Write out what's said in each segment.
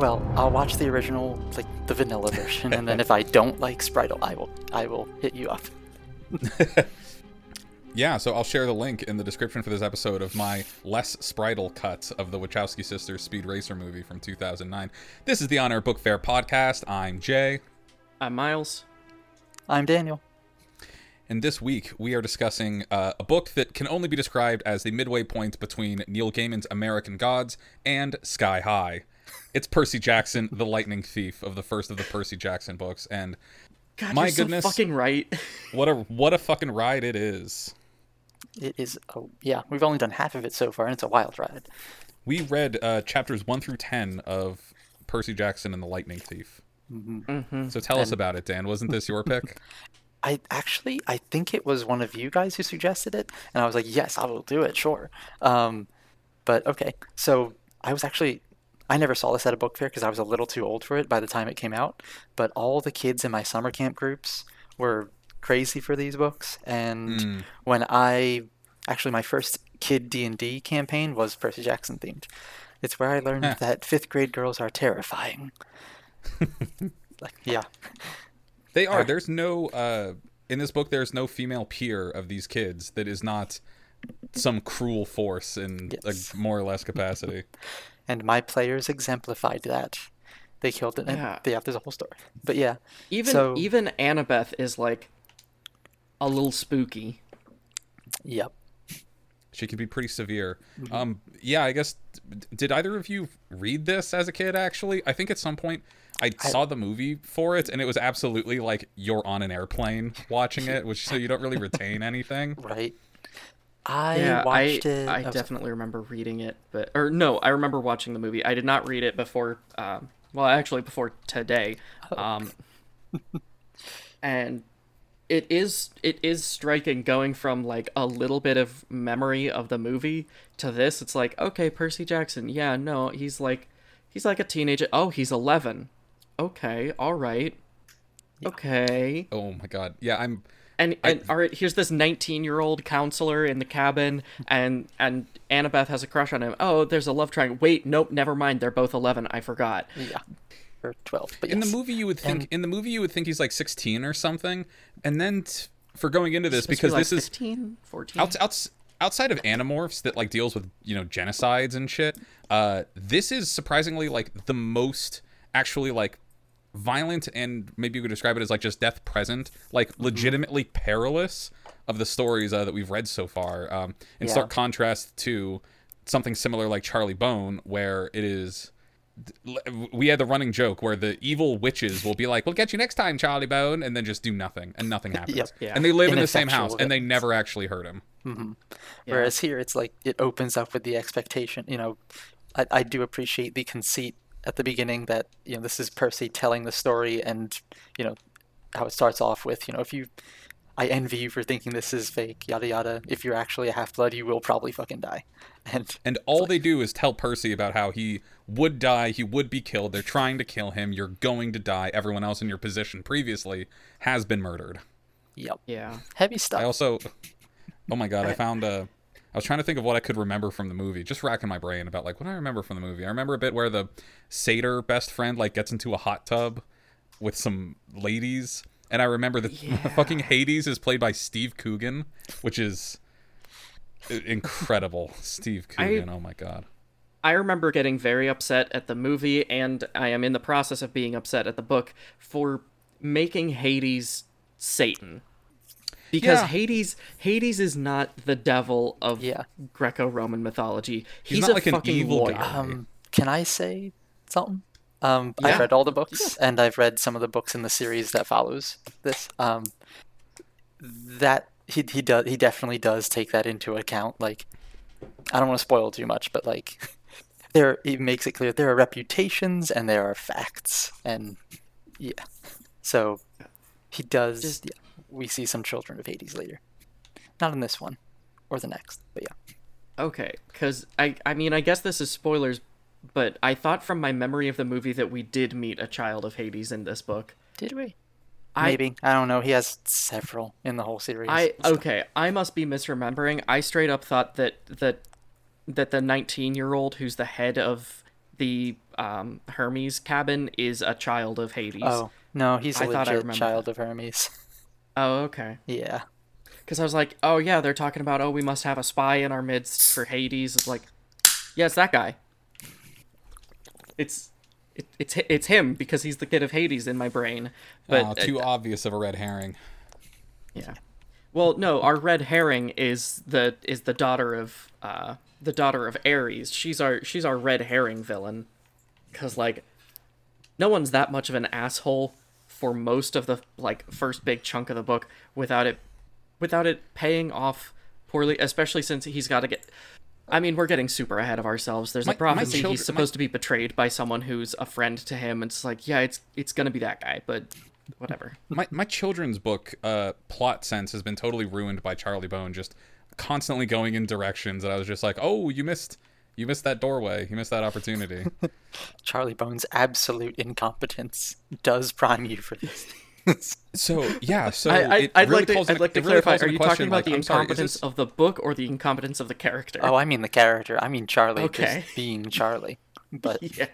Well, I'll watch the original, like the vanilla version, and then if I don't like Spritle, I will I will hit you up. Yeah, so I'll share the link in the description for this episode of my less Spritle cut of the Wachowski sisters Speed Racer movie from 2009. This is the Honor Book Fair podcast. I'm Jay, I'm Miles. I'm Daniel. and this week we are discussing uh, a book that can only be described as the midway point between Neil Gaiman's American Gods and Sky High. It's Percy Jackson, the Lightning Thief of the first of the Percy Jackson books, and God, My you're so goodness. fucking right. what a what a fucking ride it is. It is oh yeah, we've only done half of it so far, and it's a wild ride. We read uh, chapters one through ten of Percy Jackson and the Lightning Thief. mm-hmm. So tell us about it, Dan. Wasn't this your pick? I actually I think it was one of you guys who suggested it, and I was like, yes, I will do it, sure. Um, but okay, so I was actually I never saw this at a book fair because I was a little too old for it by the time it came out. But all the kids in my summer camp groups were crazy for these books, and Mm. when I actually my first kid D and D campaign was Percy Jackson themed. It's where I learned Huh. that fifth grade girls are terrifying. like yeah, They are. There's no uh in this book there's no female peer of these kids that is not some cruel force in Yes. a more or less capacity. and my players exemplified that. They killed it. And Yeah. yeah, there's a whole story. But yeah, Even So- even Annabeth is like a little spooky. yep. She can be pretty severe. Mm-hmm. Um yeah, I guess did either of you read this as a kid actually? I think at some point I, saw the movie for it and it was absolutely like you're on an airplane watching it, which so you don't really retain anything. Right. I yeah, I watched it. I was- definitely remember reading it, but or no, I remember watching the movie. I did not read it before. Um, well, actually, before today. Oh. Um, and it is it is striking going from like a little bit of memory of the movie to this. It's like okay, Percy Jackson. Yeah, no, he's like he's like a teenager. Oh, he's eleven. Okay, all right. Okay. Oh my god. Yeah, I'm And and all right, here's this 19 year old counselor in the cabin, and and Annabeth has a crush on him. Oh, there's a love triangle. Wait, nope, never mind. They're both 11. I forgot. Yeah. Or 12. But in the movie you would think in the movie you would think he's like 16 or something and then t- for going into this Supposed to be, because like, this is 15, 14. outs, outs, outside of animorphs that like deals with you know genocides and shit uh this is surprisingly like the most actually like violent and maybe you could describe it as like just death present like Mm-hmm. legitimately perilous of the stories uh, that we've read so far um in Yeah. stark contrast to something similar like charlie bone where it is we had the running joke where the evil witches will be like, "We'll get you next time, Charlie Bone," and then just do nothing, and nothing happens. Yep. Yeah. And they live in the same Ineffectual house, and they never actually hurt him. Yeah. Whereas here, it's like it opens up with the expectation. You know, I, I do appreciate the conceit at the beginning that you know this is Percy telling the story, and you know how it starts off with you know if you, I envy you for thinking this is fake, yada yada. If you're actually a half blood, you will probably fucking die. And And all they do is tell Percy about how he would die, he would be killed. They're trying to kill him. You're going to die. Everyone else in your position previously has been murdered. yep, yeah. heavy stuff. I also, oh my god, I found uh I was trying to think of what I could remember from the movie, just racking my brain about like what I remember from the movie. I remember a bit where the satyr best friend like gets into a hot tub with some ladies, and I remember that fucking Hades is played by Steve Coogan, which is incredible. Steve Coogan, oh my god. I remember getting very upset at the movie, and I am in the process of being upset at the book for making Hades Satan. Because Yeah. Hades Hades is not the devil of Yeah. Greco-Roman mythology. He's, not a like an fucking evil lawyer. guy. Um, can I say something? Um, Yeah. I've read all the books, and I've read some of the books in the series that follows this. Um, that he he does he definitely does take that into account. Like, I don't want to spoil too much, but like, there he makes it clear there are reputations and there are facts, and yeah, so he does. Just- yeah, we see some children of Hades later, not in this one or the next, but yeah. Okay, because I I mean I guess this is spoilers, but I thought from my memory of the movie that we did meet a child of Hades in this book. Did we? I- Maybe I don't know. He has several in the whole series. I okay, I must be misremembering. I straight up thought that that that the 19 year old who's the head of the um, Hermes' cabin is a child of Hades. Oh no, he's a I thought I legit remembered child of Hermes. Oh, okay. yeah. Because I was like, oh yeah, they're talking about oh we must have a spy in our midst for Hades. It's like, yeah, it's that guy. It's it, it's it's him because he's the kid of Hades in my brain. But Aw, uh, too obvious of a red herring. yeah. Well, no, our red herring is the is the daughter of uh the daughter of Ares. She's our she's our red herring villain. Cuz like no one's that much of an asshole for most of the like first big chunk of the book without it without it paying off poorly, especially since he's got to get I mean, we're getting super ahead of ourselves. There's My- a prophecy children- he's supposed to be betrayed by someone who's a friend to him. And it's like, yeah, it's it's gonna be that guy, but whatever. My my children's book uh, plot sense has been totally ruined by Charlie Bone just constantly going in directions that I was just like, oh, you missed you missed that doorway, you missed that opportunity. Charlie Bone's absolute incompetence does prime you for this. so yeah, so I, I, it I'd really like to, I'd into- like to it really clarify. Are you question, talking about like, the I'm sorry, incompetence this- of the book or the incompetence of the character? oh, I mean the character. I mean Charlie Okay. just being Charlie. But yeah.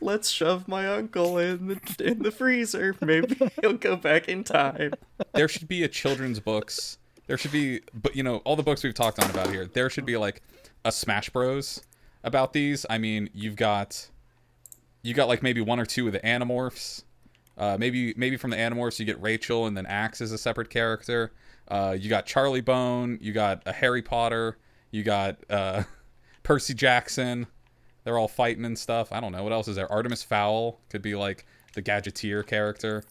Let's shove my uncle in the in the freezer. Maybe he'll go back in time. there should be a children's books. There should be, but you know, all the books we've talked on about here. There should be like a Smash Bros. about these. I mean, you've got, you got like maybe one or two of the Animorphs. Uh, maybe maybe from the Animorphs you get Rachel and then Ax as a separate character. Uh, you got Charlie Bone. You got a Harry Potter. You got uh, Percy Jackson. They're all fighting and stuff. I don't know what else is there. Artemis Fowl could be like the Gadgeteer character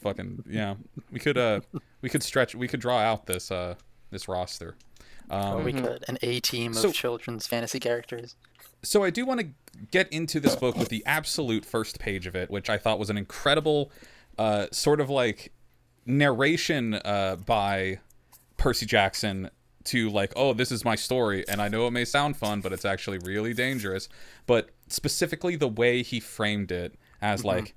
fucking yeah we could uh we could stretch we could draw out this uh this roster um we could an A team of So- children's fantasy characters. so i do want to get into this book with the absolute first page of it which i thought was an incredible uh sort of like narration uh by percy jackson to like oh this is my story and i know it may sound fun but it's actually really dangerous but specifically the way he framed it as like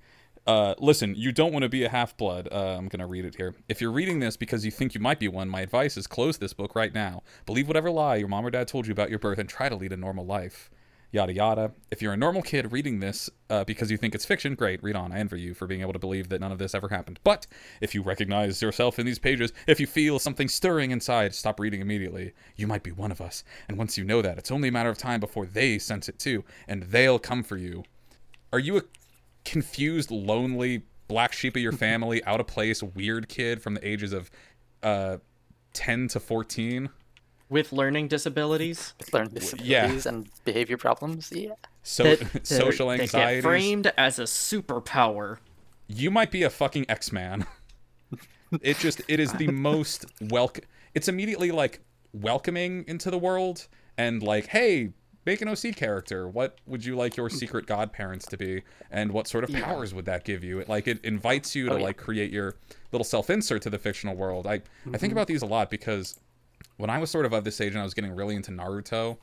uh, listen, you don't want to be a half blood. Uh, I'm going to read it here. If you're reading this because you think you might be one, my advice is close this book right now. Believe whatever lie your mom or dad told you about your birth and try to lead a normal life. Yada yada. If you're a normal kid reading this uh, because you think it's fiction, great, read on. I envy you for being able to believe that none of this ever happened. But if you recognize yourself in these pages, if you feel something stirring inside, stop reading immediately. You might be one of us. And once you know that, it's only a matter of time before they sense it too, and they'll come for you. Are you a confused, lonely black sheep of your family, out of place, weird kid from the ages of uh, 10 to 14? With learning disabilities, With learned disabilities and behavior problems. Yeah. So, that, that- social that get framed as a superpower. you might be a fucking X-Man. it just it is the most welcome. It's immediately like welcoming into the world and like, hey, make an OC character. What would you like your secret godparents to be, and what sort of powers would that give you? It like it invites you to Oh, yeah. like create your little self-insert to the fictional world. I I think mm-hmm. about these a lot because when I was sort of of this age and I was getting really into Naruto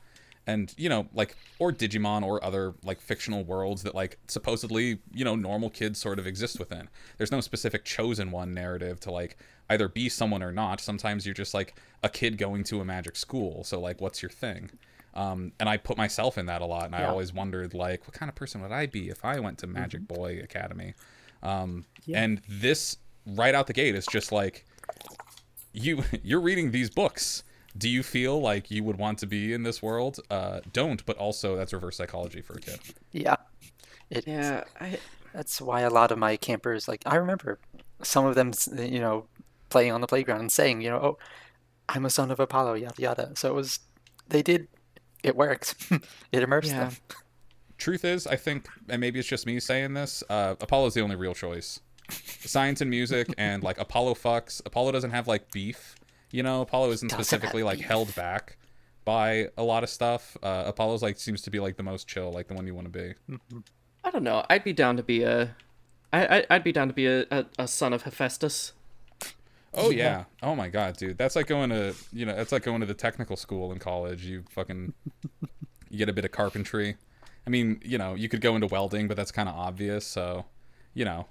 and you know like or Digimon or other like fictional worlds that like supposedly you know normal kids sort of exist within. There's no specific chosen one narrative to like either be someone or not. Sometimes you're just like a kid going to a magic school. So like what's your thing? Um, and I put myself in that a lot, and I always wondered like what kind of person would I be if I went to Magic Mm-hmm. Boy Academy? Um, And this right out the gate is just like you you're reading these books do you feel like you would want to be in this world uh don't but also that's reverse psychology for a kid Yeah. It, Yeah, I, That's why a lot of my campers, like, I remember some of them, you know, playing on the playground and saying, you know, oh, I'm a son of Apollo, yada yada. So it was, they did, it worked. it immersed yeah. them. truth is i think and maybe it's just me saying this uh apollo's the only real choice science and music and like apollo fucks apollo doesn't have like beef you know apollo isn't Doesn't specifically like beef. held back by a lot of stuff uh apollo's like seems to be like the most chill like the one you want to be I don't know. I'd be down to be a, I, I I'd be down to be a, a, a son of Hephaestus. Oh yeah. Oh my god, dude. That's like going to you know, that's like going to the technical school in college. You fucking you get a bit of carpentry. I mean, you know, you could go into welding, but that's kind of obvious. So, you know,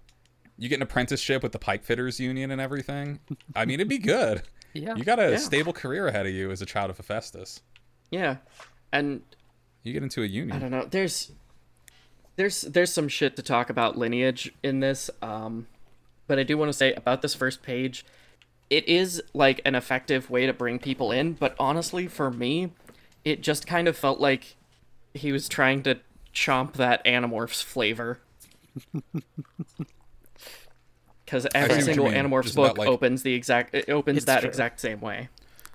you get an apprenticeship with the pipe fitters union and everything. I mean, it'd be good. Yeah. You got a Yeah. stable career ahead of you as a child of Hephaestus. Yeah, and You get into a union. I don't know. There's there's there's some shit to talk about lineage in this. Um, but I do want to say about this first page, it is like an effective way to bring people in. But honestly, for me, it just kind of felt like he was trying to chomp that Animorphs flavor. Because every single mean. Animorphs Just book like- opens the exact it opens It's that true. exact same way.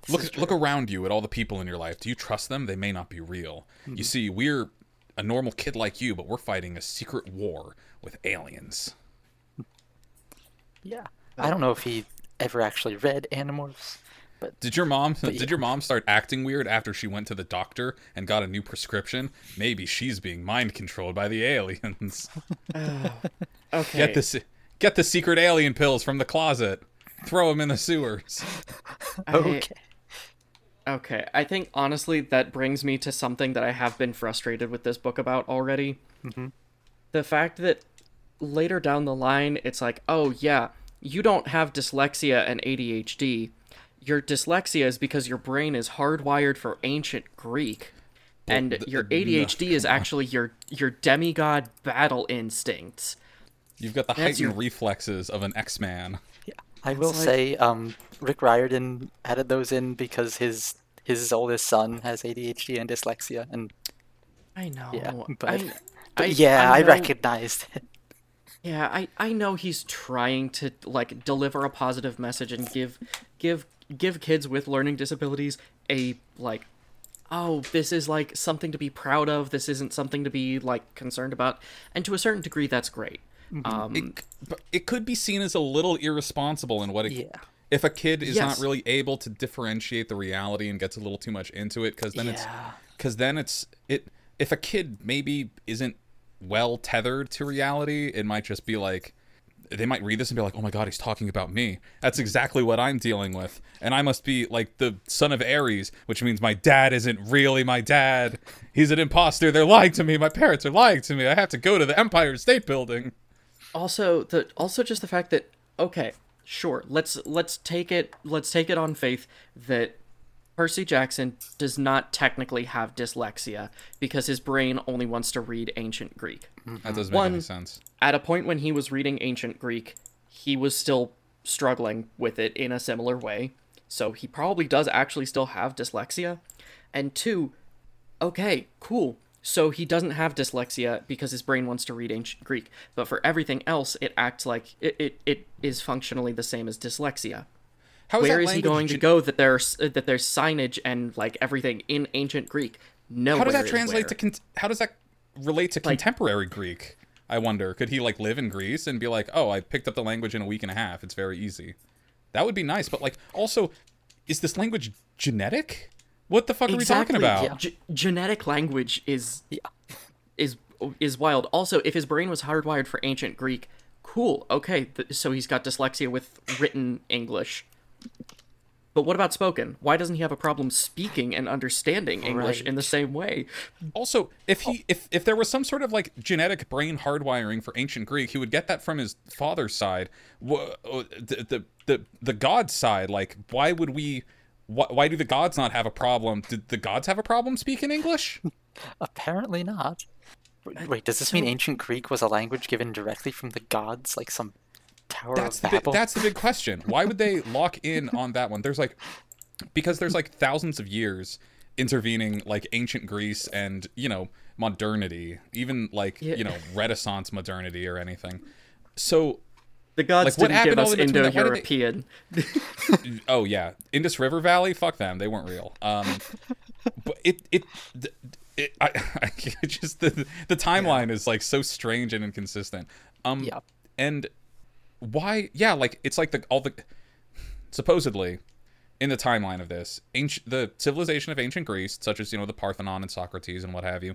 Look look around you at all the people in your life. Do you trust them? They may not be real. You see, we're a normal kid like you, but we're fighting a secret war with aliens. Yeah. I don't know if he ever actually read Animorphs, but Did your mom yeah. did your mom start acting weird after she went to the doctor and got a new prescription? Maybe she's being mind controlled by the aliens. Oh, okay. Get the get the secret alien pills from the closet. Throw them in the sewers. I- okay. Okay, I think honestly that brings me to something that I have been frustrated with this book about already. Mm-hmm. The fact that later down the line, it's like, oh yeah, you don't have dyslexia and ADHD. Your dyslexia is because your brain is hardwired for ancient Greek, and th- your no, ADHD is actually your your demigod battle instincts. You've got the That's heightened your- reflexes of an X-Man. Yeah. I will like- say, um, Rick Riordan added those in because his his oldest son has ADHD and dyslexia, and I know, yeah, I, but, I, yeah, I, know- recognized it. Yeah, I, I know he's trying to like deliver a positive message and give give give kids with learning disabilities a like oh this is like something to be proud of this isn't something to be like concerned about and to a certain degree that's great um It, but it could be seen as a little irresponsible in what it. Yeah. If a kid is not really able to differentiate the reality and gets a little too much into it, because then it's because then it's it. If a kid maybe isn't well tethered to reality, it might just be like they might read this and be like, "Oh my god, he's talking about me." That's exactly what I'm dealing with, and I must be like the son of Ares, which means my dad isn't really my dad. He's an imposter. They're lying to me. My parents are lying to me. I have to go to the Empire State Building. also the also just the fact that okay sure let's let's take it let's take it on faith that Percy Jackson does not technically have dyslexia because his brain only wants to read ancient Greek. That doesn't make any sense. at a point when he was reading ancient Greek, he was still struggling with it in a similar way. So he probably does actually still have dyslexia. And two, okay, cool. So he doesn't have dyslexia because his brain wants to read ancient Greek. But for everything else, it acts like it, it, it is functionally the same as dyslexia. How is Where is he going to go that there's uh, that there's signage and like everything in ancient Greek? No. How does that translate to? Con- how does that relate to Like- contemporary Greek? I wonder. Could he like live in Greece and be like, "Oh, I picked up the language in a week and a half. It's very easy." That would be nice. But like, also, is this language genetic? What the fuck exactly. are we talking about? G- genetic language is is is wild. Also, if his brain was hardwired for ancient Greek, cool. Okay, th- so he's got dyslexia with written English. But what about spoken? Why doesn't he have a problem speaking and understanding English Right. in the same way? Also, if he if if there was some sort of like genetic brain hardwiring for ancient Greek, he would get that from his father's side. Uh, The the the, the god's side, like why would we? Why, why do the gods not have a problem? Did the gods have a problem speaking English? Apparently not. Wait, Wait, does this mean ancient Greek was a language given directly from the gods, like some Tower That's of the big, Babel? that's the big question. Why would they lock in on that one? There's like because there's like thousands of years intervening like ancient Greece and, you know, modernity, even like, Yeah. you know, renaissance modernity or anything. So, The gods Like, what didn't give happened us in between that? Why did they- Indo-European. oh yeah, Indus River Valley, fuck them, they weren't real. Um but it it, th- it I, I just the the timeline is like so strange and inconsistent. Um Yeah. and why yeah like it's like the all the supposedly in the timeline of this ancient the civilization of ancient greece such as you know the parthenon and socrates and what have you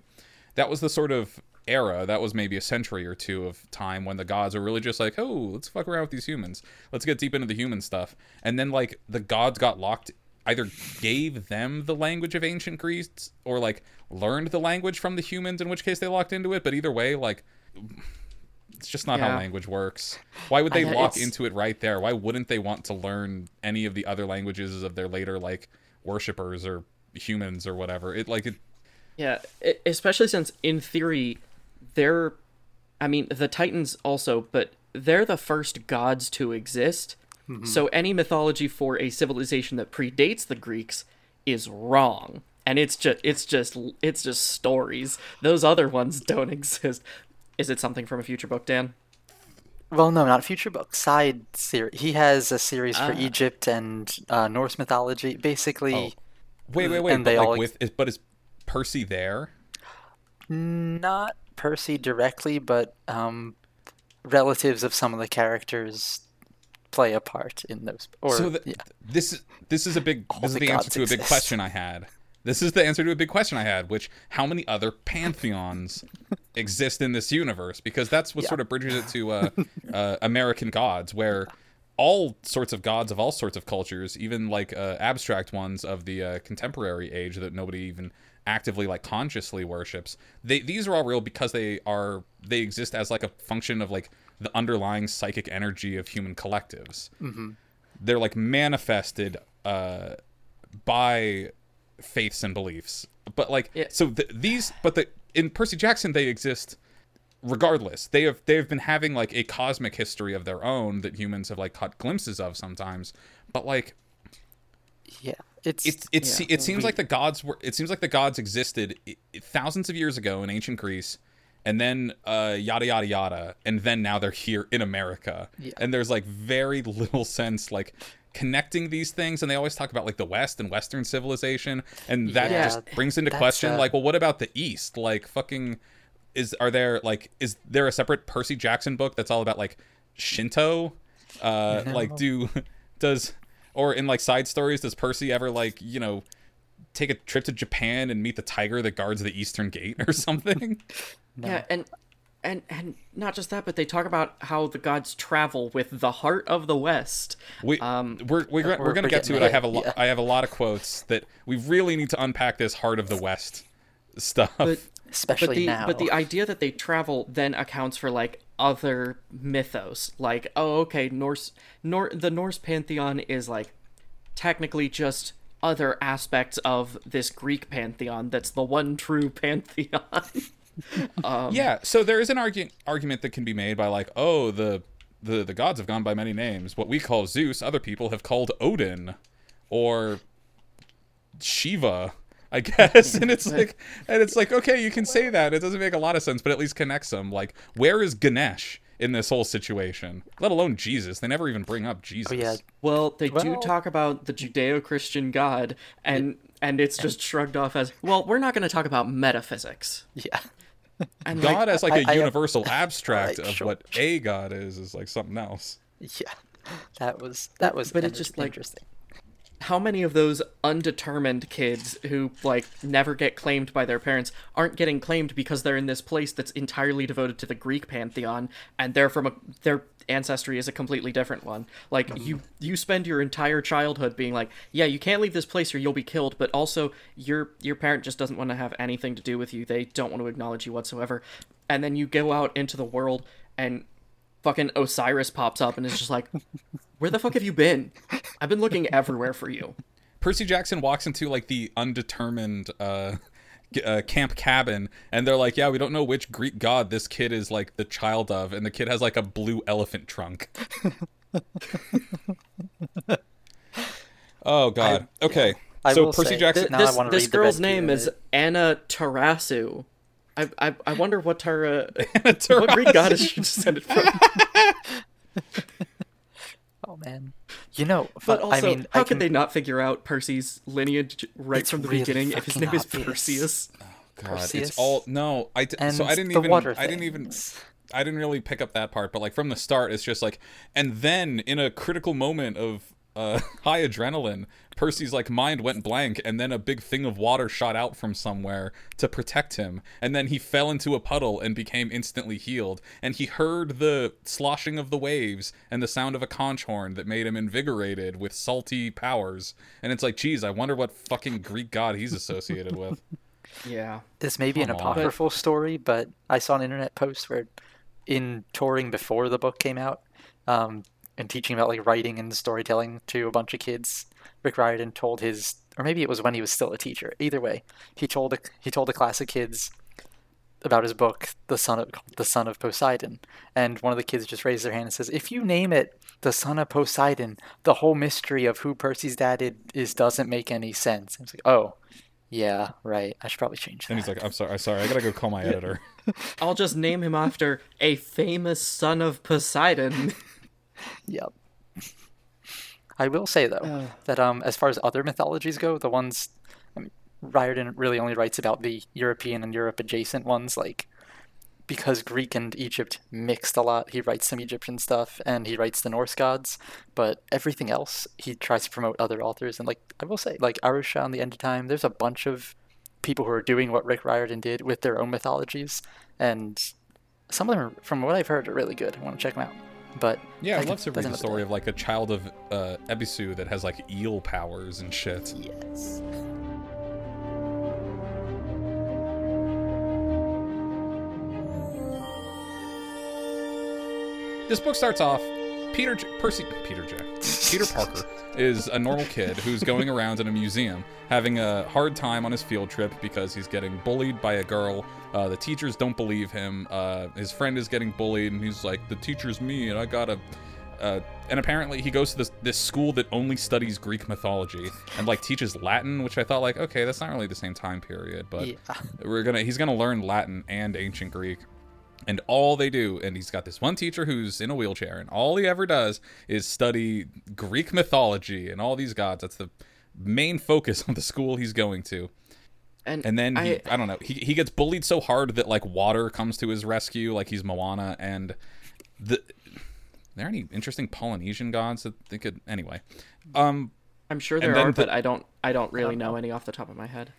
that was the sort of era that was maybe a century or two of time when the gods were really just like oh let's fuck around with these humans. Let's get deep into the human stuff. And then like the gods got locked either gave them the language of ancient greece or like learned the language from the humans in which case they locked into it. But either way like it's just not how language works. Why would they I- lock it's- into it right there? Why wouldn't they want to learn any of the other languages of their later like worshippers or humans or whatever? It like it Yeah, e- especially since in theory, they're, I mean, the Titans also, but they're the first gods to exist. Mm-hmm. So any mythology for a civilization that predates the Greeks is wrong, and it's just it's just it's just stories. Those other ones don't exist. Is it something from a future book, Dan? Well, no, not future book. Side series. He has a series for Ah. Egypt and uh, Norse mythology. Basically, Oh. Wait, wait, wait. And but they like all- with, is, but is Percy there? not Percy directly, but um, relatives of some of the characters play a part in those. Or so the, yeah, this is this is a big All this is the the answer to a big question I had. This is the answer to a big question I had, which how many other pantheons exist in this universe? Because that's what Yeah. sort of bridges it to uh, uh, American gods, where all sorts of gods of all sorts of cultures, even like uh, abstract ones of the uh, contemporary age that nobody even actively like consciously worships. They these are all real because they are they exist as like a function of like the underlying psychic energy of human collectives they're like manifested uh by faiths and beliefs but like Yeah. so th- these but the in percy jackson they exist regardless they have they have been having like a cosmic history of their own that humans have like caught glimpses of sometimes but like yeah, it's it's it's Yeah. it seems like the gods were it seems like the gods existed thousands of years ago in ancient Greece and then uh yada yada yada and then now they're here in America Yeah. and there's like very little sense like connecting these things and they always talk about like the west and western civilization and that Yeah, just brings into question uh, like well what about the east? Like fucking is are there like is there a separate Percy Jackson book that's all about like Shinto? Uh like do does or in like side stories does Percy ever like you know take a trip to Japan and meet the tiger that guards the eastern gate or something? Yeah, and and and not just that, but they talk about how the gods travel with the heart of the West. we Um, we're we're, gonna- we're we're gonna get to it getting I have a there, lot yeah. I have a lot of quotes that we really need to unpack this heart of the west stuff But especially but the now. but the idea that they travel then accounts for like other mythos like oh okay norse nor the norse pantheon is like technically just other aspects of this greek pantheon that's the one true pantheon Um, yeah so there is an argu- argument that can be made by like oh the the the gods have gone by many names. What we call zeus other people have called odin or shiva i guess. And it's like and it's like okay you can say that. It doesn't make a lot of sense but at least connects them. Like where is ganesh in this whole situation? Let alone jesus. They never even bring up oh, jesus. oh yeah, well they do talk about the judeo-christian god and and it's just shrugged off as well we're not going to talk about metaphysics. Yeah. And god as like a I- I- universal abstract Like, of sure. what a god is is like something else Yeah, that was that was. but it inter- just, like- interesting. how many of those undetermined kids who like never get claimed by their parents aren't getting claimed because they're in this place that's entirely devoted to the Greek pantheon and they're from a their ancestry is a completely different one. Like you you spend your entire childhood being like, yeah, you can't leave this place or you'll be killed, but also your your parent just doesn't want to have anything to do with you. They don't want to acknowledge you whatsoever. And then you go out into the world and fucking Osiris pops up and is just like, "Where the fuck have you been? I've been looking everywhere for you." Percy Jackson walks into like the undetermined uh, uh, camp cabin, and they're like, "Yeah, we don't know which Greek god this kid is like the child of," and the kid has like a blue elephant trunk. oh God. okay. I so Percy say, Jackson. th- this wanna this girl's name is Anna Tarasu. I, I I wonder what Tara what Greek goddess she descended from. Oh man, you know, But fu- also, I mean, how I could they not figure out Percy's lineage right It's from the really beginning if his fucking name is obvious. Perseus? Oh, God, Perseus. it's all no. I d- And so I didn't the even. water I didn't even. I didn't really pick up that part, but like from the start, it's just like, and then in a critical moment of uh, high adrenaline, Percy's like mind went blank, and then a big thing of water shot out from somewhere to protect him, and then he fell into a puddle and became instantly healed, and he heard the sloshing of the waves and the sound of a conch horn that made him invigorated with salty powers, and it's like, geez, I wonder what fucking Greek god he's associated with. Yeah. This may be an Come on. apocryphal story, but I saw an internet post where, in touring before the book came out, um, and teaching about like writing and storytelling to a bunch of kids, Rick Riordan told his, or maybe it was when he was still a teacher. Either way, he told a, he told a class of kids about his book, the son of the son of Poseidon, and one of the kids just raised their hand and says, "If you name it the son of Poseidon, the whole mystery of who Percy's dad is doesn't make any sense." I was like, "Oh, yeah, right. I should probably change that." And he's like, I'm sorry, I'm sorry, I gotta go call my editor. I'll just name him after a famous son of Poseidon. Yep. I will say though that um, as far as other mythologies go, the ones I mean, Riordan really only writes about the European and Europe adjacent ones, like because Greek and Egypt mixed a lot. He writes some Egyptian stuff and he writes the Norse gods, but everything else he tries to promote other authors. And like I will say, like Aru Shah and the End of Time, there's a bunch of people who are doing what Rick Riordan did with their own mythologies, and some of them, are, from what I've heard, are really good. I want to check them out. But Yeah, I'd love to read the story of like a child of uh, Ebisu that has like eel powers and shit. Yes. This book starts off. Peter J- Percy Peter J. Peter Parker is a normal kid who's going around in a museum having a hard time on his field trip because he's getting bullied by a girl. Uh, the teachers don't believe him. Uh, his friend is getting bullied, and he's like, "The teacher's me, and I gotta." Uh, and apparently, he goes to this this school that only studies Greek mythology and like teaches Latin, which I thought like, okay, that's not really the same time period, but Yeah. we're gonna he's gonna learn Latin and ancient Greek and all they do and he's got this one teacher who's in a wheelchair and all he ever does is study greek mythology and all these gods. That's the main focus of the school he's going to. And, and then he, I, I, don't know he, he gets bullied so hard that like water comes to his rescue like he's moana and the are there any interesting polynesian gods that they could anyway. Um I'm sure there are, the- but I don't I don't really know any off the top of my head.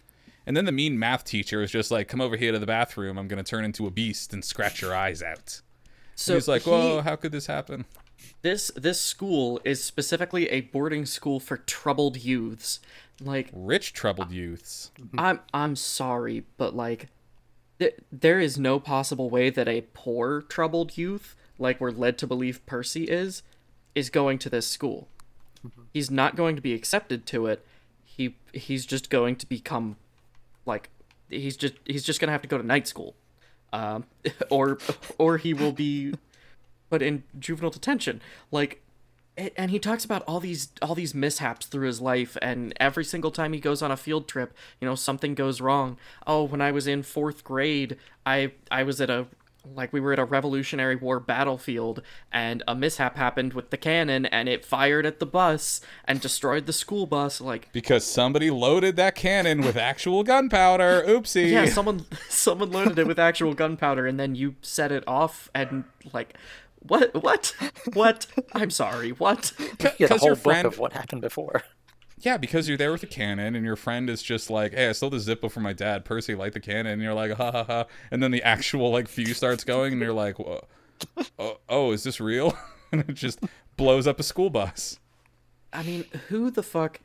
And then the mean math teacher is just like come over here to the bathroom i'm gonna turn into a beast and scratch your eyes out So he's like he- whoa how could this happen this this school is specifically a boarding school for troubled youths. Like rich troubled youths I'm I'm sorry, but like th- there is no possible way that a poor troubled youth, like we're led to believe Percy is, is going to this school. Mm-hmm. He's not going to be accepted to it. He he's just going to become like he's just he's just to have to go to night school. Um or or he will be put in juvenile detention. Like and he talks about all these all these mishaps through his life and every single time he goes on a field trip you know something goes wrong oh when i was in fourth grade i i was at a like we were at a revolutionary war battlefield and a mishap happened with the cannon and it fired at the bus and destroyed the school bus like because somebody loaded that cannon with actual gunpowder. Oopsie. yeah someone someone loaded it with actual gunpowder and then you set it off and like what what what i'm sorry what Yeah, the 'Cause whole your book friend- of what happened before. Yeah, because you're there with the cannon, and your friend is just like, "Hey, I stole the Zippo from my dad. Percy, light the cannon." And you're like, "Ha ha ha!" And then the actual like fuse starts going, and you're like, "Whoa. oh, "Oh, is this real?" and it just blows up a school bus. I mean, who the fuck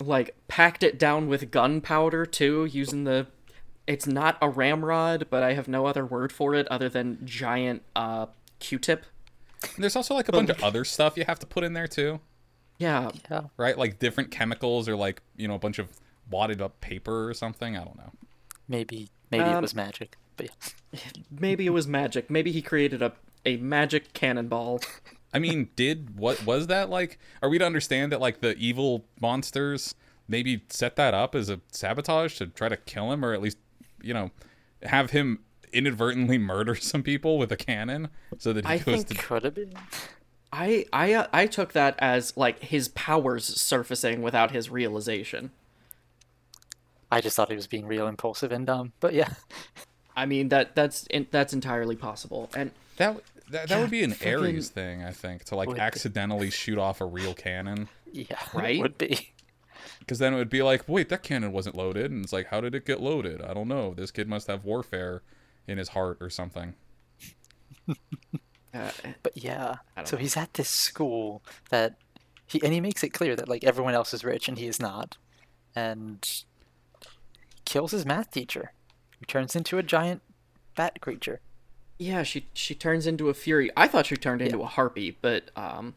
like packed it down with gunpowder too, using the it's not a ramrod, but I have no other word for it other than giant uh Q-tip. And there's also like a bunch of other stuff you have to put in there too, Yeah. Yeah. right? Like different chemicals or like you know a bunch of wadded up paper or something. I don't know. Maybe maybe it Um, was magic. But yeah. Maybe it was magic. Maybe he created a a magic cannonball. I mean, did what was that like? Are we to understand that like the evil monsters maybe set that up as a sabotage to try to kill him, or at least you know have him inadvertently murder some people with a cannon so that he I goes think- to Could have been. I I uh, I took that as like his powers surfacing without his realization. I just thought he was being real impulsive and dumb. But yeah. I mean that that's that's entirely possible. And that. That, that would be an fucking- Ares thing, I think, to like Would be. accidentally shoot off a real cannon. Yeah. Right? It would be. Because then it would be like, wait, that cannon wasn't loaded. And it's like, how did it get loaded? I don't know. This kid must have warfare in his heart or something. Uh, But yeah. So know. he's at this school that he and he makes it clear that like everyone else is rich and he is not. And kills his math teacher. Who turns into a giant bat creature. Yeah, she she turns into a fury. I thought she turned into a harpy, but um,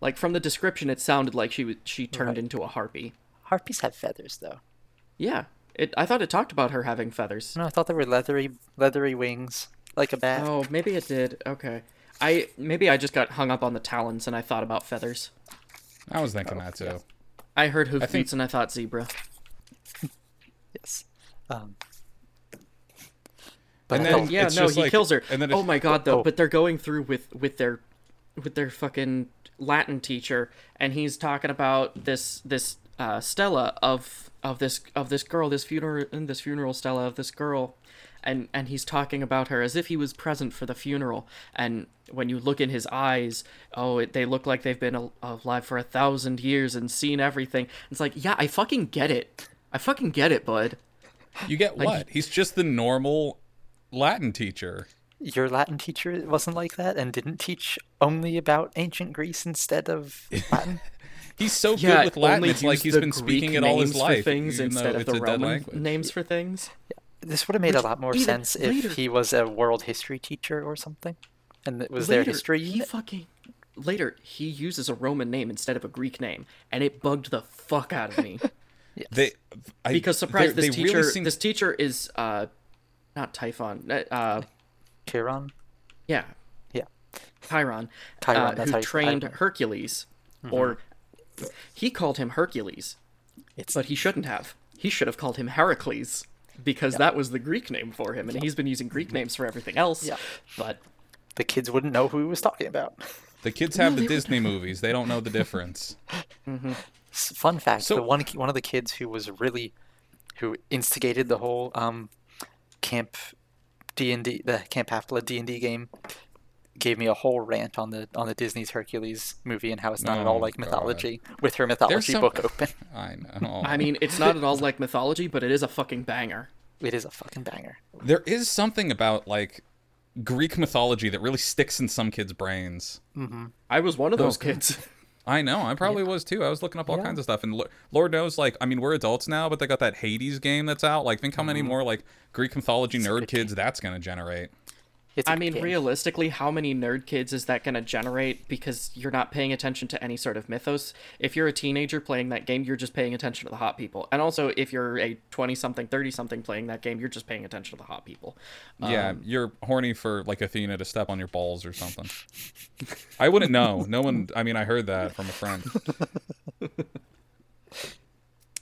Like from the description, it sounded like she was she turned Right. into a harpy. Harpies have feathers, though. Yeah, it. I thought it talked about her having feathers. No, I thought they were leathery, leathery wings, like a bat. Oh, maybe it did. Okay, I maybe I just got hung up on the talons and I thought about feathers. I was thinking that too. I heard hoofbeats think- and I thought zebra. Yes. Um. But And I then- thought- Yeah, no, he like- kills her. and then oh my god, though. oh. But they're going through with with their with their fucking Latin teacher, and he's talking about this this uh, Stella of of this of this girl, this funeral this funeral Stella of this girl, and and he's talking about her as if he was present for the funeral. And when you look in his eyes, oh, it, they look like they've been al- alive for a thousand years and seen everything. It's like, yeah, I fucking get it. I fucking get it, bud. You get what? He's just the normal Latin teacher. your Latin teacher wasn't like that and didn't teach only about ancient Greece instead of Latin. He's so Yeah, good with Latin. It's like he's been Greek speaking it all his for life, things instead of the Roman language. names for things. This would have made a lot more later- sense if later- he was a world history teacher or something, and it was their Later, history He unit. fucking later he uses a Roman name instead of a Greek name, and it bugged the fuck out of me. They, I, because surprise, this they really teacher seem- this teacher is uh not Typhon, uh, uh Chiron. yeah, Yeah. Chiron, Chiron, uh, that's who how trained I- Mm-hmm. Hercules, or he called him Hercules, It's but he shouldn't have. He should have called him Heracles because that was the Greek name for him, and he's been using Greek names for everything else. Yeah. But the kids wouldn't know who he was talking about. the kids have the Disney movies. They don't know the difference. S- Fun fact: So- the one one of the kids who was really who instigated the whole um, camp D and D, the Camp Half Blood D and D game, gave me a whole rant on the on the Disney's Hercules movie and how it's not at all Oh, like God. mythology with her mythology some- book open. I know. I mean, it's not at all like mythology, but it is a fucking banger. It is a fucking banger. there is something about like Greek mythology that really sticks in some kids' brains. Mm-hmm. I was one of those oh, Okay. kids. I know. I probably was too. I was looking up all Yeah. kinds of stuff, and Lord knows, like, I mean, we're adults now, but they got that Hades game that's out. Like, think how many mm-hmm. more like Greek mythology nerd good kids that's gonna generate. It's a I good mean, game. realistically, how many nerd kids is that going to generate because you're not paying attention to any sort of mythos? If you're a teenager playing that game, you're just paying attention to the hot people. And also, if you're a 20 something, 30 something playing that game, you're just paying attention to the hot people. yeah, Um, you're horny for like Athena to step on your balls or something. I wouldn't know. No one. I mean, I heard that from a friend.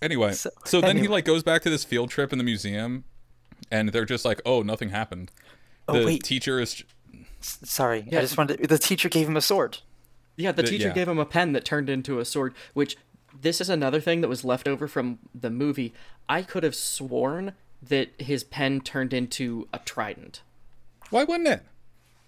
Anyway, so, So- then he like goes back to this field trip in the museum, and they're just like, "Oh, nothing happened." Oh, wait. teacher is. S- Sorry, Yeah. I just wanted. To, the teacher gave him a sword. Yeah, the The- teacher yeah. gave him a pen that turned into a sword, which this is another thing that was left over from the movie. I could have sworn that his pen turned into a trident. Why wouldn't it?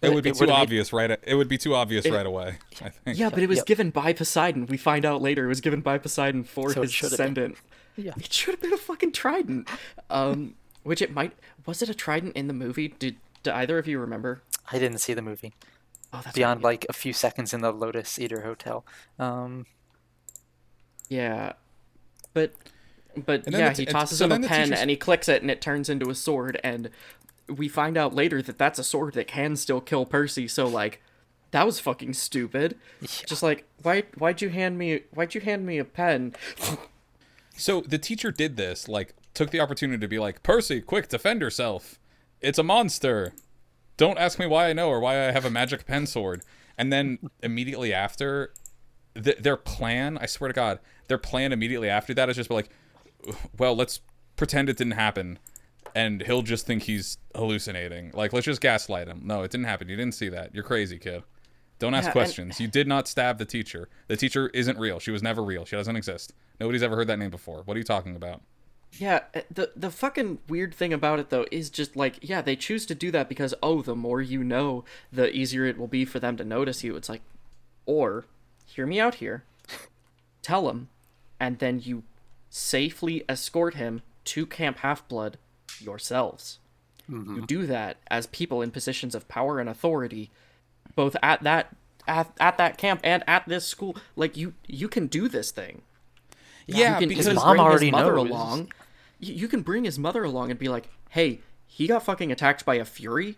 It would be it too would've made- obvious right. It would be too obvious right away. I think. Yeah, but it was yep. given by Poseidon. We find out later it was given by Poseidon for So his should have been. descendant. Yeah. It should have been a fucking trident. Um, which it might was it a trident in the movie? Did, do either of you remember? I didn't see the movie Oh, that's beyond like a few seconds in the Lotus Eater Hotel. Um, yeah, but but yeah, the he tosses him a pen and he clicks it and it turns into a sword and we find out later that that's a sword that can still kill Percy. So like. That was fucking stupid. Just like why why'd you hand me why'd you hand me a pen? So the teacher did this, like, took the opportunity to be like, Percy, quick, defend yourself. It's a monster. Don't ask me why I know or why I have a magic pen sword. And then immediately after, th- their plan, I swear to God, their plan immediately after that is just be like, well, let's pretend it didn't happen. And he'll just think he's hallucinating. Like, let's just gaslight him. No, it didn't happen. You didn't see that. You're crazy, kid. Don't ask Yeah, and- questions. You did not stab the teacher. The teacher isn't real. She was never real. She doesn't exist. Nobody's ever heard that name before. What are you talking about? Yeah, uh, the the fucking weird thing about it though is just like yeah, they choose to do that because oh, the more you know, the easier it will be for them to notice you. It's like or hear me out here. Tell him and then you safely escort him to Camp Half-Blood yourselves. You do that as people in positions of power and authority both at that at, at that camp and at this school. Like you you can do this thing. Yeah, you can, because you can mom bring already his mother knows. along. You, you can bring his mother along and be like, "Hey, he got fucking attacked by a fury.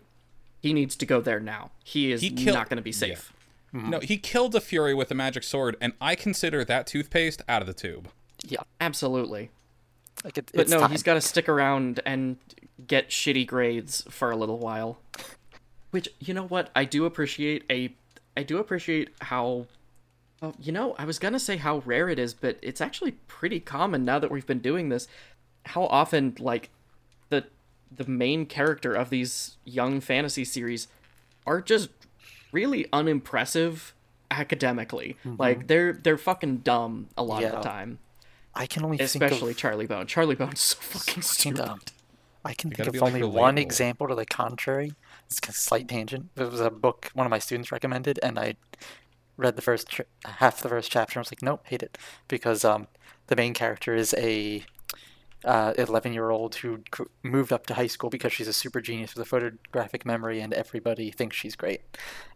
He needs to go there now. He is He killed- not going to be safe." No, he killed a Fury with a magic sword, and I consider that toothpaste out of the tube. Yeah, Absolutely. like it, But it's no, time. he's got to stick around and get shitty grades for a little while. Which you know what? I do appreciate a I do appreciate how oh, you know, I was going to say how rare it is, but it's actually pretty common now that we've been doing this. How often like the the main character of these young fantasy series are just really unimpressive academically. Like they're they're fucking dumb a lot of the time. I can only Especially think Charlie Bone. Charlie Bone's so fucking of fucking stupid. dumb. I can think of be, like, only one example to the contrary. It's a slight tangent. It was a book one of my students recommended, and I read the first ch- half the first chapter. and I was like, nope, hate it, because um, the main character is a uh, 11 year old who moved up to high school because she's a super genius with a photographic memory, and everybody thinks she's great,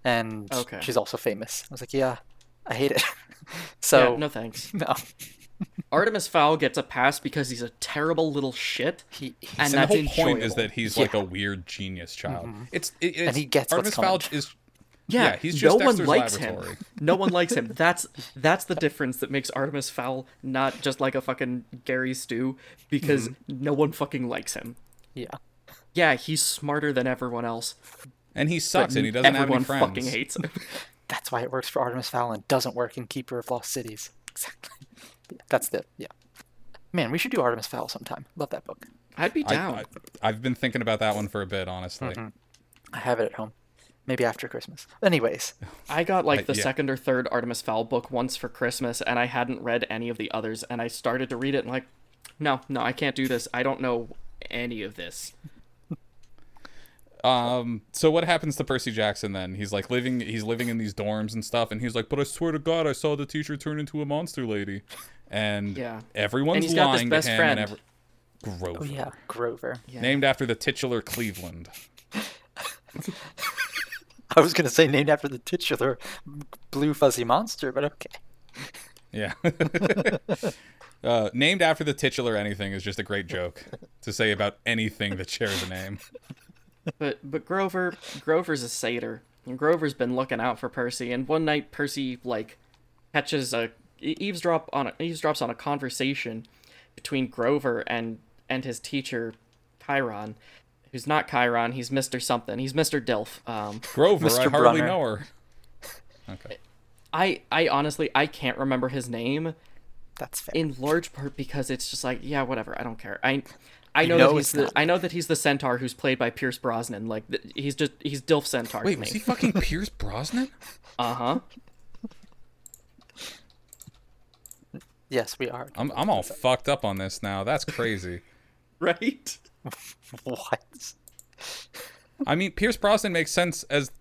and Okay. she's also famous. I was like, yeah, I hate it. so yeah, no thanks. no, Artemis Fowl gets a pass because he's a terrible little shit, he, he's and And that's the whole point is that he's like a weird genius child. It's, it, it's he gets what's Artemis Fowl is Yeah, Yeah, he's just no one likes laboratory. him. No one likes him. That's that's the difference that makes Artemis Fowl not just like a fucking Gary Stu because Mm-hmm. no one fucking likes him. yeah. Yeah, he's smarter than everyone else. and he sucks and he doesn't have everyone any friends. fucking hates him. That's why it works for Artemis Fowl and doesn't work in Keeper of Lost Cities. Exactly. That's the yeah. Man, we should do Artemis Fowl sometime. Love that book. I'd be I, down. I, I've been thinking about that one for a bit, honestly. Mm-hmm. I have it at home. Maybe after Christmas. Anyways, I got like I- the yeah. second or third Artemis Fowl book once for Christmas, and I hadn't read any of the others, and I started to read it and like, no, no, I can't do this. I don't know any of this. Um, so what happens to Percy Jackson then? He's like living he's living in these dorms and stuff, and he's like, But I swear to God, I saw the teacher turn into a monster lady. And Yeah. everyone's And he's got this lying best to him friend. and every Grover. oh yeah, Grover. Yeah. Named after the titular Cleveland. I was gonna say named after the titular blue fuzzy monster, but okay. Yeah. uh, named after the titular anything is just a great joke to say about anything that shares a name. But but Grover Grover's a satyr. And Grover's been looking out for Percy, and one night Percy like catches a eavesdrop on a, eavesdrops on a conversation between Grover and and his teacher Chiron, who's not Chiron. He's Mister something. He's Mister Dilf. Um, Grover, I Mr. hardly Brunner. know her. Okay. I I honestly I can't remember his name That's fair. in large part because it's just like yeah whatever I don't care. I I know, know that he's the. I know that he's the centaur who's played by Pierce Brosnan. Like th- he's just he's Dilf Centaur. Wait, to was he fucking Pierce Brosnan? Uh huh. yes, we are. I'm I'm all fucked up on this now. That's crazy. Right. What? I mean, Pierce Brosnan makes sense as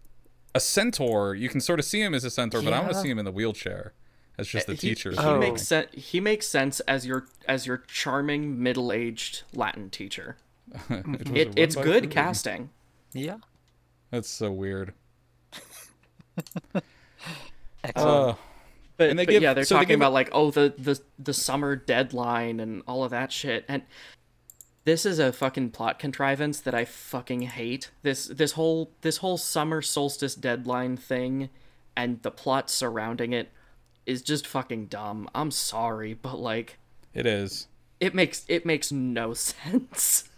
a centaur. You can sort of see him as a centaur, but I want to see him in the wheelchair as just the He, teacher. he Oh. makes sense. He makes sense as your as your charming middle-aged Latin teacher. It, it's good casting. Yeah. That's so weird. Excellent. Uh, But, And they but give- yeah, they're so they talking give- about like oh the the the summer deadline and all of that shit. And this is a fucking plot contrivance that I fucking hate. This this whole this whole summer solstice deadline thing and the plot surrounding it is just fucking dumb. I'm sorry, but like it is. it makes it makes no sense.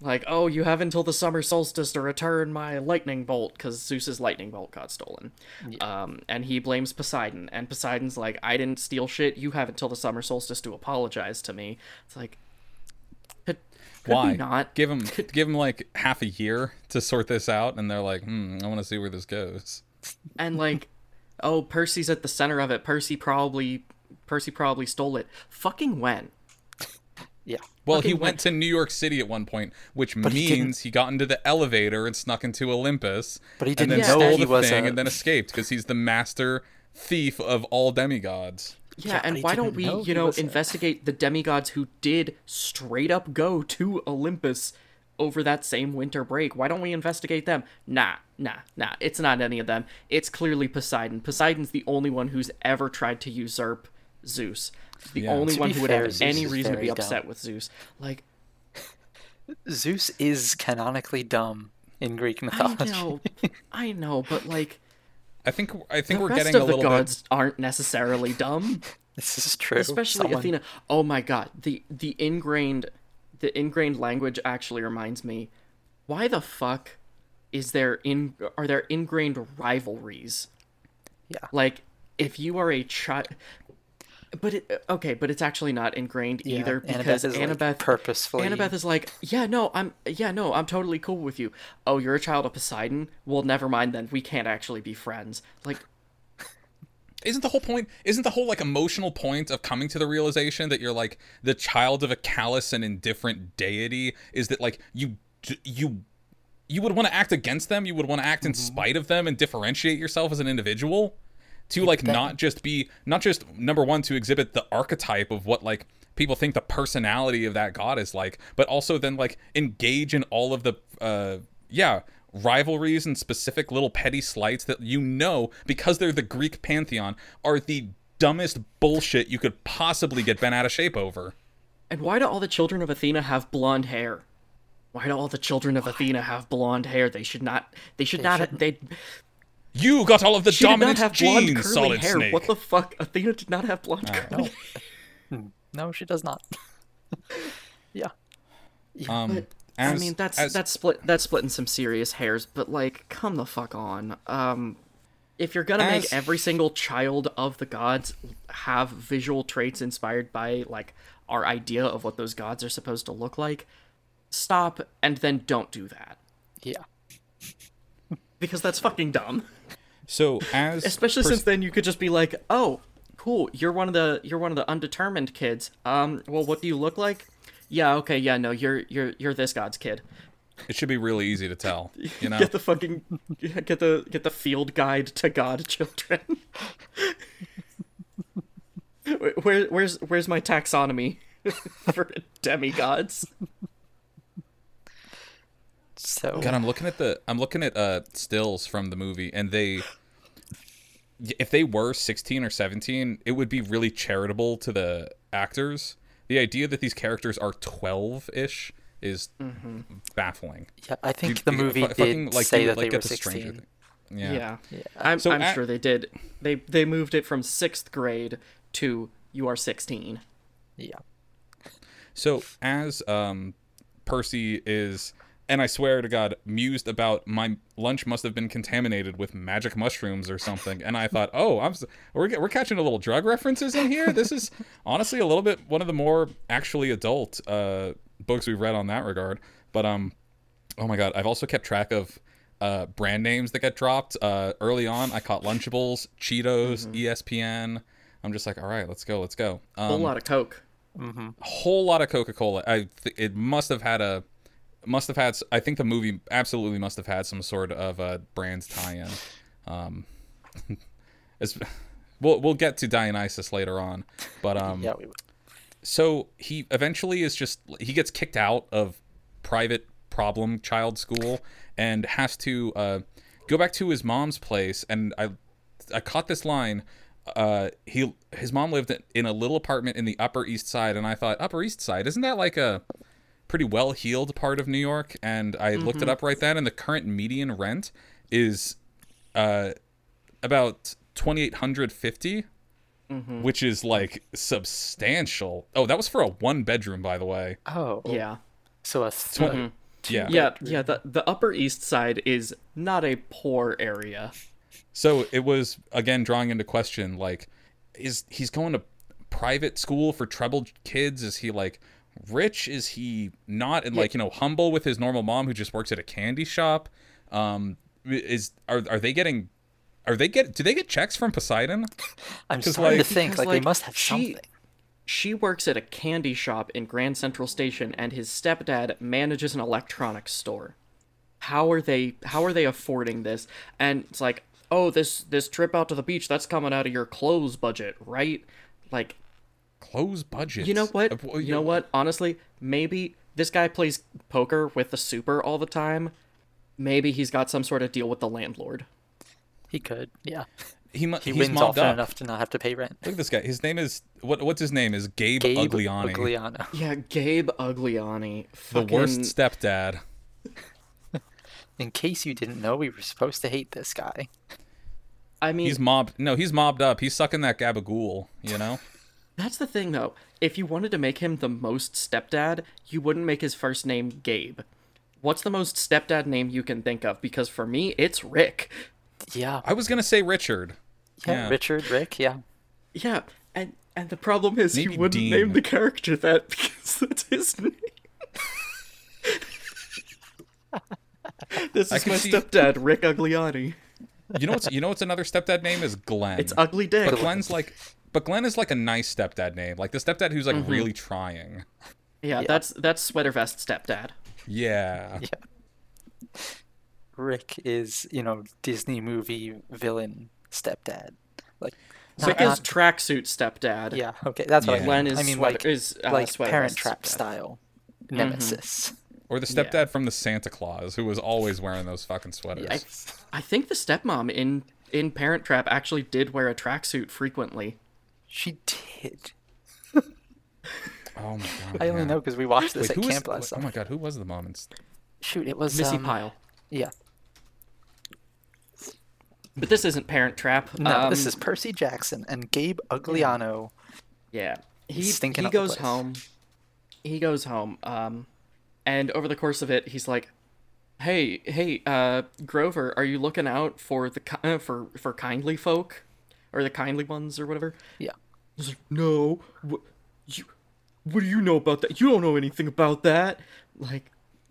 like, oh, you have until the summer solstice to return my lightning bolt because Zeus's lightning bolt got stolen. Um, and he blames Poseidon, and Poseidon's like, I didn't steal shit. You have until the summer solstice to apologize to me. It's like, could, could Why we not? give him give him like half a year to sort this out? And they're like, hmm, I want to see where this goes. And like, oh, Percy's at the center of it. Percy probably, Percy probably stole it. Fucking when? yeah. Well, he Fucking went to New York City at one point, which he means he, got into the elevator and snuck into Olympus. But he didn't then know stole he the was thing a- and then escaped because he's the master thief of all demigods. Yeah, and why don't we, know you know, investigate the demigods who did straight up go to Olympus over that same winter break? Why don't we investigate them? Nah, nah, nah. It's not any of them. It's clearly Poseidon. Poseidon's the only one who's ever tried to usurp Zeus. The Yeah. only To one who would fair, have Zeus any reason to be very dumb. upset with Zeus. Like, Zeus is canonically dumb in Greek mythology. I know, I know, but like, I think I think the we're rest getting a of the little gods aren't necessarily dumb. This is true. especially Someone- Athena. Oh my god, the the ingrained the ingrained language actually reminds me. Why the fuck is there in are there ingrained rivalries? Yeah. Like if you are a child but it uh, okay, but it's actually not ingrained Yeah, either Annabeth because is, like, Annabeth purposefully- Annabeth is like, yeah, no, I'm yeah, no, I'm totally cool with you. Oh, you're a child of Poseidon? Well, never mind then. We can't actually be friends. Like isn't the whole point isn't the whole like emotional point of coming to the realization that you're like the child of a callous and indifferent deity is that like you you you would want to act against them you would want to act in mm-hmm. spite of them and differentiate yourself as an individual to like not just be not just number one to exhibit the archetype of what like people think the personality of that god is like but also then like engage in all of the uh yeah rivalries and specific little petty slights that you know because they're the greek pantheon are the dumbest bullshit you could possibly get bent out of shape over And why do all the children of Athena have blonde hair? Why do all the children of Athena have blonde hair? They should not. They should not. shouldn't. They. You got all of the She did not dominant have blonde genes curly solid hair. snake What the fuck? Athena did not have blonde curly. hair. No, she does not. yeah. um I as- mean, that's as- that's split. That's splitting some serious hairs. But like, come the fuck on. Um, if you're gonna As- make every single child of the gods have visual traits inspired by like our idea of what those gods are supposed to look like, stop and then don't do that Yeah. because that's fucking dumb. So as Especially pers- since then you could just be like, "Oh, cool, you're one of the you're one of the undetermined kids. Um, well, what do you look like? Yeah, okay, yeah, no, you're you're you're this god's kid. it should be really easy to tell you know Get the fucking get the get the field guide to God children. Where- Where where's where's my taxonomy for demigods? So God, I'm looking at the I'm looking at uh stills from the movie, and they if they were 16 or 17, it would be really charitable to the actors. The idea that these characters are 12 ish is baffling. yeah, I think You- the you movie fucking, did like, say you, that like, they were 16. Things. Yeah. Yeah, Yeah. I'm So I'm at- sure they did. They they moved it from sixth grade to you are 16. Yeah. So as um Percy is and I swear to God, mused about my lunch must have been contaminated with magic mushrooms or something. And I thought, oh, I'm we're we're catching a little drug references in here. This is honestly a little bit one of the more actually adult uh, books we've read on that regard. But um, oh my God, I've also kept track of uh, brand names that get dropped. Uh, early on, I caught Lunchables, Cheetos, ESPN. I'm just like, all right, let's go, let's go. Um, A whole lot of coke. A whole lot of Coca-Cola. I th- it must have had a must have had I think the movie absolutely must have had some sort of a brand tie-in. Um as, we'll we'll get to Dionysus later on, but um Yeah, we so he eventually is just he gets kicked out of private problem child school and has to uh, go back to his mom's place. And i i caught this line uh he his mom lived in a little apartment in the upper east side. And i thought upper east side? Isn't that like a pretty well heeled part of new york and i looked it up right then and the current median rent is uh about 2850 which is like substantial oh that was for a one bedroom by the way Oh. Yeah. So a th- yeah Yeah, yeah, the the Upper East Side is not a poor area. So it was again drawing into question like is he's going to private school for troubled kids is he like rich is he not and like you know humble with his normal mom who just works at a candy shop um is are are they getting are they get do they get checks from Poseidon i'm starting like- to think Because, like, they must have she, something. She works at a candy shop in Grand Central Station and his stepdad manages an electronics store. How are they how are they affording this? And it's like, "Oh, this this trip out to the beach, that's coming out of your clothes budget, right?" Like, close budget you know what? Uh, You know what? Honestly, maybe this guy plays poker with the super all the time. Maybe he's got some sort of deal with the landlord. He could. Yeah. he mu- He he's wins mobbed often up enough to not have to pay rent. look at this guy his name is what what's his name is Gabe, Gabe Ugliani Ugliano. Yeah, Gabe Ugliani. the worst stepdad In case you didn't know, we were supposed to hate this guy. I mean, He's mobbed. No, he's mobbed up. He's sucking that gabagool. You know. That's the thing though. If you wanted to make him the most stepdad, you wouldn't make his first name Gabe. What's the most stepdad name you can think of? Because for me, it's Rick. Yeah. I was gonna say Richard. Yeah. Yeah. Richard, Rick, yeah. Yeah, and and the problem is Maybe he wouldn't Dean. name the character that because that's his name. this I is my see- stepdad, Rick Ugliani. You know what's you know what's another stepdad name is Glenn. It's Ugly Dick. But Glenn's like, but Glenn is like a nice stepdad name, like the stepdad who's Mm-hmm. like really trying. yeah, that's that's sweater vest stepdad. Yeah. yeah. Rick is, you know, Disney movie villain stepdad. Like, Rick not- is tracksuit stepdad. yeah, okay, that's what Yeah. I Glenn is I mean, sweater, like, is uh, like sweater Parent Trap stepdad. style nemesis. Or the stepdad from the Santa Claus who was always wearing those fucking sweaters. Yes. I think the stepmom in in Parent Trap actually did wear a tracksuit frequently. She did. Oh my god. I only yeah. know because we watched this Wait, at who was? camp last oh summer. my god, who was the mom? in s- Shoot, it was Missi um, Pyle. Yeah. But this isn't Parent Trap. No, this Um, is Percy Jackson and Gabe Ugliano. Yeah. He Stinking he up goes place. home. He goes home. Um and over the course of it, he's like, "Hey, hey, uh Grover, are you looking out for the ki- uh, for for kindly folk or the kindly ones or whatever?" Yeah. He's like, "No. What you What do you know about that? You don't know anything about that." Like,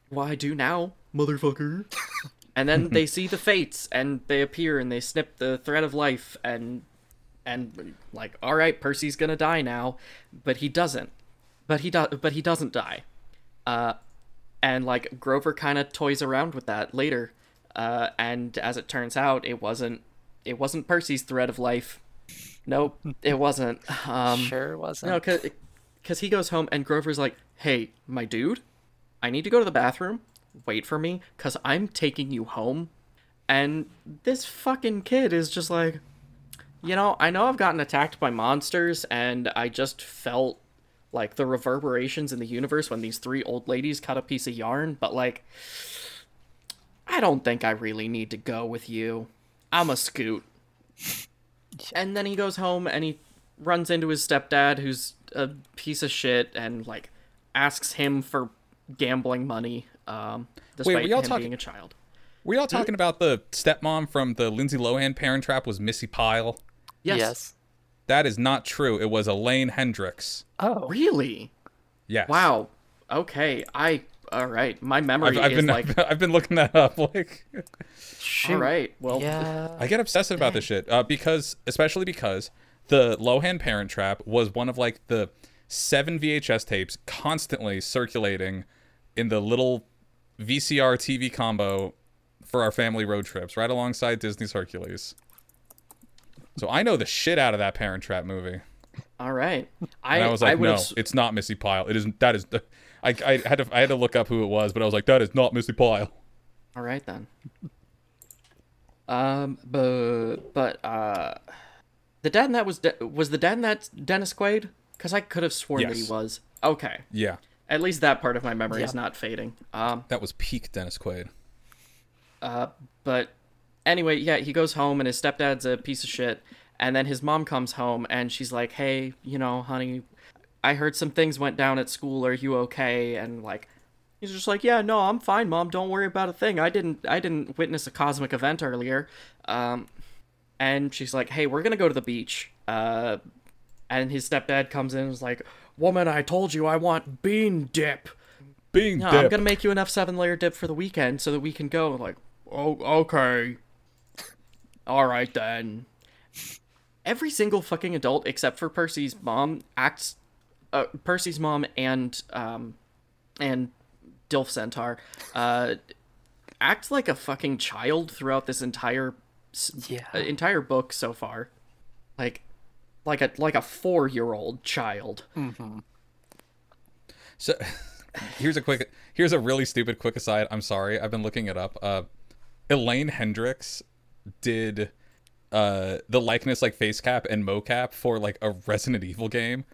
why "Well, do now, motherfucker." and then they see the fates and they appear and they snip the thread of life and and like all right percy's gonna die now but he doesn't but he does but he doesn't die uh and like grover kind of toys around with that later uh and as it turns out it wasn't it wasn't percy's thread of life nope it wasn't um sure wasn't. no because he goes home and grover's like hey my dude i need to go to the bathroom wait for me because i'm taking you home and this fucking kid is just like you know, I know I've gotten attacked by monsters, and I just felt like the reverberations in the universe when these three old ladies cut a piece of yarn, but like, I don't think I really need to go with you. I'm a scoot. And then he goes home and he runs into his stepdad, who's a piece of shit, and like asks him for gambling money, um, despite were y'all him talking- being a child. Were y'all talking about the stepmom from the Lindsay Lohan Parent Trap was Missi Pyle? Yes. Yes. That is not true. It was Elaine Hendrix. Oh. Really? Yes. Wow. Okay. I. All right. My memory I've, I've is been like. I've been looking that up. Like Shoot. All right. Well. Yeah. I get obsessive about this shit uh, because, especially because the Lohan Parent Trap was one of like the seven VHS tapes constantly circulating in the little VCR TV combo for our family road trips, right alongside Disney's Hercules. So I know the shit out of that Parent Trap movie, All right. I. and I was like, would no, it's not Missi Pyle. It is that is. I, I had to I had to look up who it was, but I was like, that is not Missi Pyle. All right then. Um. But. But. Uh. The dad in that was De- was the dad in that Dennis Quaid? Because I could have sworn that he was. Okay. Yeah, At least that part of my memory is not fading. Um. that was peak Dennis Quaid. Uh, but anyway, yeah, he goes home and his stepdad's a piece of shit. And then his mom comes home and she's like, "Hey, you know, honey, I heard some things went down at school. Are you okay?" And like, he's just like, "Yeah, no, I'm fine, mom. Don't worry about a thing. I didn't, I didn't witness a cosmic event earlier." Um, and she's like, "Hey, we're gonna go to the beach." Uh, and his stepdad comes in and is like, "Woman, I told you I want bean dip." Being No, I'm gonna make you enough seven layer dip for the weekend so that we can go. Like, oh, okay. All right then. Every single fucking adult except for Percy's mom acts. Uh, Percy's mom and um, and Dilf Centaur, uh, act like a fucking child throughout this entire Yeah. uh, entire book so far. Like, like a like a four year old child. So here's a quick here's a really stupid quick aside. I'm sorry. I've been looking it up. Uh Elaine Hendrix did uh the likeness like face cap and mocap for like a Resident Evil game.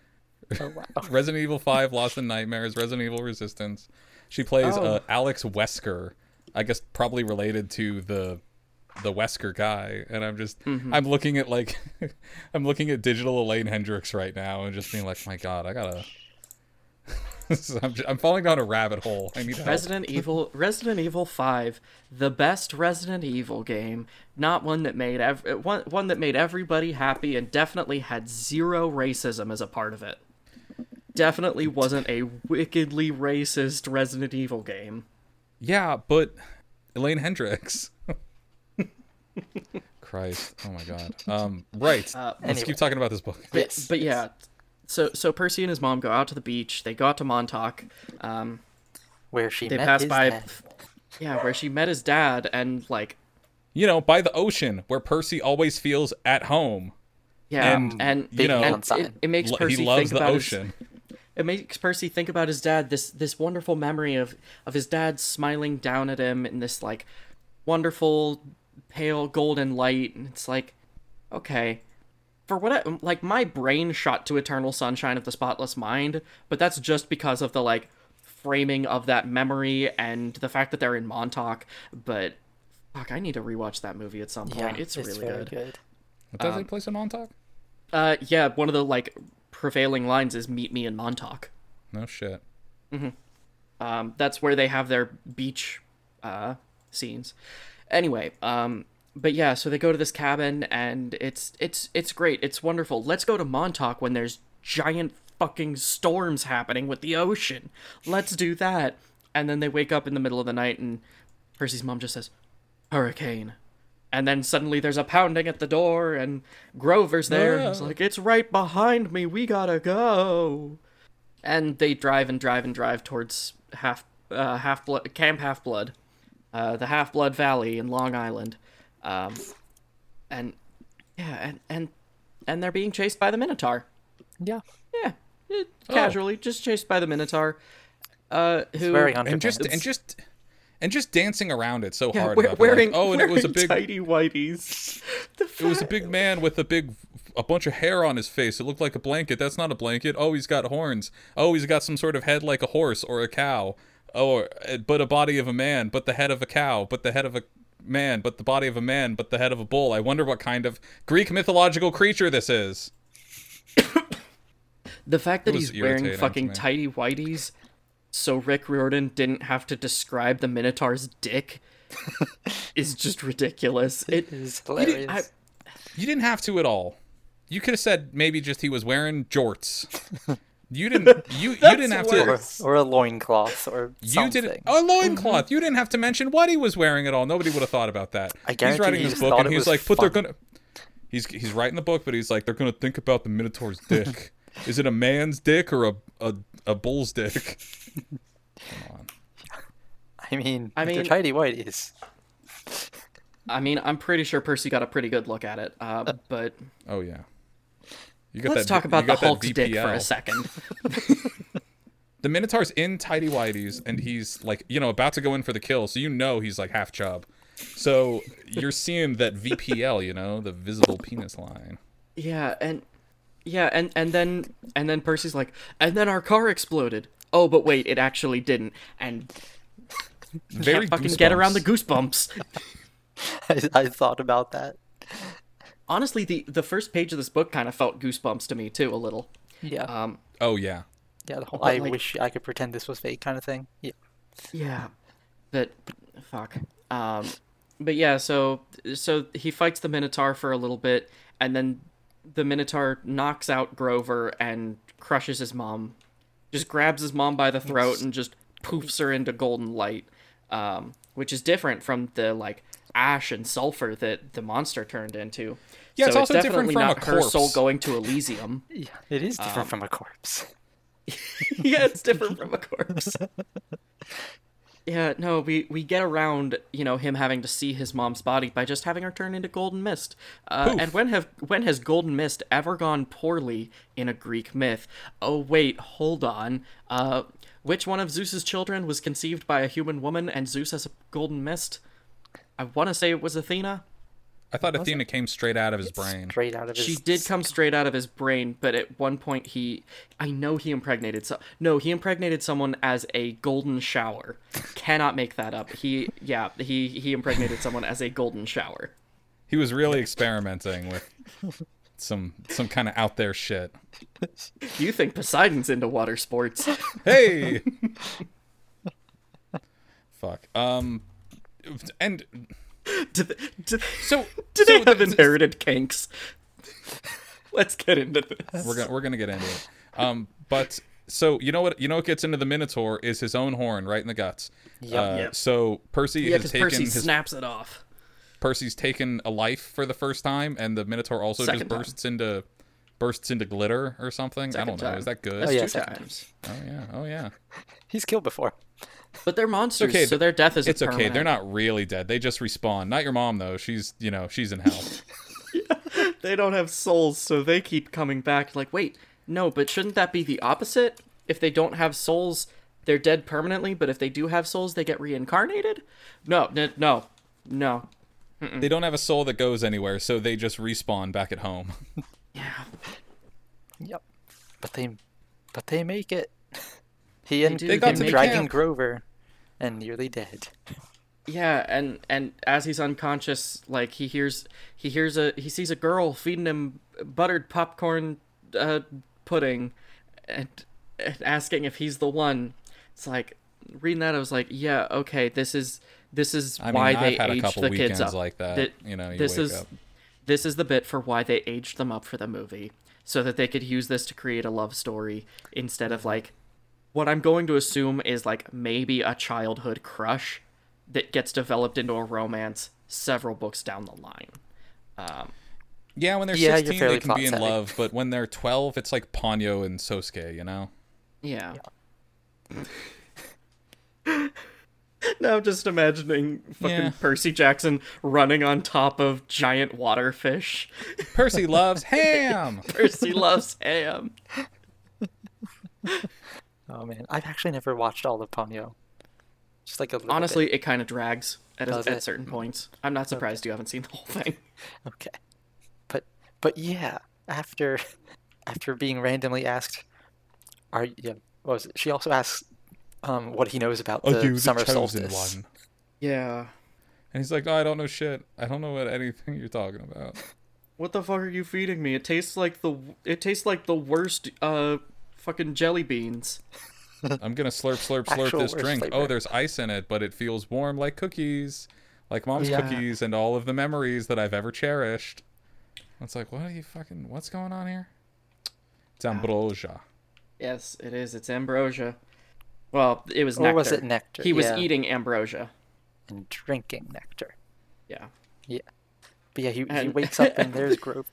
Oh, wow. Resident Evil 5 Lost in Nightmares, Resident Evil Resistance. She plays Oh. uh Alex Wesker. I guess probably related to the the Wesker guy, and I'm just Mm-hmm. I'm looking at like I'm looking at digital Elaine Hendrix right now, and just being like, my God, I gotta. I'm, j- I'm falling down a rabbit hole. I need help. Resident Evil Resident Evil 5, the best Resident Evil game, not one that made ev- one one that made everybody happy and definitely had zero racism as a part of it. Definitely wasn't a wickedly racist Resident Evil game. Yeah, but Elaine Hendrix. Christ, oh my God. Um, right. Let's anyway. keep talking about this book. Yes. But yeah, so so Percy and his mom go out to the beach. They go out to Montauk. Um, Where she they met pass his by, dad. yeah, where she met his dad, and like, You know, by the ocean, where Percy always feels at home. yeah, And, and, you know, and it, it makes Percy he loves think the about ocean. His, it makes Percy think about his dad. This this wonderful memory of of his dad smiling down at him in this like wonderful pale golden light, and it's like, okay, for what I, like my brain shot to Eternal Sunshine of the Spotless Mind, but that's just because of the like framing of that memory and the fact that they're in Montauk. But fuck, I need to rewatch that movie at some point. Yeah, it's, really very good. good. What does take place in Montauk? Uh, yeah, one of the like prevailing lines is "Meet me in Montauk." No shit. Um, that's where they have their beach uh, scenes. Anyway, um, but yeah, so they go to this cabin and it's it's it's great. It's wonderful. Let's go to Montauk when there's giant fucking storms happening with the ocean. Let's do that. And then they wake up in the middle of the night and Percy's mom just says, "Hurricane." And then suddenly there's a pounding at the door and Grover's there and he's like, "It's right behind me. We got to go." and they drive and drive and drive towards half uh, half blood camp half blood uh, the half blood valley in long island. Um, and yeah and, and and they're being chased by the minotaur. Yeah. yeah. Eh, casually just chased by the minotaur. Uh who Very And just and just and just dancing around it so yeah, hard. we- about it, like, wearing oh, and it was a big tidy whities it was a big man with a big a bunch of hair on his face. It looked like a blanket. That's not a blanket. Oh, he's got horns. Oh, he's got some sort of head like a horse or a cow. Oh, uh, but a body of a man, but the head of a cow, but the head of a man, but the body of a man, but the head of a bull. I wonder what kind of Greek mythological creature this is. the fact that he's wearing fucking tidy whities so rick riordan didn't have to describe the minotaur's dick is just ridiculous it is you didn't- hilarious. I- You didn't have to at all. You could have said maybe just he was wearing jorts. You didn't. You you didn't have to. worse. or, or a loincloth or You something. didn't. A loincloth. Mm-hmm. You didn't have to mention what he was wearing at all. Nobody would have thought about that. I he's writing he this book and he's was like, but they're gonna. He's he's writing the book, but he's like, they're gonna think about the Minotaur's dick. Is it a man's dick or a a, a bull's dick? Come on. I mean, I I mean, mean- tidy whities. I mean, I'm pretty sure Percy got a pretty good look at it. Uh, but Oh yeah. You got let's that, talk about the got that Hulk's dick for a second. The Minotaur's in tidy whities, and he's like, you know, about to go in for the kill. So you know he's like half chub. So you're seeing that VPL, you know, the visible penis line. Yeah, and yeah, and and then and then Percy's like, and then our car exploded. Oh, but wait, it actually didn't. And Very can't fucking get around the goosebumps. goosebumps. I, I thought about that. Honestly, the the first page of this book kind of felt goosebumps to me too, a little. Yeah, Um, Oh yeah. yeah. The whole, but, I like- wish I could pretend this was fake kind of thing. Yeah. Yeah, but fuck. Um, but yeah, so so he fights the Minotaur for a little bit, and then the Minotaur knocks out Grover and crushes his mom. Just grabs his mom by the throat and just poofs her into golden light, um, which is different from the like ash and sulfur that the monster turned into. Yeah, so it's also different definitely from a not her soul going to Elysium. Yeah, it is different Um, from a corpse. yeah, it's different from a corpse. Yeah, no, we we get around, you know, him having to see his mom's body by just having her turn into golden mist. Uh, and when have when has golden mist ever gone poorly in a Greek myth? Oh wait, hold on. Uh, which one of Zeus's children was conceived by a human woman and Zeus has a golden mist? I want to say it was Athena. I thought Athena came straight out of his brain. Straight out of his. She did come straight out of his brain, but at one point he, I know he impregnated so. No, he impregnated someone as a golden shower. Cannot make that up. He, yeah, he he impregnated someone as a golden shower. He was really experimenting with some some kind of out there shit. You think Poseidon's into water sports? Hey. Fuck. Um, and Do they, do, so do so they have th- inherited kinks? Let's get into this. we're gonna we're gonna get into it. Um, but so you know what you know what gets into the Minotaur is his own horn right in the guts. Yep. Uh, Yep. So Percy Yeah, has taken Percy his snaps it off. Percy's taken a life for the first time, and the Minotaur also Second just time. bursts into bursts into glitter or something. I don't know. time. Is that good? That's Oh, yeah, two second times. Oh yeah. Oh yeah. He's killed before. But they're monsters, okay, so their death is It's okay. They're not really dead. They just respawn. Not your mom though. She's you know she's in hell. They don't have souls, so they keep coming back. Like, wait, no, but shouldn't that be the opposite? If they don't have souls, they're dead permanently. But if they do have souls, they get reincarnated. No, n- no, no. they don't have a soul that goes anywhere, so they just respawn back at home. Yeah, Yep. But they, but they make it. He and, do, They got and to the Dragon camp. Grover, and nearly dead. yeah, and and as he's unconscious, like he hears he hears a he sees a girl feeding him buttered popcorn uh, pudding, and, and asking if he's the one. It's like reading that, I was like, yeah, okay, this is this is I mean, why I've they had a aged couple the kids up. like that. Th- you know, you this wake is up. this is the bit for why they aged them up for the movie so that they could use this to create a love story instead of like what i'm going to assume is like maybe a childhood crush that gets developed into a romance several books down the line um, Yeah, when they're Yeah, 16, they can be in plot-savvy. love, but when they're 12, it's like Ponyo and Sosuke, you know? yeah, now i'm just imagining fucking Yeah. percy jackson running on top of giant water fish. Percy loves ham. percy loves ham Oh man, I've actually never watched all of Ponyo. Just like a little honestly it kind of drags at, a, at certain points i'm not surprised you haven't seen the whole thing. Okay, but but yeah, after after being randomly asked, are yeah, what was it? She also asks um what he knows about Are the you the summer chosen solstice. one? yeah And he's like, oh, I don't know shit. I don't know what anything you're talking about. What the fuck are you feeding me? It tastes like the it tastes like the worst uh fucking jelly beans. I'm gonna slurp, slurp, slurp Actual this drink. flavor. Oh, there's ice in it, but it feels warm like cookies, like mom's Yeah. cookies, and all of the memories that I've ever cherished. It's like, what are you fucking? What's going on here? It's ambrosia. Yes, it is. It's ambrosia. Well, it was Or nectar. was it nectar? He was Yeah. eating ambrosia. and drinking nectar. Yeah. Yeah. But yeah, he, he wakes up and there's Grover.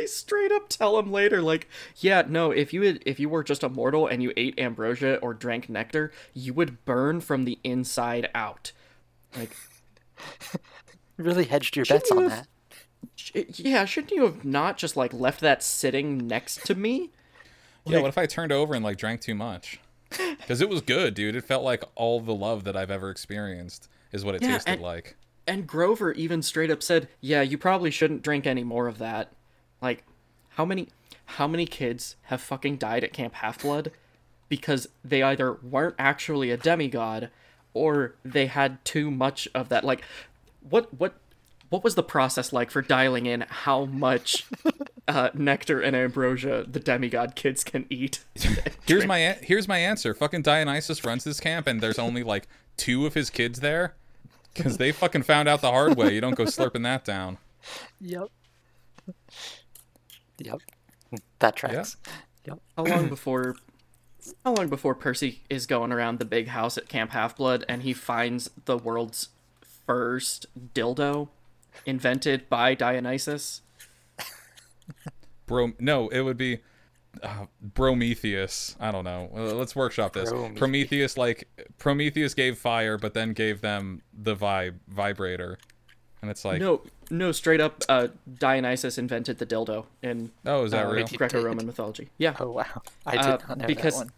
They straight up tell him later, like, yeah, no, if you had, if you were just a mortal and you ate ambrosia or drank nectar, you would burn from the inside out. Like, really hedged your bets on you that. have- sh- yeah, shouldn't you have not just like left that sitting next to me? Yeah, what if I turned over and like drank too much? Because it was good, dude. It felt like all the love that I've ever experienced is what it Yeah, tasted and- like. And Grover even straight up said, "Yeah, you probably shouldn't drink any more of that." Like, how many how many kids have fucking died at Camp Half Blood because they either weren't actually a demigod or they had too much of that? Like, what what what was the process like for dialing in how much uh, nectar and ambrosia the demigod kids can eat? Here's my an- here's my answer. Fucking Dionysus runs this camp, and there's only like two of his kids there, because they fucking found out the hard way. You don't go slurping that down. Yep. Yep. That tracks. Yep. How long before how long before Percy is going around the big house at Camp Half Blood and he finds the world's first dildo invented by Dionysus? Bro, no, it would be uh, Prometheus. I don't know. Let's workshop this. Prometheus. Prometheus, like Prometheus, gave fire, but then gave them the vibe vibrator, and it's like, No, no, straight up uh, Dionysus invented the dildo in oh, is that uh, real? Greco-Roman mythology. Yeah. Oh wow, I did Uh, not know because- that one.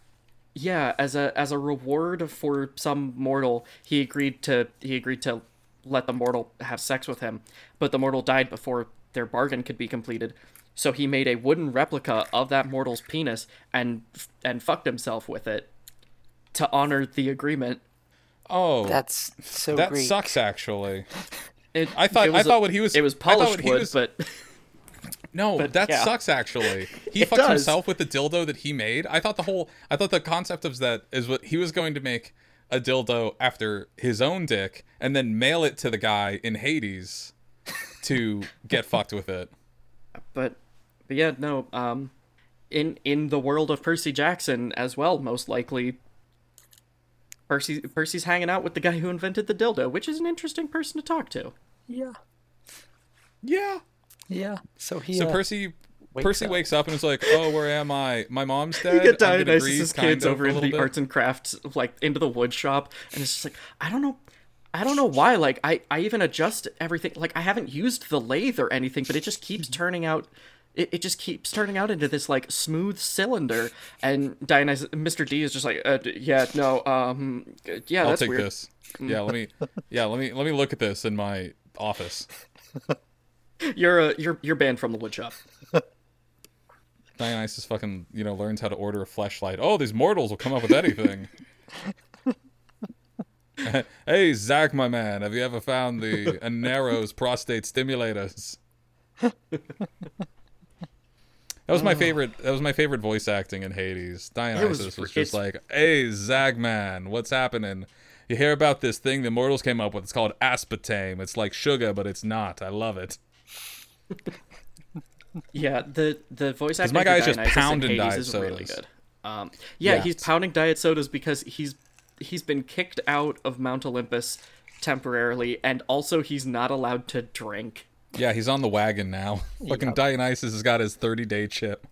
Yeah, as a as a reward for some mortal, he agreed to he agreed to let the mortal have sex with him, but the mortal died before their bargain could be completed. So he made a wooden replica of that mortal's penis and and fucked himself with it to honor the agreement. Oh, That's so that great. sucks. Actually, It, I thought I a- thought what he was it was polished wood, was- but No, But, that yeah. sucks. Actually, he It fucked does. himself with the dildo that he made. I thought the whole, I thought the concept of that is what he was going to make a dildo after his own dick and then mail it to the guy in Hades to get fucked with it. but but yeah, no. Um, in in the world of Percy Jackson as well, most likely. Percy Percy's hanging out with the guy who invented the dildo, which is an interesting person to talk to. Yeah. Yeah. Yeah. So he. So uh, Percy. wakes Percy up. wakes up and is like, "Oh, where am I? My mom's dead." You get I'm gonna Dionysus's grieve kind kids over a into the bit." arts and crafts, like into the wood shop, and it's just like I don't know, I don't know why. Like I, I even adjust everything. Like I haven't used the lathe or anything, but it just keeps turning out. It, it just keeps turning out into this like smooth cylinder, and Dionysus, Mr. D is just like, uh, yeah, no, um, yeah, I'll that's take weird. this. Yeah, let me. Yeah, let me. Let me look at this in my office. You're uh, you're you're banned from the woodshop. Dionysus fucking, you know, learns how to order a flashlight. Oh, these mortals will come up with anything. hey, Zag, my man, have you ever found the Aneros prostate stimulators? That was my favorite. That was my favorite voice acting in Hades. Dionysus was, it's- just like, "Hey, Zagman, what's happening? You hear about this thing the mortals came up with? It's called aspartame. It's like sugar, but it's not. I love it." Yeah, the the voice acting my for guy's just pounding diet is really good. Um, yeah, Yeah. he's pounding diet sodas because he's he's been kicked out of Mount Olympus temporarily, and also he's not allowed to drink. Yeah, he's on the wagon now. Fucking Yep. Dionysus has got his 30 day chip.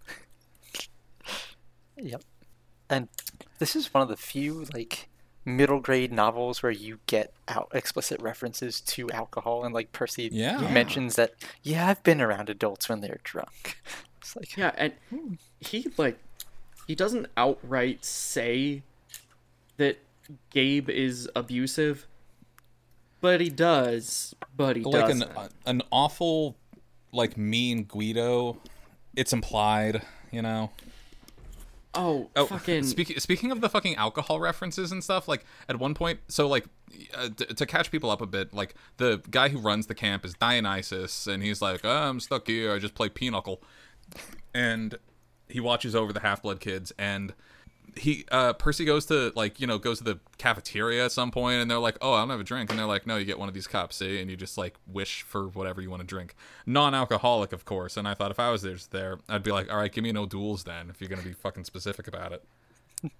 Yep. And this is one of the few like middle grade novels where you get out explicit references to alcohol and like Percy Yeah. Yeah. mentions that yeah, I've been around adults when they're drunk. It's like Yeah, and hmm. he like he doesn't outright say that Gabe is abusive, but he does. But he Like doesn't. an an awful, like mean Guido. It's implied, you know. Oh, Oh, fucking speaking speaking of the fucking alcohol references and stuff, like at one point, so like uh, t- to catch people up a bit, like the guy who runs the camp is Dionysus, and he's like, oh, "I'm stuck here. I just play pinochle," and he watches over the half blood kids, and he uh Percy goes to like you know goes to the cafeteria at some point, and they're like, "Oh, I don't have a drink," and they're like, "No, you get one of these cups, see," and you just like wish for whatever you want to drink, non-alcoholic, of course. And I thought if I was there, there, I'd be like, "All right, give me no duels then, if you're gonna be fucking specific about it."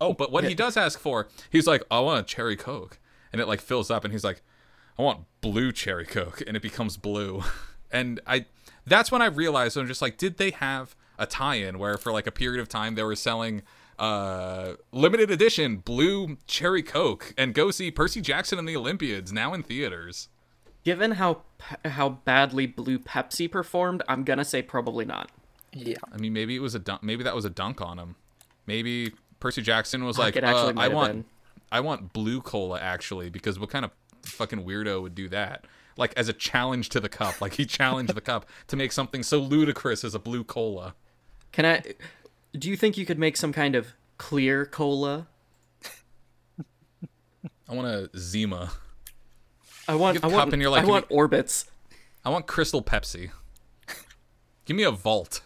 oh, but what he does ask for, he's like, "I want a cherry coke," and it like fills up, and he's like, "I want blue cherry coke," and it becomes blue, and I. That's when I realized I'm just like, did they have a tie-in where for like a period of time they were selling uh limited edition blue cherry coke and go see Percy Jackson and the Olympians now in theaters. given how how badly Blue Pepsi performed, I'm gonna say probably not. yeah. I mean, maybe it was a dunk, maybe that was a dunk on him. Maybe Percy Jackson was like, uh, I want been. I want blue cola actually because what kind of fucking weirdo would do that? Like as a challenge to the cup, like he challenged the cup to make something so ludicrous as a blue cola. Can I? Do you think you could make some kind of clear cola? I want a Zima. I want. I want. like, I "Give want Orbitz. I want Crystal Pepsi. Give me a vault.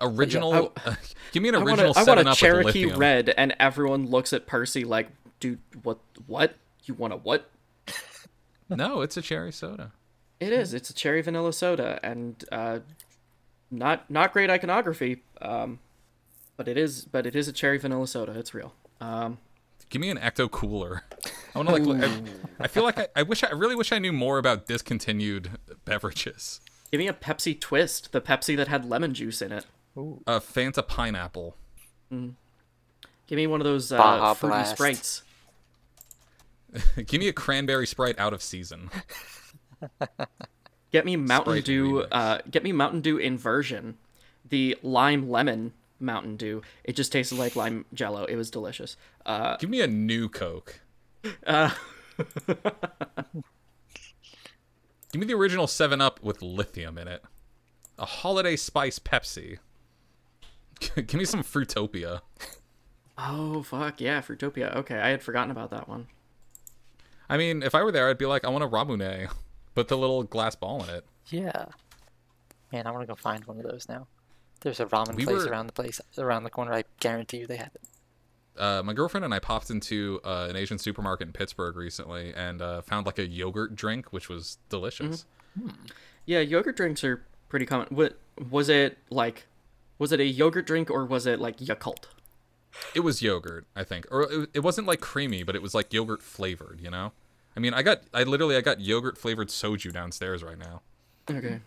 original. Uh, give me an I want original a, I want a Cherokee red, and everyone looks at Percy like, dude, what? What? You want a what? No, it's a cherry soda. It is. It's a cherry vanilla soda, and uh, not not great iconography. Um, but it is. But it is a cherry vanilla soda. It's real. Um, Give me an Ecto Cooler. I want to like. look- I, I feel like I, I wish I, I really wish I knew more about discontinued beverages. give me a Pepsi Twist, the Pepsi that had lemon juice in it. A Fanta pineapple. Give me one of those uh, fruity sprites. Give me a cranberry sprite out of season. Get me Mountain Sprite Dew. Uh, get me Mountain Dew inversion, the lime lemon Mountain Dew. It just tasted like lime jello. It was delicious. Uh, Give me a new Coke. uh, Give me the original 7 Up with lithium in it. A holiday spice Pepsi. Give me some Fruitopia. oh fuck yeah, Fruitopia. Okay, I had forgotten about that one. I mean, if I were there, I'd be like, I want a Ramune. Put the little glass ball in it. Yeah. Man, I want to go find one of those now. There's a ramen We place were- around the place around the corner. I guarantee you they have it. Uh, my girlfriend and I popped into uh, an Asian supermarket in Pittsburgh recently and uh, found like a yogurt drink, which was delicious. Yeah, yogurt drinks are pretty common. What was it like? Was it a yogurt drink or was it like Yakult? It was yogurt, I think, or it, it wasn't like creamy, but it was like yogurt flavored. You know, I mean, I got, I literally, I got yogurt flavored soju downstairs right now. Okay.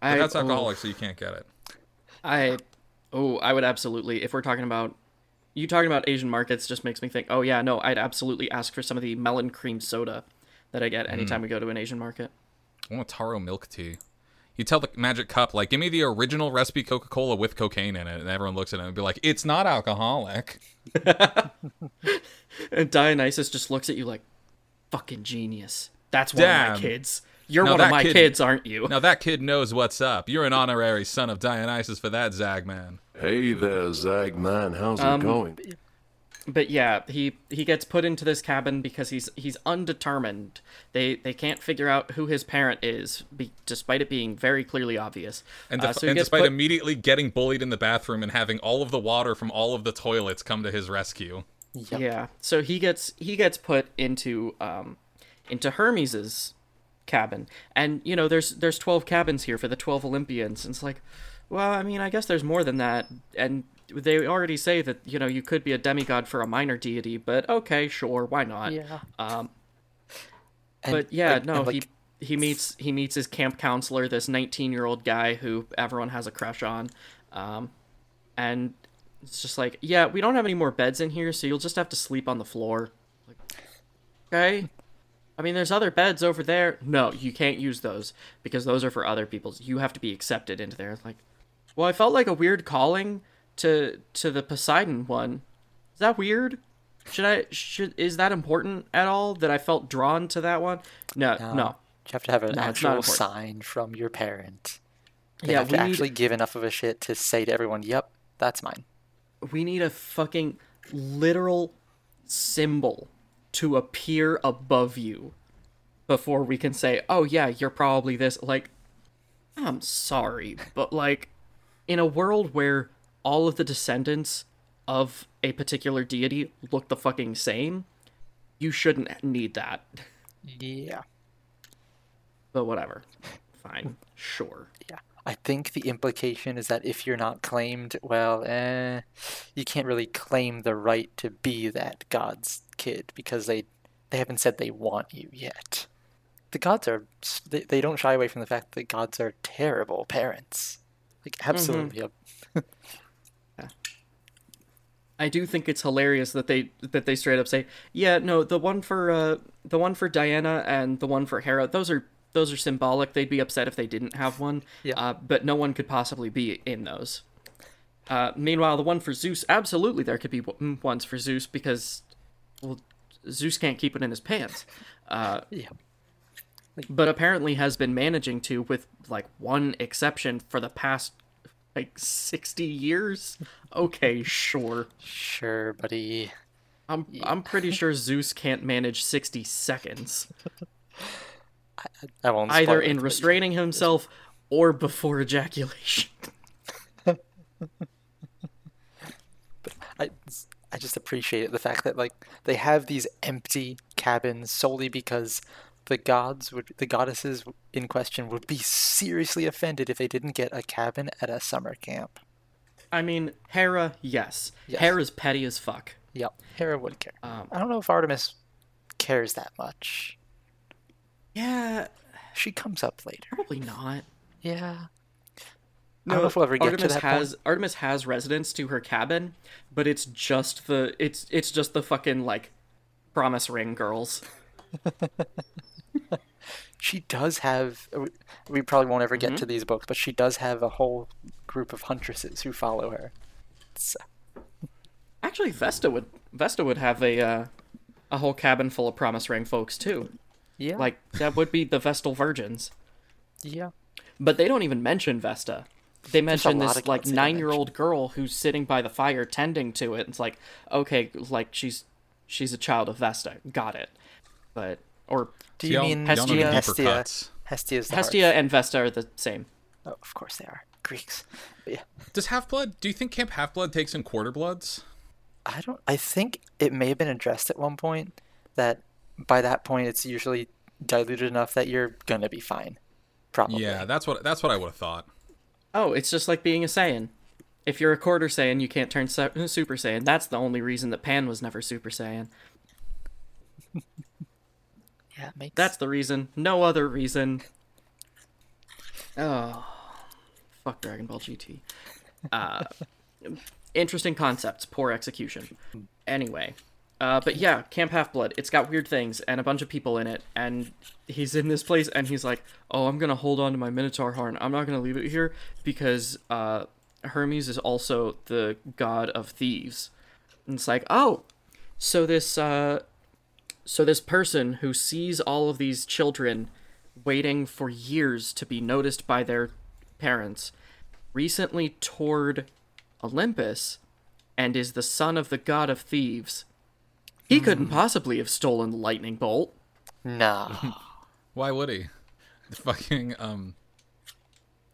But I, that's oh, alcoholic, so you can't get it. I oh, I would absolutely if we're talking about you talking about Asian markets just makes me think, oh yeah, no, I'd absolutely ask for some of the melon cream soda that I get mm. anytime we go to an Asian market. I want taro milk tea. You tell the magic cup, like, give me the original recipe Coca Cola with cocaine in it, and everyone looks at it and be like, it's not alcoholic. And Dionysus just looks at you like, fucking genius. That's one of my kids. You're Now one of my kid- kids, aren't you? Now that kid knows what's up. You're an honorary son of Dionysus for that, Zagman. Hey there, Zagman. How's it going? But yeah, he he gets put into this cabin because he's he's undetermined. They they can't figure out who his parent is, be, despite it being very clearly obvious. And, Uh, so and despite put- immediately getting bullied in the bathroom and having all of the water from all of the toilets come to his rescue. Yep. Yeah. So he gets he gets put into um into Hermes's cabin. And you know, there's there's 12 cabins here for the 12 Olympians. And it's like, well, I mean, I guess there's more than that. And they already say that, you know, you could be a demigod for a minor deity, but okay, sure, why not? Yeah. Um And, but yeah, like- no, like, he he meets he meets his camp counselor, this 19-year-old guy who everyone has a crush on. Um and it's just like, yeah, we don't have any more beds in here, so you'll just have to sleep on the floor. Like, okay. I mean, there's other beds over there. No, you can't use those because those are for other people's. You have to be accepted into there. Like, well, I felt like a weird calling to to the Poseidon one. Is that weird? Should I should is that important at all that I felt drawn to that one? No, No. no. You have to have an No, actual sign from your parent. They Yeah, have to we need- actually give enough of a shit to say to everyone, "Yep, that's mine." We need a fucking literal symbol to appear above you before we can say, "Oh yeah, you're probably this." Like, I'm sorry, but like, in a world where all of the descendants of a particular deity look the fucking same, you shouldn't need that. Yeah. But whatever, fine, sure. Yeah. I think the implication is that if you're not claimed, well, eh, you can't really claim the right to be that god's kid because they they haven't said they want you yet. The gods are they, they don't shy away from the fact that gods are terrible parents. Like absolutely. ab- I do think it's hilarious that they that they straight up say, "Yeah, no, the one for uh, the one for Diana and the one for Hera, those are those are symbolic. They'd be upset if they didn't have one. Yeah. Uh, but no one could possibly be in those. Uh, meanwhile, the one for Zeus, absolutely, there could be w- ones for Zeus because, well, Zeus can't keep it in his pants. Uh, Yeah. but apparently has been managing to, with like one exception, for the past like sixty years. Okay, sure. Sure, buddy. I'm I'm pretty sure Zeus can't manage 60 seconds, I won't either it, in restraining himself or before ejaculation. I, I just appreciate it, the fact that like they have these empty cabins solely because the gods would the goddesses in question would be seriously offended if they didn't get a cabin at a summer camp. I mean, Hera, yes. Yes. Hera's petty as fuck. Yep, Hera wouldn't care. Um, I don't know if Artemis cares that much. Yeah, She comes up later. probably not. Yeah. I don't know if we'll ever get Artemis to that has point. Artemis has residence to her cabin, but it's just the it's it's just the fucking like promise ring girls. She does have. we- We probably won't ever get Mm-hmm. to these books, but she does have a whole group of huntresses who follow her. So, Actually, Vesta would Vesta would have a uh, a whole cabin full of promise ring folks too. Yeah. Like that would be the Vestal Virgins. yeah. But they don't even mention Vesta. They mention this like kids they don't nine year old girl who's sitting by the fire tending to it. It's like, okay, like she's she's a child of Vesta. Got it. But or Do you Y'all- mean y'all know the Hestia? Hestia. cuts. Hestia's the Hestia heart. and Vesta are the same. Oh, of course they are. Greeks. But yeah. Does Half Blood? Do you think Camp Half Blood takes in Quarter Bloods? I don't. I think it may have been addressed at one point that by that point it's usually diluted enough that you're gonna be fine. Probably. Yeah, that's what that's what I would have thought. Oh, it's just like being a Saiyan. If you're a quarter Saiyan, you can't turn su- Super Saiyan. That's the only reason that Pan was never Super Saiyan. Yeah. It makes. That's the reason. No other reason. Oh, fuck Dragon Ball GT. Uh, interesting concepts, poor execution. Anyway, uh, but yeah, Camp Half Blood. It's got weird things and a bunch of people in it, and he's in this place, and he's like, "Oh, I'm gonna hold on to my Minotaur horn. I'm not gonna leave it here because uh, Hermes is also the god of thieves." And it's like, oh, so this uh, so this person who sees all of these children waiting for years to be noticed by their parents recently toured Olympus and is the son of the god of thieves. He couldn't possibly have stolen the lightning bolt. No. Why would he? The fucking um.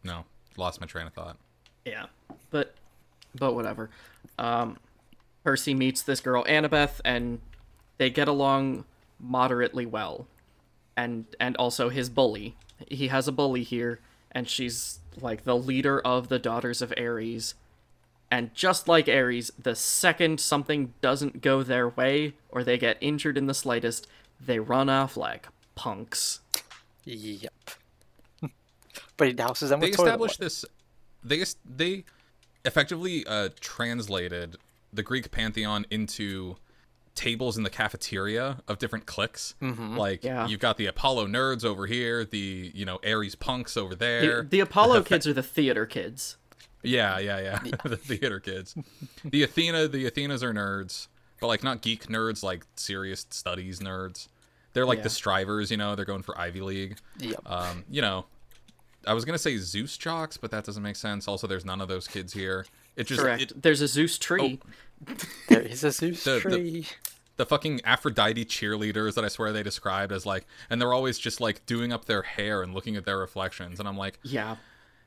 No, lost my train of thought. Yeah. But but whatever. Um Percy meets this girl Annabeth and they get along moderately well. And and also his bully. He has a bully here and she's like the leader of the daughters of Ares. And just like Ares, the second something doesn't go their way or they get injured in the slightest, they run off like punks. yep. but he douses them They with established this. They es- they effectively uh, translated the Greek pantheon into tables in the cafeteria of different cliques. Mm-hmm. Like Yeah. you've got the Apollo nerds over here, the you know Ares punks over there. the Apollo kids are the theater kids. Yeah, yeah, yeah. the theater kids. The Athena, the Athenas are nerds, but like not geek nerds, like serious studies nerds. They're like Yeah. the strivers, you know. They're going for Ivy League. Yep. Um, you know, I was gonna say Zeus jocks, but that doesn't make sense. Also, there's none of those kids here. It just Correct. it, There's a Zeus tree. there is a Zeus The- the- tree. the fucking Aphrodite cheerleaders that I swear they described as like, and they're always just like doing up their hair and looking at their reflections, and I'm like, Yeah.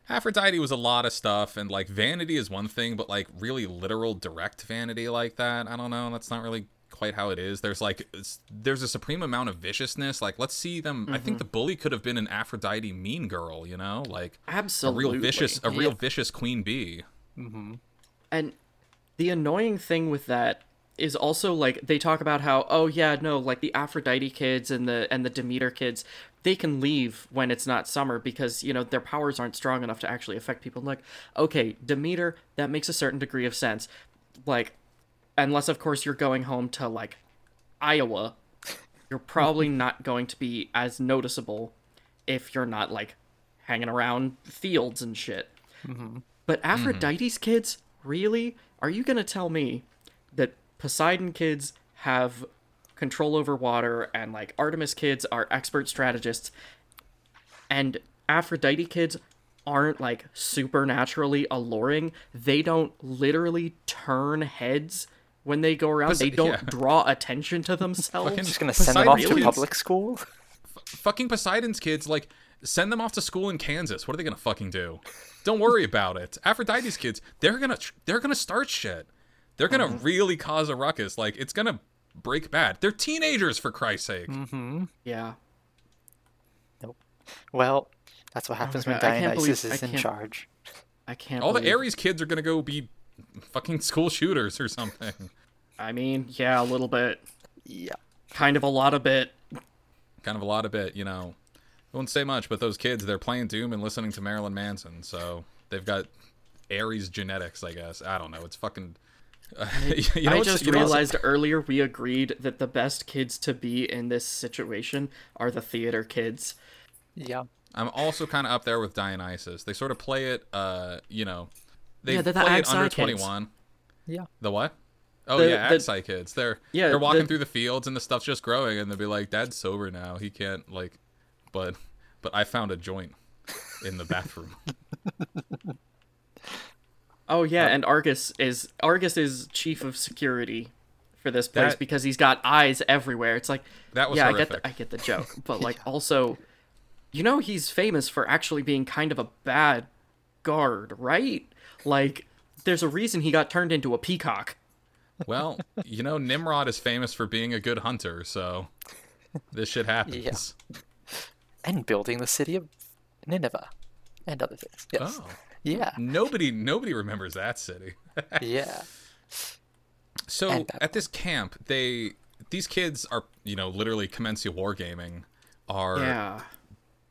Aphrodite was a lot of stuff, and like vanity is one thing, but like really literal direct vanity like that, I don't know. That's not really quite how it is. There's like there's a supreme amount of viciousness. Like let's see them. I Mm-hmm. think the bully could have been an Aphrodite mean girl, you know, like Absolutely. a real vicious, a real vicious queen bee. And the annoying thing with that is also like they talk about how oh yeah no like the Aphrodite kids and the and the Demeter kids they can leave when it's not summer because you know their powers aren't strong enough to actually affect people. like okay Demeter that makes a certain degree of sense, like unless of course you're going home to like Iowa, you're probably not going to be as noticeable if you're not like hanging around fields and shit. Mm-hmm. But mm-hmm. Aphrodite's kids, really? Are you gonna tell me that Poseidon kids have control over water and like Artemis kids are expert strategists and Aphrodite kids aren't like supernaturally alluring? They don't literally turn heads when they go around. Pos- they don't yeah. draw attention to themselves. Fucking- Just gonna send them off to public school. Fucking Poseidon's kids, like send them off to school in Kansas. What are they gonna fucking do? Don't worry about it. Aphrodite's kids, they're gonna tr- they're gonna start shit. They're gonna mm-hmm. really cause a ruckus. Like it's gonna break bad. They're teenagers for Christ's sake. Mm-hmm. yeah. Nope. Well, that's what happens oh, when God, I can't Dionysus believe- is in charge. I can't All the believe- Ares kids are gonna go be fucking school shooters or something. I mean, yeah, a little bit. Yeah. Kind of a lot of bit. kind of a lot of it, you know. I won't say much, but those kids, they're playing Doom and listening to Marilyn Manson, so they've got Ares genetics, I guess. I don't know. It's fucking. you know, I just you know realized earlier we agreed that the best kids to be in this situation are the theater kids. Yeah. I'm also kind of up there with Dionysus. They sort of play it, uh, you know, they Yeah, they're the play it Agsar under kids. 21. Yeah. The what? Oh The- yeah, the- Axi kids. They're Yeah, they're walking the- through the fields and the stuff's just growing, and they'll be like, "Dad's sober now. He can't like." But but I found a joint in the bathroom. Oh yeah, and Argus is Argus is chief of security for this place That- because he's got eyes everywhere. It's like That was yeah, I get the, I get the joke, but like also, you know, he's famous for actually being kind of a bad guard, right? Like, there's a reason he got turned into a peacock. well, you know, Nimrod is famous for being a good hunter, so this shit happens. And building the city of Nineveh and other things. Yes. Oh, Yeah. nobody nobody remembers that city. Yeah. So uh, at this camp, they these kids are you know literally commencing wargaming, are Yeah.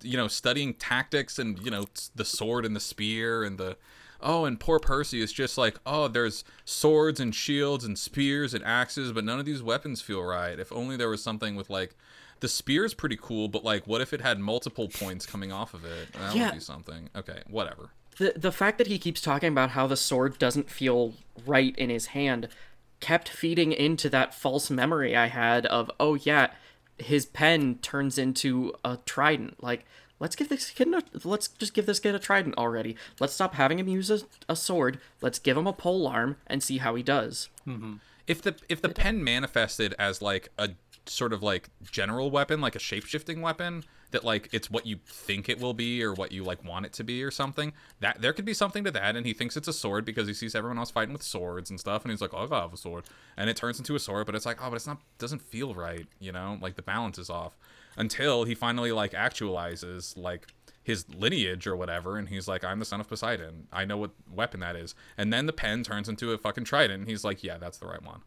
you know studying tactics and you know the sword and the spear and the oh and poor Percy is just like oh there's swords and shields and spears and axes but none of these weapons feel right. If only there was something with like the spear is pretty cool, but like what if it had multiple points coming off of it? That Yeah. would be something. Okay, whatever. The the fact that he keeps talking about how the sword doesn't feel right in his hand kept feeding into that false memory I had of oh yeah, his pen turns into a trident. Like let's give this kid a, let's just give this kid a trident already. Let's stop having him use a, a sword. Let's give him a pole arm and see how he does. Mm-hmm. If the if the pen manifested as like a sort of like general weapon, like a shape shifting weapon, that like it's what you think it will be or what you like want it to be or something, that there could be something to that. And he thinks it's a sword because he sees everyone else fighting with swords and stuff, and he's like, oh, I have a sword, and it turns into a sword, but it's like, oh, but it's not doesn't feel right, you know, like the balance is off. Until he finally like actualizes like his lineage or whatever, and he's like, I'm the son of Poseidon. I know what weapon that is. And then the pen turns into a fucking trident, and he's like, yeah, that's the right one.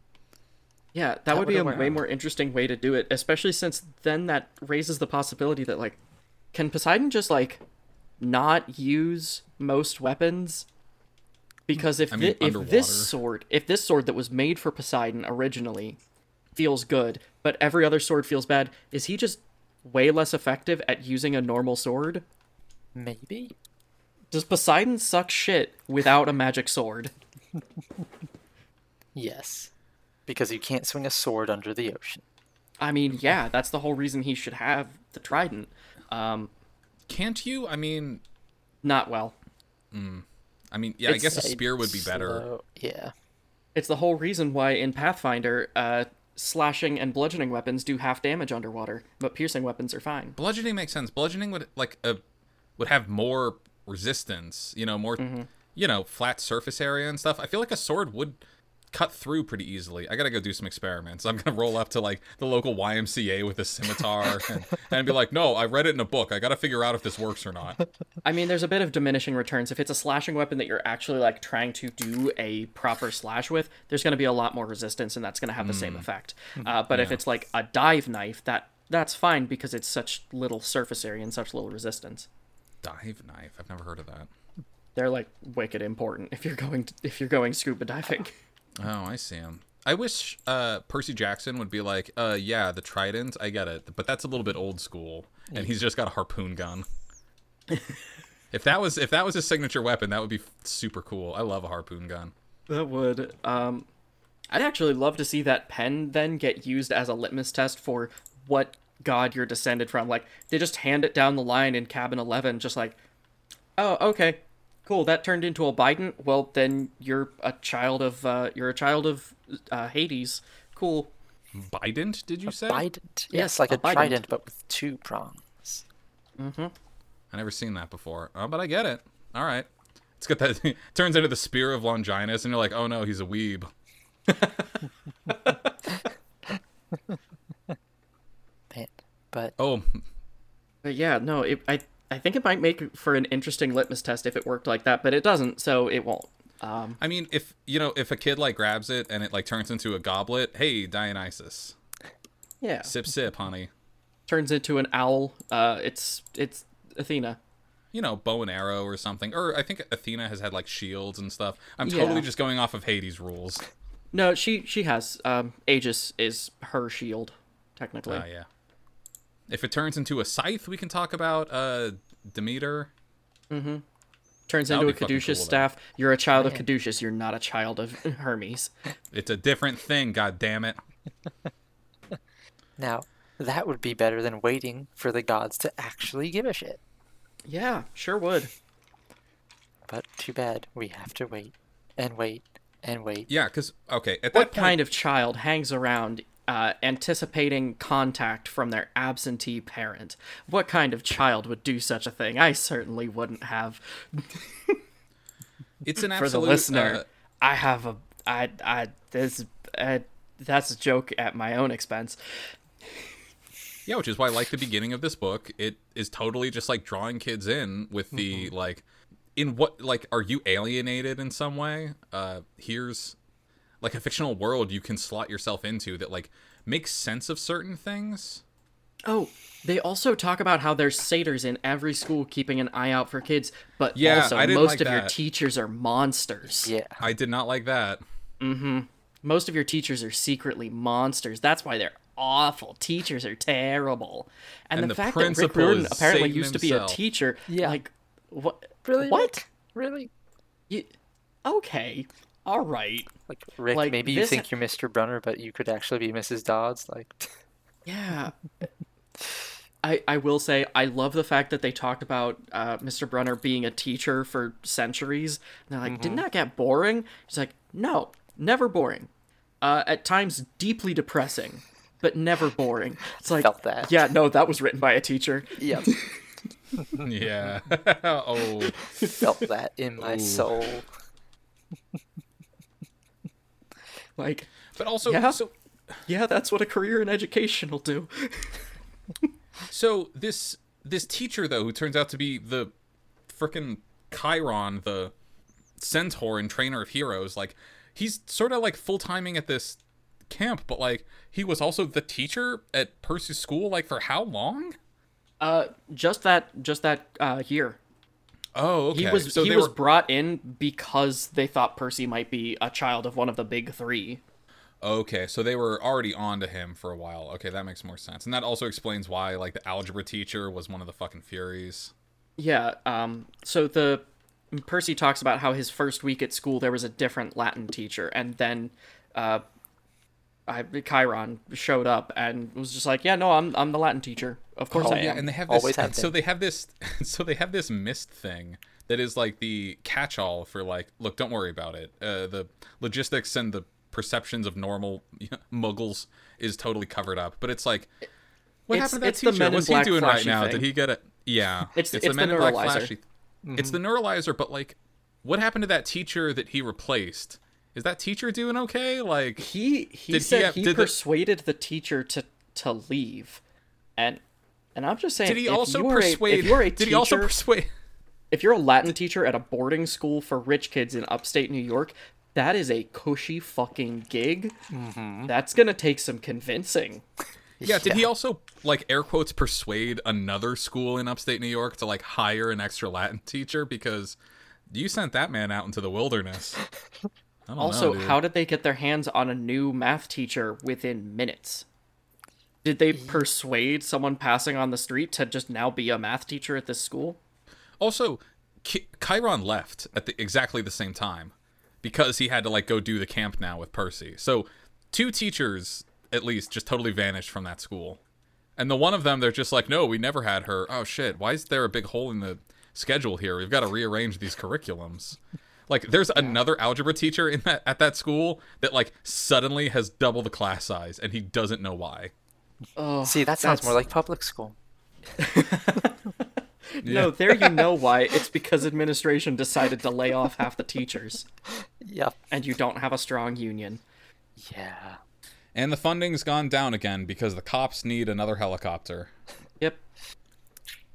Yeah, that, would be a would've way worked. more interesting way to do it, especially since then that raises the possibility that like can Poseidon just like not use most weapons? Because if I mean, thi- if this sword, if this sword that was made for Poseidon originally feels good, but every other sword feels bad, is he just way less effective at using a normal sword? Maybe. Does Poseidon suck shit without a magic sword? Yes. Because you can't swing a sword under the ocean. I mean, yeah, that's the whole reason he should have the trident. Um, Can't you? I mean, not well. I mean, yeah, I guess a spear would be better. slow- Yeah. It's the whole reason why in Pathfinder, uh, slashing and bludgeoning weapons do half damage underwater, but piercing weapons are fine. Bludgeoning makes sense. Bludgeoning would like a would have more resistance. You know, more you know flat surface area and stuff. I feel like a sword would cut through pretty easily. I gotta go do some experiments. I'm gonna roll up to like the local YMCA with a scimitar and, and be like, no, I read it in a book. I gotta figure out if this works or not. I mean, there's a bit of diminishing returns. If it's a slashing weapon that you're actually like trying to do a proper slash with, there's to be a lot more resistance, and that's to have the same effect. Uh, but if it's like a dive knife, that that's fine because it's such little surface area and such little resistance. Dive knife. I've never heard of that. They're like wicked important if you're going to, if you're going scuba diving. Oh, I see him. I wish uh, Percy Jackson would be like, uh, yeah, the trident, I get it, but that's a little bit old school, and he's just got a harpoon gun. if that was if that was his signature weapon, that would be super cool. I love a harpoon gun. That would. Um, I'd actually love to see that pen then get used as a litmus test for what god you're descended from. Like they just hand it down the line in cabin eleven, just like, oh, okay, cool. That turned into a bident. Well, then you're a child of uh, you're a child of uh, Hades. Cool. Bident, did you say? Bident. Yes, Yes, like a a, bident. trident, but with two prongs. Mm-hmm i never seen that before. Oh, but I get it. All right. It's got that turns into the spear of Longinus, and you're like, oh no, he's a weeb. Man. But Oh, But yeah, no, it, I I think it might make for an interesting litmus test if it worked like that, but it doesn't, so it won't. Um, I mean, if you know, if a kid like grabs it and it like turns into a goblet, hey, Dionysus, yeah, sip sip, honey. turns into an owl. Uh, it's it's Athena. you know, bow and arrow or something. Or I think Athena has had like shields and stuff. I'm Yeah. totally just going off of Hades rules. No, she she has. Um, Aegis is her shield, technically. Ah, yeah. If it turns into a scythe, we can talk about uh Demeter. Mm-hmm. Turns That would into a caduceus cool, though. staff. You're a child of caduceus. You're not a child of Hermes. It's a different thing. God damn it. Now, that would be better than waiting for the gods to actually give a shit. Yeah, sure would. But too bad, we have to wait and wait and wait. Yeah, because okay, at that What point, kind of child hangs around uh, anticipating contact from their absentee parent? What kind of child would do such a thing? I certainly wouldn't have. it's an For the listener, uh, I have a. I. I. This. Uh, that's a joke at my own expense. Yeah, which is why, I like the beginning of this book, it is totally just like drawing kids in with the Mm-hmm. like, in what like are you alienated in some way? Uh, here's like a fictional world you can slot yourself into that like makes sense of certain things. Oh, they also talk about how there's satyrs in every school keeping an eye out for kids, but Yeah, also I didn't most like of your teachers are monsters. Yeah. I did not like that. Mm-hmm. Most of your teachers are secretly monsters. That's why they're awful. Teachers are terrible. And, And the, the fact that Rick principal Riordan is apparently Satan used to be a teacher, Yeah. like what? Really? What? Rick? Really? You, okay, all right. Like Rick, Like, maybe you this- think you're Mr. Brunner, but you could actually be Mrs. Dodds. Like, Yeah. I, I will say I love the fact that they talked about uh, Mr. Brunner being a teacher for centuries. And they're like, didn't that get boring? He's like, no, never boring. Uh, at times deeply depressing, but never boring. It's like, Felt that. yeah, no, that was written by a teacher. yep, Yeah. oh, felt that in my soul. Like, but also Yeah. so yeah, that's what a career in education will do. So this this teacher though, who turns out to be the frickin' Chiron, the centaur and trainer of heroes, like he's sort of like full timing at this camp, but like he was also the teacher at Percy's school, like for how long? Uh, just that, just that uh, year. Oh, okay. He was so he was were brought in because they thought Percy might be a child of one of the big three. okay. So they were already on to him for a while. Okay, that makes more sense, and that also explains why like the algebra teacher was one of the fucking Furies. Yeah, um so the Percy talks about how his first week at school there was a different Latin teacher and then uh I, Chiron showed up and was just like, "Yeah, no, I'm I'm the Latin teacher. Of course Oh, I am." Yeah, and they have this. Always have so they have this. So they have this mist thing that is like the catch-all for like, look, don't worry about it. Uh, the logistics and the perceptions of normal muggles is totally covered up. But it's like, what It's- happened to that it's the teacher? Men What's he doing right now? thing. Did he get it? Yeah, It's- the it's the Men in Black neuralizer. flashy. It's the neuralizer, but like, what happened to that teacher that he replaced? Is that teacher doing okay? Like, he he Did he said have- he, did the- persuaded the teacher to to leave. And and I'm just saying did he also a- persuade? if you're a did teacher, he also persuade? if you're a Latin teacher at a boarding school for rich kids in upstate New York, that is a cushy fucking gig. Mm-hmm. That's gonna take some convincing. Yeah, did he also like air quotes persuade another school in upstate New York to like hire an extra Latin teacher because you sent that man out into the wilderness. I don't Also, know, how did they get their hands on a new math teacher within minutes? Did they persuade someone passing on the street to just now be a math teacher at this school? also Ki- Chiron left at the, exactly the same time because he had to like go do the camp now with Percy. So two teachers at least just totally vanished from that school. And the one of them they're just like, "No, we never had her." Oh shit, why is there a big hole in the schedule here? We've got to rearrange these curriculums. Like there's another algebra teacher in that at that school that like suddenly has double the class size and he doesn't know why. Oh, See, that sounds that's- more like public school. No, there you know why. It's because administration decided to lay off half the teachers, Yep. and you don't have a strong union. Yeah. And the funding's gone down again because the cops need another helicopter. Yep.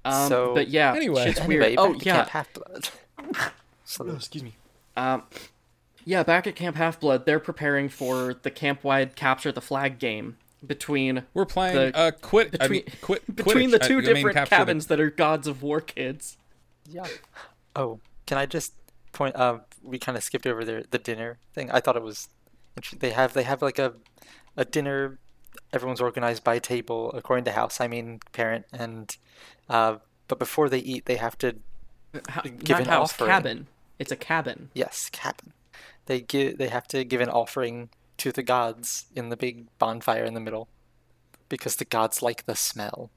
Um, So- but yeah, Anyway. shit's Anyway, weird. Oh yeah, Camp Half-Blood. excuse me. Um, yeah, back at Camp Half Blood, they're preparing for the camp-wide capture the flag game between We're playing The- uh quit I between mean, quit between Quidditch. the I- two I mean, different the- cabins that are gods of war kids. Yeah. Oh, can I just point? Um, we kind of skipped over their the dinner thing. I thought it was. inter- They have they have like a a dinner. Everyone's organized by table according to house. I mean parent and. Uh, but before they eat, they have to How, Give not an house, offering. cabin. It's a cabin. Yes, cabin. They give they have to give an offering to the gods in the big bonfire in the middle, because the gods like the smell.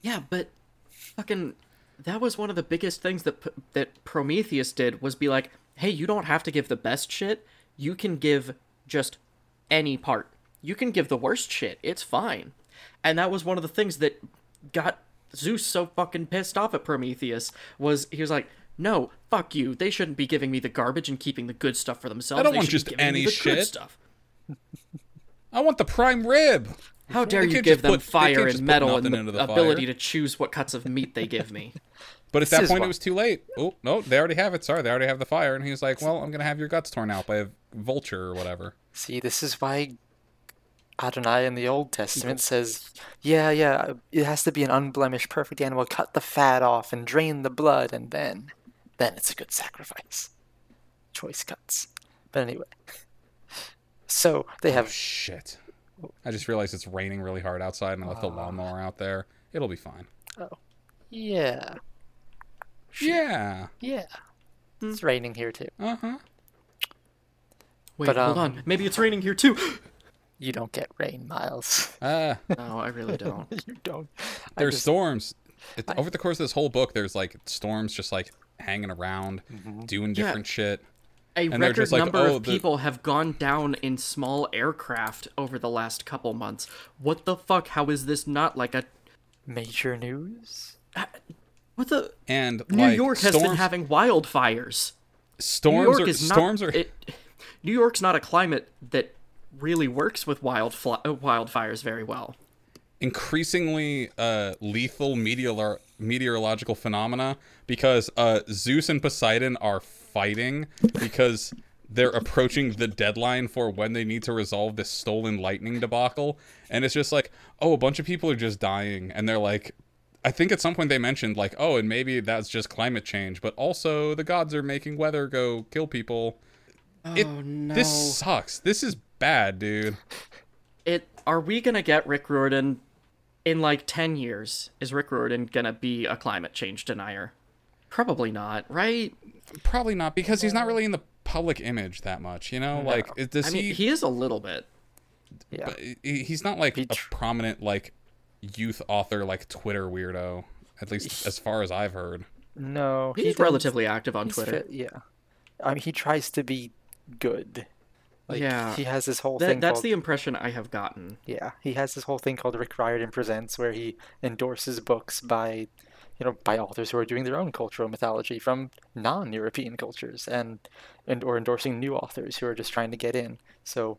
Yeah, but fucking that was one of the biggest things that that Prometheus did was be like, "Hey, you don't have to give the best shit. You can give just any part. You can give the worst shit. It's fine." And that was one of the things that got Zeus so fucking pissed off at Prometheus was he was like, "No, fuck you. They shouldn't be giving me the garbage and keeping the good stuff for themselves. I don't They want just be giving me any the shit. stuff." I want the prime rib. How dare They you give them put- fire and metal and the, the ability to choose what cuts of meat they give me? But at This that is point, why- it was too late. Oh no, they already have it. Sorry, they already have the fire. And he's like, "Well, I'm gonna have your guts torn out by a vulture or whatever." See, this is why Adonai in the Old Testament says, "Yeah, yeah, it has to be an unblemished, perfect animal. Cut the fat off and drain the blood, and then, then it's a good sacrifice." Choice cuts. But anyway, so they Oh have shit! I just realized it's raining really hard outside, and I left the lawnmower out there. It'll be fine. Oh. Yeah, Yeah. yeah. It's raining here too. Uh huh. Wait, But, hold um, on. Maybe it's raining here too. You don't get rain, Miles. Uh, no, I really don't. you don't. There's just- storms. It, over the course of this whole book, there's like storms just like hanging around, doing Yeah. different shit. A And they're record just like, number "Oh, of the- people have gone down in small aircraft over the last couple months. What the fuck? How is this not like a major news. what the? And New like, York has storms, been having wildfires. New storms York are is storms not. are It, New York's not a climate that really works with wild fly, uh, wildfires very well. increasingly uh, lethal meteor- meteorological phenomena because uh, Zeus and Poseidon are fighting because they're approaching the deadline for when they need to resolve this stolen lightning debacle. And it's just like, oh, a bunch of people are just dying. And they're like, I think at some point they mentioned, like, oh, and maybe that's just climate change, but also the gods are making weather go kill people. It, oh no! This sucks. This is bad, dude. it are we gonna get Rick Riordan in like 10 years is Rick Riordan gonna be a climate change denier probably not right Probably not because he's not really in the public image that much, you know? Like, does I mean he, he is a little bit Yeah. but He's not like a tr- prominent like youth author like Twitter weirdo. At least as far as I've heard. No, he he's relatively active on Twitter fit- yeah. I mean, he tries to be good. Like, Yeah. He has this whole that, thing that's called the impression I have gotten yeah. He has this whole thing called Rick Riordan Presents, where he endorses books by, you know, by authors who are doing their own cultural mythology from non-European cultures, and and or endorsing new authors who are just trying to get in. So,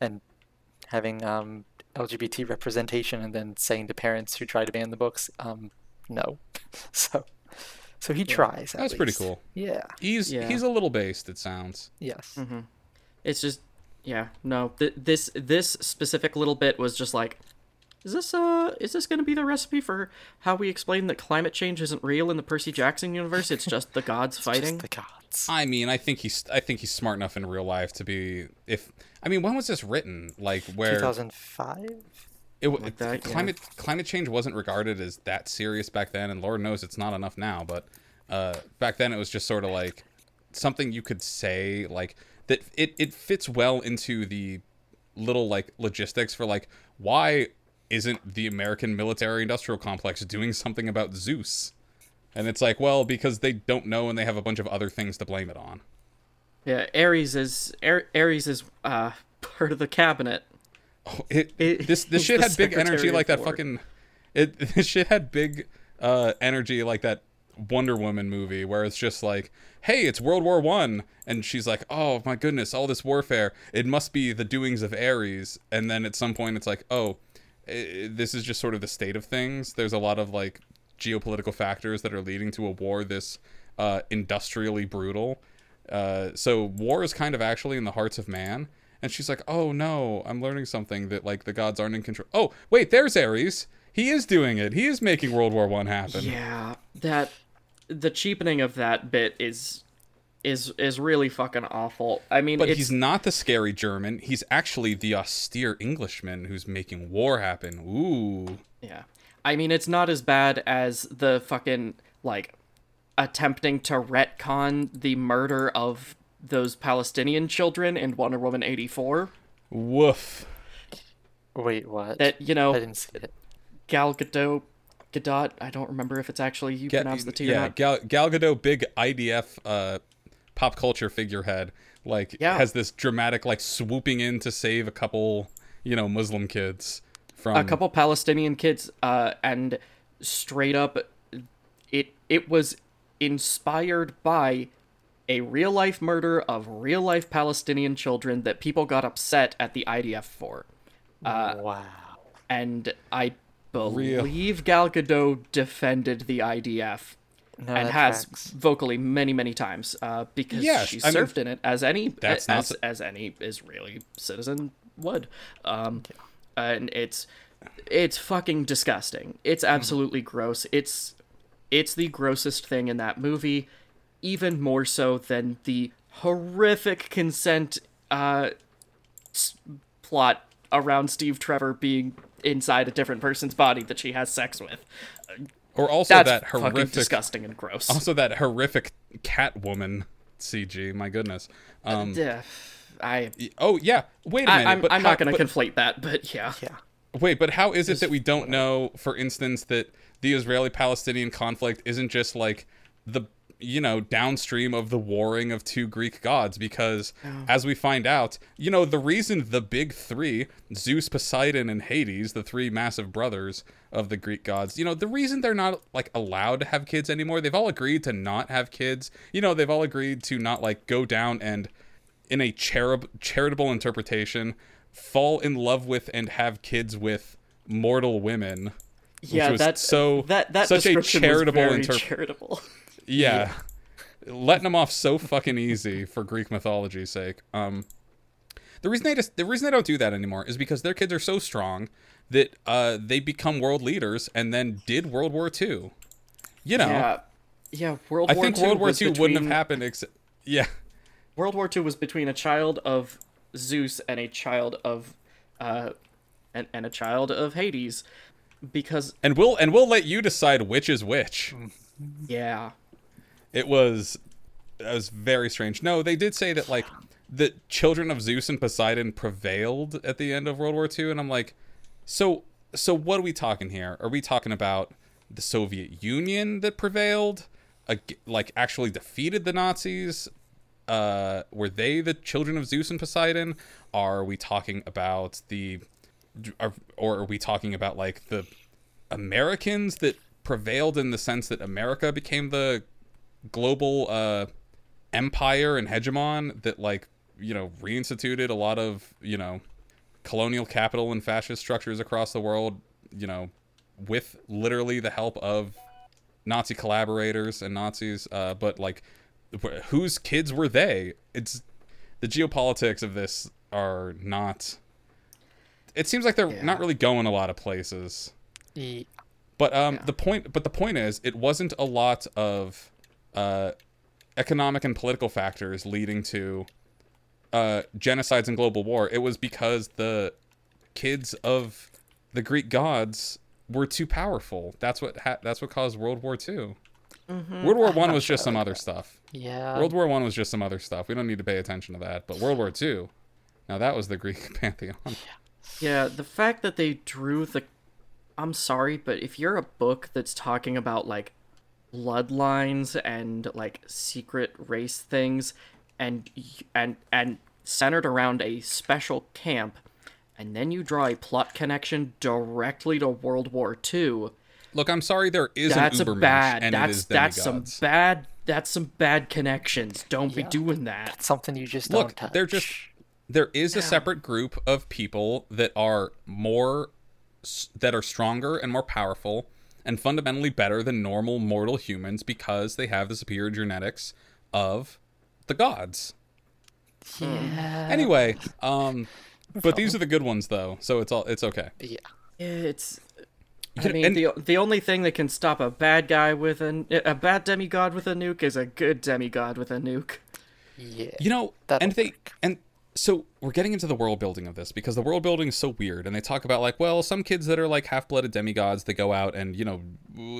and having um, LGBT representation, and then saying to parents who try to ban the books, um, no. so, so he tries. at That's pretty cool. Yeah. He's Yeah. he's a little based, it sounds. Yes. Mm-hmm. it's just yeah no th- this this specific little bit was just like is this uh is this gonna be the recipe for how we explain that climate change isn't real in the Percy Jackson universe it's just the gods Just fighting the gods. I mean, I think he's I think he's smart enough in real life to be if I mean, when was this written? Like where 2005. it, w- Like that, yeah. climate climate change wasn't regarded as that serious back then, and Lord knows it's not enough now. But uh, back then, it was just sort of like something you could say like that. It it fits well into the little like logistics for like why isn't the American military industrial complex doing something about Zeus? And it's like, well, because they don't know and they have a bunch of other things to blame it on. Yeah, Ares is Ar- Ares is uh part of the cabinet. Oh, it, It- this this shit had big energy like that fucking it this shit had big uh energy like that Wonder Woman movie where it's just like hey it's World War 1 and she's like oh my goodness all this warfare it must be the doings of Ares and then at some point it's like oh this is just sort of the state of things there's a lot of like geopolitical factors that are leading to a war this uh industrially brutal uh, so war is kind of actually in the hearts of man. And she's like, oh no, I'm learning something that like the gods aren't in control. Oh wait, there's Ares. He is doing it. He is making World War One happen. Yeah, that the cheapening of that bit is is is really fucking awful. I mean, But it's he's not the scary German. He's actually the austere Englishman who's making war happen. Ooh. yeah. I mean, it's not as bad as the fucking like attempting to retcon the murder of those Palestinian children in Wonder Woman 84. Woof. Wait, what? That, you know, I didn't see it. Gal Gadot, Gadot, I don't remember if it's actually you Ga- pronounce the T or yeah, not. Gal, Gal Gadot, big IDF uh, pop culture figurehead, like Yeah. has this dramatic like swooping in to save a couple, you know, Muslim kids from a couple Palestinian kids, uh, and straight up, it it was inspired by a real life murder of real life Palestinian children that people got upset at the IDF for, Uh, wow. and I believe Gal Gadot defended the IDF. No, and has tracks. vocally many many times uh, because Yeah, she I mean, served in it as any that's as, not as any Israeli citizen would, um, and it's it's fucking disgusting. It's Mm-hmm. absolutely gross. It's it's the grossest thing in that movie, even more so than the horrific consent uh, s- plot around Steve Trevor being inside a different person's body that she has sex with. Or also That's that fucking horrific disgusting and gross. also that horrific Catwoman CG. My goodness. Um, Yeah, I, oh yeah. Wait a minute. I I'm, but I'm how- not going to conflate that, but yeah. Yeah. Wait, but how is it that we don't know, for instance, that the Israeli-Palestinian conflict isn't just like the you know downstream of the warring of two Greek gods? Because as we find out, you know the reason the big three, Zeus, Poseidon, and Hades, the three massive brothers of the Greek gods, you know the reason they're not like allowed to have kids anymore. They've all agreed to not have kids. You know they've all agreed to not like go down and in a cherub charitable interpretation fall in love with and have kids with mortal women Yeah, was that so that that such a charitable was yeah, letting them off so fucking easy for greek mythology's sake. Um the reason they just the reason they don't do that anymore is because their kids are so strong that uh they become world leaders and then did world war ii you know? Yeah, yeah. World War II. i War think II world war ii wouldn't have happened except yeah. World War II was between a child of Zeus and a child of, uh, and, and a child of Hades, because and we'll and we'll let you decide which is which. Yeah, it was it was very strange. No, they did say that like the children of Zeus and Poseidon prevailed at the end of World War II, and I'm like, so so what are we talking here? Are we talking about the Soviet Union that prevailed, like actually defeated the Nazis? Uh, were they the children of Zeus and Poseidon? Are we talking about the, are, or are we talking about like the Americans that prevailed in the sense that America became the global uh, empire and hegemon that like you know reinstituted a lot of you know colonial capital and fascist structures across the world you know with literally the help of nazi collaborators and nazis uh, but like wh- whose kids were they? It's the geopolitics of this are not it seems like they're not really going a lot of places. E- but um, the point, but the point is, it wasn't a lot of uh, economic and political factors leading to uh, genocides and global war. It was because the kids of the Greek gods were too powerful. That's what ha- that's what caused World War II. World War One was just some other stuff. yeah. World War One was just some other stuff. We don't need to pay attention to that. But World War Two, now that was the Greek pantheon. yeah. The fact that they drew the, I'm sorry, but if you're a book that's talking about like bloodlines and like secret race things, and and and centered around a special camp, and then you draw a plot connection directly to World War II. Look, I'm sorry, there is that's an a Ubermensch, bad and that's that's some bad that's some bad connections. Don't be doing that. It's something you just Look, don't touch. they're just there is a separate group of people that are more that are stronger and more powerful and fundamentally better than normal mortal humans because they have the superior genetics of the gods. yeah. Anyway, um but these are the good ones though, so it's all it's okay. yeah. it's I mean, and- the the only thing that can stop a bad guy with an a bad demigod with a nuke is a good demigod with a nuke. Yeah. You know, That'll and they work. and so we're getting into the world building of this because the world building is so weird and they talk about like well some kids that are like half-blooded demigods they go out and you know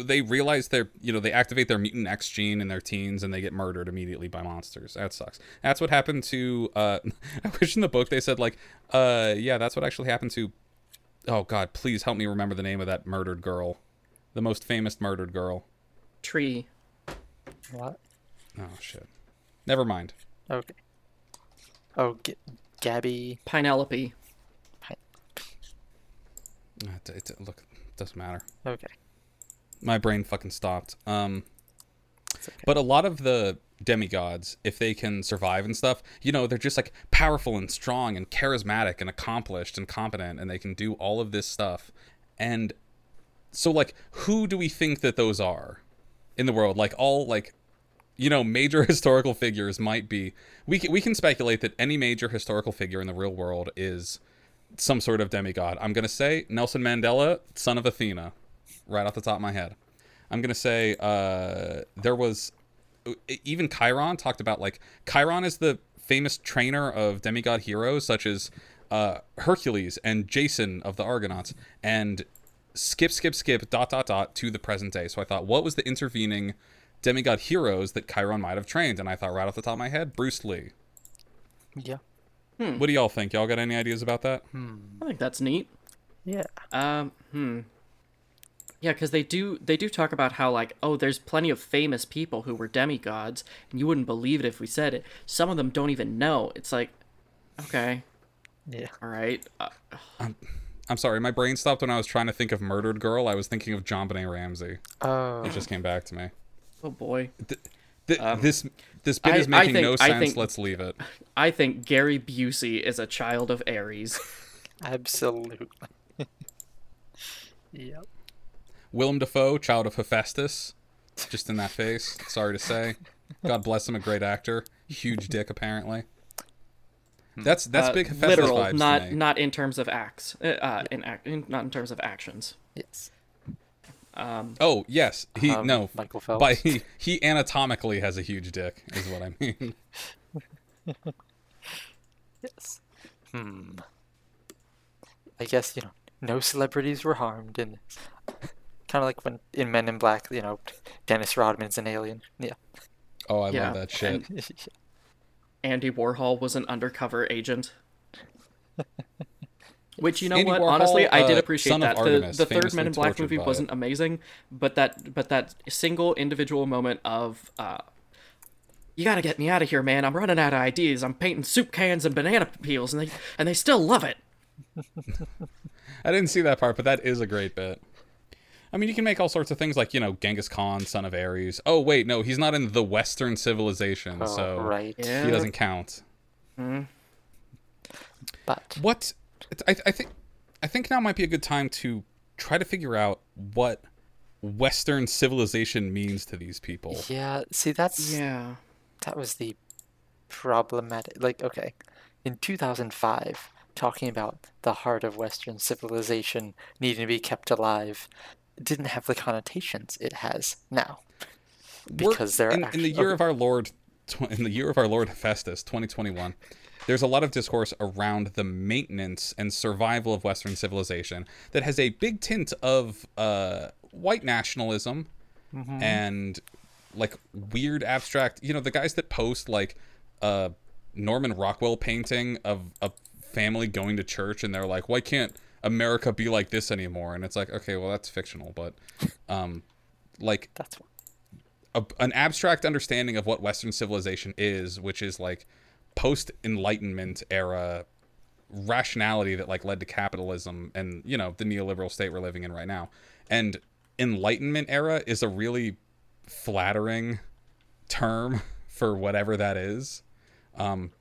they realize they're you know they activate their mutant x gene in their teens and they get murdered immediately by monsters that sucks that's what happened to uh i wish in the book they said like uh yeah that's what actually happened to oh god please help me remember the name of that murdered girl the most famous murdered girl Tree. What? oh shit never mind Okay. Oh, G- Gabby. Pinelope. Uh, it, it, look it doesn't matter Okay. my brain fucking stopped. Um, okay. but a lot of the demigods, if they can survive and stuff, you know, they're just like powerful and strong and charismatic and accomplished and competent, and they can do all of this stuff. And so, like, who do we think that those are in the world? Like, all like, you know, major historical figures might be. We can, we can speculate that any major historical figure in the real world is some sort of demigod. I'm gonna say Nelson Mandela, son of Athena, right off the top of my head. I'm gonna say uh, there was even Chiron talked about like Chiron is the famous trainer of demigod heroes such as uh, Hercules and Jason of the Argonauts, and skip, skip, skip, dot, dot, dot to the present day. So I thought, what was the intervening demigod heroes that Chiron might have trained? And I thought right off the top of my head, Bruce Lee. Yeah. What do y'all think? Y'all got any ideas about that? I think that's neat. Yeah. Um, hmm. Yeah, because they do they do talk about how like oh there's plenty of famous people who were demigods and you wouldn't believe it if we said it. Some of them don't even know. It's like, okay, Yeah. all right. Uh, I'm sorry, my brain stopped when I was trying to think of Murdered Girl. I was thinking of JonBenét Ramsey. Oh. It just came back to me. Oh boy, Th- this this bit Um, I- is making think- no sense. think- Let's leave it. I think Gary Busey is a child of Ares. Absolutely. yep. Willem Dafoe, child of Hephaestus, just in that face. Sorry to say. God bless him, a great actor. Huge dick, apparently. That's that's Uh, big Hephaestus literal, vibes not to me. not in terms of acts, uh, uh, in, act, in not in terms of actions. Yes. Oh yes, he Um, no. Michael Phelps. By he, he anatomically has a huge dick, is what I mean. Yes. Hmm. I guess, you know, no celebrities were harmed in this. Kind of like when in Men in Black, you know, Dennis Rodman's an alien. Yeah. Oh, I Yeah, love that shit. and- Andy Warhol was an undercover agent. Which you know Andy what? Warhol, Honestly, I did uh, appreciate that. The, Artemis, the third Men in Black movie wasn't it. amazing, but that but that single individual moment of uh, you gotta get me out of here, man. I'm running out of ideas. I'm painting soup cans and banana peels, and they and they still love it. I didn't see that part, but that is a great bit. I mean, you can make all sorts of things like, you know, Genghis Khan, son of Ares. Oh, wait, no, he's not in the Western civilization, Oh, so right. Yeah. he doesn't count. But What I, I think I think now might be a good time to try to figure out what Western civilization means to these people. yeah, see that's Yeah. that was the problematic like okay. In 2005, talking about the heart of western civilization needing to be kept alive didn't have the connotations it has now. We're- Because they're in, in the actu- year of our Lord, tw- in the year of our Lord Hephaestus, 2021. There's a lot of discourse around the maintenance and survival of Western civilization that has a big tint of uh, white nationalism and like weird abstract. You know, the guys that post like a Norman Rockwell painting of a family going to church and they're like, "Why can't America be like this anymore?" And it's like, okay, well that's fictional, but um, like that's a, an abstract understanding of what Western civilization is, which is like post Enlightenment era rationality that like led to capitalism and you know the neoliberal state we're living in right now. And Enlightenment era is a really flattering term for whatever that is. Um,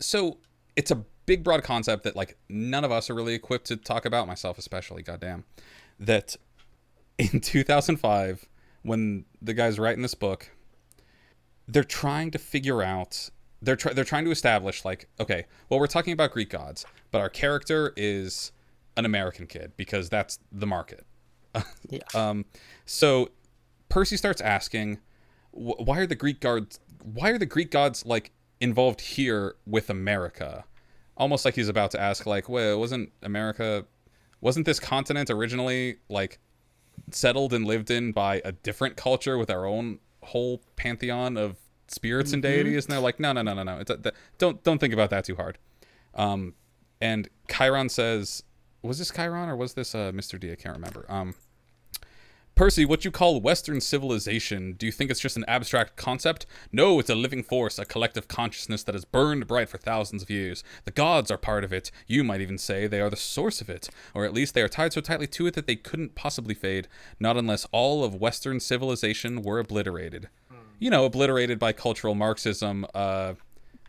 so it's a big broad concept that like none of us are really equipped to talk about myself especially goddamn that in 2005 when the guy's writing this book they're trying to figure out they're try, they're trying to establish like okay well we're talking about greek gods but our character is an american kid because that's the market yeah. um, so Percy starts asking, why are the Greek gods? Why are the Greek gods like involved here with America. Almost like he's about to ask, like, well, wasn't America, wasn't this continent originally like settled and lived in by a different culture with our own whole pantheon of spirits and deities? And they're like, no, no, no, no, no. It's a, th- don't don't think about that too hard. Um, and Chiron says, was this Chiron or was this uh, Mr. D? I can't remember. Um, Percy, what you call Western civilization, do you think it's just an abstract concept? No, it's a living force, a collective consciousness that has burned bright for thousands of years. The gods are part of it. You might even say they are the source of it, or at least they are tied so tightly to it that they couldn't possibly fade, not unless all of Western civilization were obliterated. You know, obliterated by cultural Marxism, uh,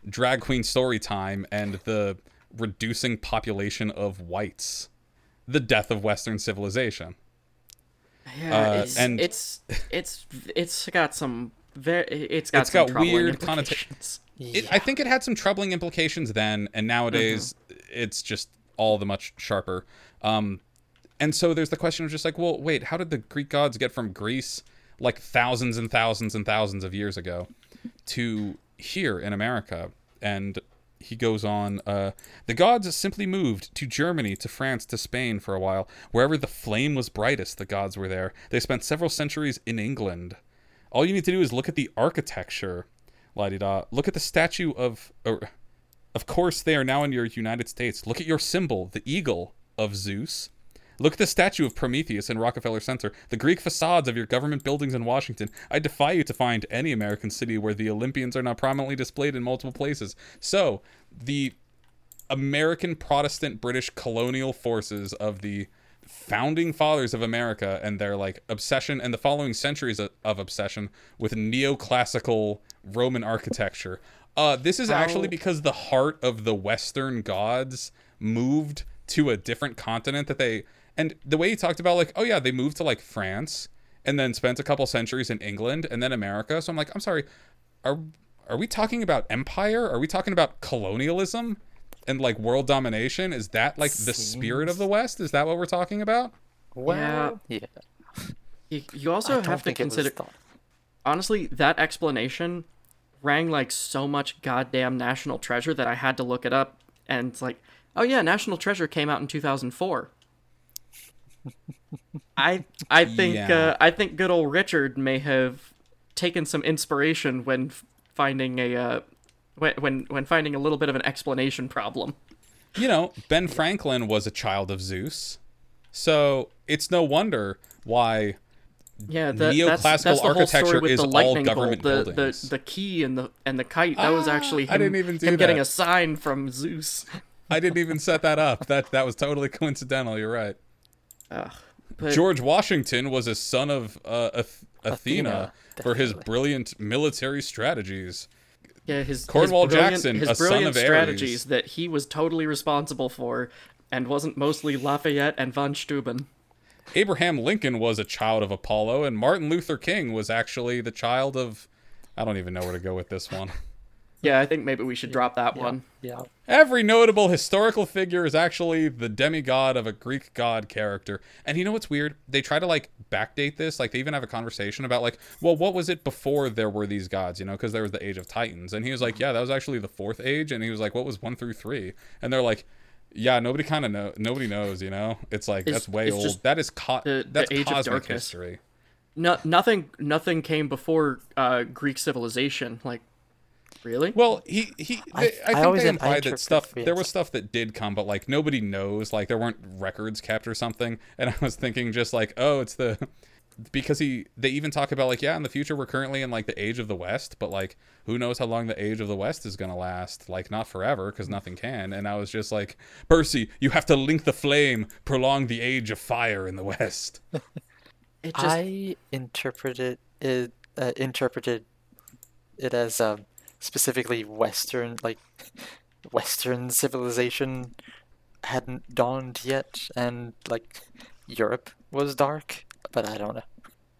drag queen story time, and the reducing population of whites. The death of Western civilization. Yeah, Uh, it's, and- it's it's it's got some very it's got It's got weird connotations. implications. It, I think it had some troubling implications then, and nowadays Mm-hmm. it's just all the much sharper. Um, and so there's the question of just like, well, wait, how did the Greek gods get from Greece like thousands and thousands and thousands of years ago to here in America? And he goes on, uh, the gods simply moved to Germany, to France, to Spain for a while. Wherever the flame was brightest, the gods were there. They spent several centuries in England. All you need to do is look at the architecture. La di da. Look at the statue of. Or, of course, they are now in your United States. Look at your symbol, the eagle of Zeus. Look at the statue of Prometheus in Rockefeller Center, the Greek facades of your government buildings in Washington. I defy you to find any American city where the Olympians are not prominently displayed in multiple places. So, the American Protestant British colonial forces of the founding fathers of America and their like obsession and the following centuries of, of obsession with neoclassical Roman architecture. Uh, this is actually because the heart of the Western gods moved to a different continent that they and the way he talked about like oh yeah they moved to like France and then spent a couple centuries in England and then America. So I'm like I'm sorry, are are we talking about empire? Are we talking about colonialism and like world domination? Is that like the spirit of the West? Is that what we're talking about? Well, yeah. You, you also don't have to think it was consider honestly that explanation rang like so much goddamn national treasure that I had to look it up and it's like oh yeah national treasure came out in 2004 I I think Yeah. uh, I think good old Richard may have taken some inspiration when finding a uh, when, when when finding a little bit of an explanation problem. You know, Ben Franklin was a child of Zeus. So it's no wonder why Yeah, the, Neoclassical that's the whole architecture is the all government bolt, the, buildings. the the key and the and the kite. That was actually him, I didn't even do him getting a sign from Zeus. I didn't even set that up. That that was totally coincidental. You're right. Ugh. But George Washington was a son of uh, Ath- Athena, Athena, for his brilliant military strategies. yeah, his Cornwall his brilliant, Jackson, his a son brilliant of Ares. strategies that he was totally responsible for, and wasn't mostly Lafayette and von Steuben. Abraham Lincoln was a child of Apollo, and Martin Luther King was actually the child of. I don't even know where to go with this one. Yeah, I think maybe we should drop that one. Yeah. Every notable historical figure is actually the demigod of a Greek god character. And you know what's weird? They try to like backdate this. Like they even have a conversation about like, well, what was it before there were these gods? You know, because there was the age of Titans. And he was like, yeah, that was actually the fourth age. And he was like, what was one through three? And they're like, yeah, nobody kind of know. Nobody knows. You know, it's like It's- that's way it's old. That is co- the- the that's age of cosmic darkness. history. No, nothing, nothing came before uh, Greek civilization. Like, really? Well, he he. I- They, I, I think always they implied that stuff. There was stuff that did come, but like nobody knows. Like there weren't records kept or something. And I was thinking just like, oh, it's the because he. They even talk about like, yeah, in the future we're currently in like the age of the West, but like who knows how long the age of the West is gonna last? Like not forever, because nothing can. And I was just like, Percy, you have to link the flame, prolong the age of fire in the West. it just I interpreted it uh, interpreted it as um, specifically Western, like Western civilization hadn't dawned yet, and like Europe was dark. But I don't know.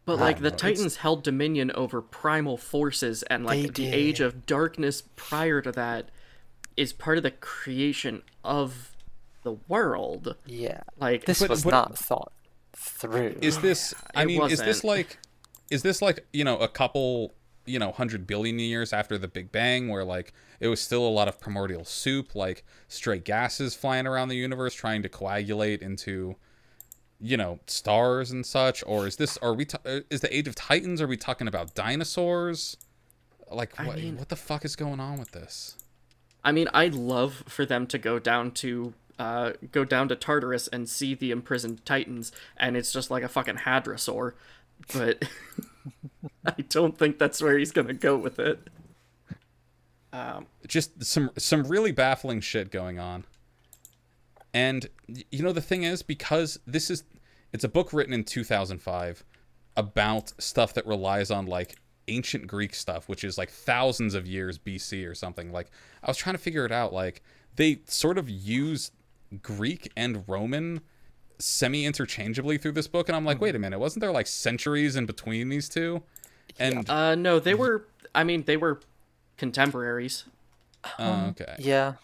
But like the know, it's- Titans held dominion over primal forces, and like They the age of darkness prior to that is part of the creation of the world. Yeah, Like this But- was but- not thought through. is this i It mean is this like is this like you know a couple you know 100 billion years after the big bang where like it was still a lot of primordial soup like stray gases flying around the universe trying to coagulate into you know stars and such? Or is this are we is the age of titans are we talking about dinosaurs? Like I what, mean- what the fuck is going on with this? I mean, I'd love for them to go down to uh, go down to Tartarus and see the imprisoned Titans, and it's just like a fucking hadrosaur. But I don't think that's where he's gonna go with it. Um, just some some really baffling shit going on. And you know the thing is because this is it's a book written in 2005 about stuff that relies on like ancient Greek stuff, which is like thousands of years BC or something. Like I was trying to figure it out like they sort of use Greek and Roman semi interchangeably through this book and I'm like, "Wait a minute, wasn't there like centuries in between these two? And uh, no, they were. I mean, they were contemporaries. oh, okay. Yeah,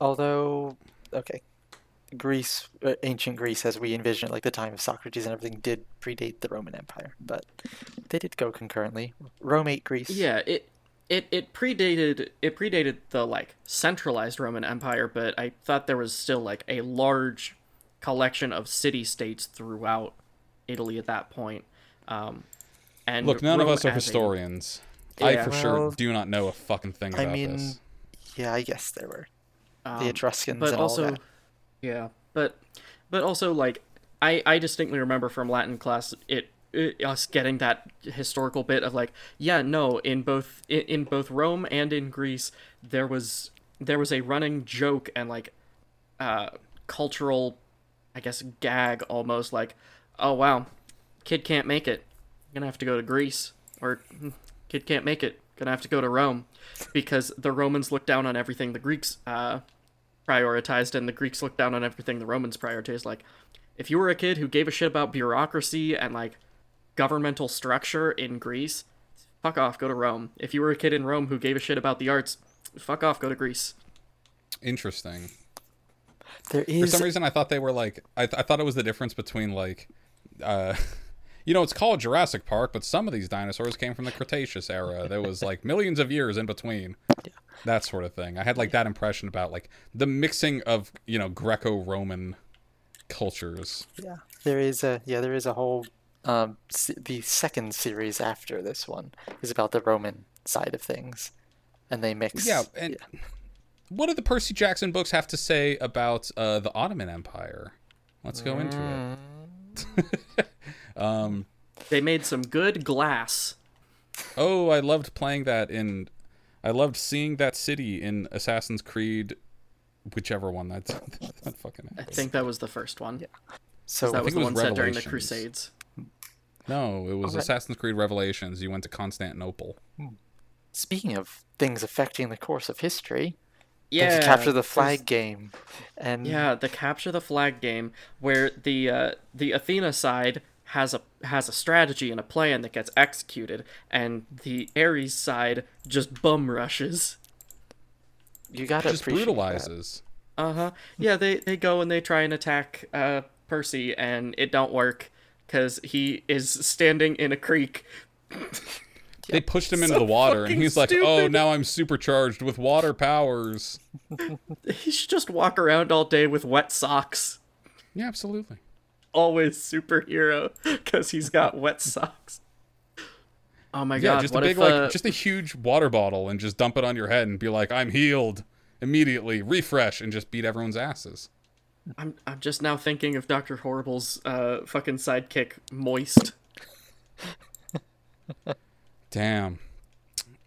although okay, Greece, uh, ancient Greece, as we envision it, like the time of Socrates and everything, did predate the Roman Empire, but they did go concurrently. Rome ate Greece. Yeah, it it it predated it predated the like centralized Roman Empire, but I thought there was still like a large collection of city states throughout Italy at that point. Um, and Look, none of us are as a- historians. I Yeah. for sure do not know a fucking thing about I mean, this. yeah, I guess there were the um, Etruscans but and also all that. yeah but but also like i i distinctly remember from latin class it, it us getting that historical bit of like yeah no in both in, in both rome and in greece there was there was a running joke and like uh cultural i guess gag almost like oh wow kid can't make it gonna have to go to greece or "Hmm, kid can't make it gonna have to go to rome because the romans look down on everything the greeks uh prioritized and the Greeks looked down on everything the Romans prioritized. Like, if you were a kid who gave a shit about bureaucracy and like governmental structure in Greece, fuck off, go to Rome. If you were a kid in Rome who gave a shit about the arts, fuck off, go to Greece. Interesting. There For some reason, I thought they were like. I, th- I thought it was the difference between like, uh, you know, it's called Jurassic Park, but some of these dinosaurs came from the Cretaceous era. There was like millions of years in between. That sort of thing. I had like that impression about like the mixing of you know Greco-Roman cultures. yeah, there is a yeah, there is a whole um se- the second series after this one is about the Roman side of things, and they mix. Yeah, and what do the Percy Jackson books have to say about uh, the Ottoman Empire? Let's go into it. um, They made some good glass. oh, I loved playing that in. I loved seeing that city in Assassin's Creed, whichever one that's that fucking. I think that was the first one. so That was the was one set during the Revelations. Crusades. No, it was Alright. Assassin's Creed Revelations. You went to Constantinople. speaking of things affecting the course of history, Yeah, there's capture the there's- flag game, and Yeah, the capture the flag game where the uh, the Athena side has a has a strategy and a plan that gets executed, and the Ares side just bum rushes. you gotta Just appreciate brutalizes. Uh huh. Yeah, they they go and they try and attack uh, Percy, and it don't work because he is standing in a creek. They pushed him into the water, and he's like, "Oh, now I'm supercharged with water powers." He should just walk around all day with wet socks. Yeah, absolutely. Always superhero because he's got wet socks. Oh my Yeah, god! just a big if like uh, just a huge water bottle and just dump it on your head and be like, "I'm healed." Immediately refresh and just beat everyone's asses. I'm I'm just now thinking of Doctor Horrible's uh fucking sidekick, Moist. Damn.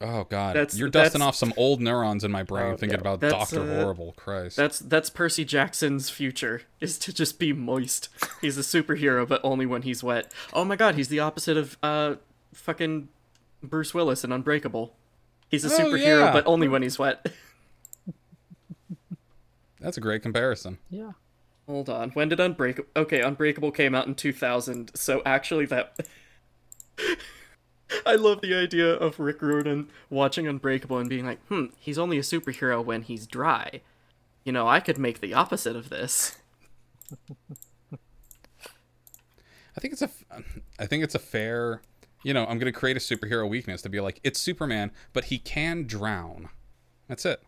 Oh god. That's- You're dusting that's- off some old neurons in my brain Oh, thinking yeah. about Doctor uh, Horrible. Christ. That's that's Percy Jackson's future is to just be moist. He's a superhero, but only when he's wet. Oh my god, he's the opposite of uh fucking Bruce Willis in Unbreakable. He's a Oh, superhero, yeah. but only when he's wet. That's a great comparison. Yeah. Hold on, when did Unbreakable? Okay, Unbreakable came out in 2000, so actually that. I love the idea of Rick Riordan watching Unbreakable and being like, hmm, he's only a superhero when he's dry. You know, I could make the opposite of this. I think it's a, I think it's a fair you know, I'm gonna create a superhero weakness to be like, it's Superman, but he can drown. That's it.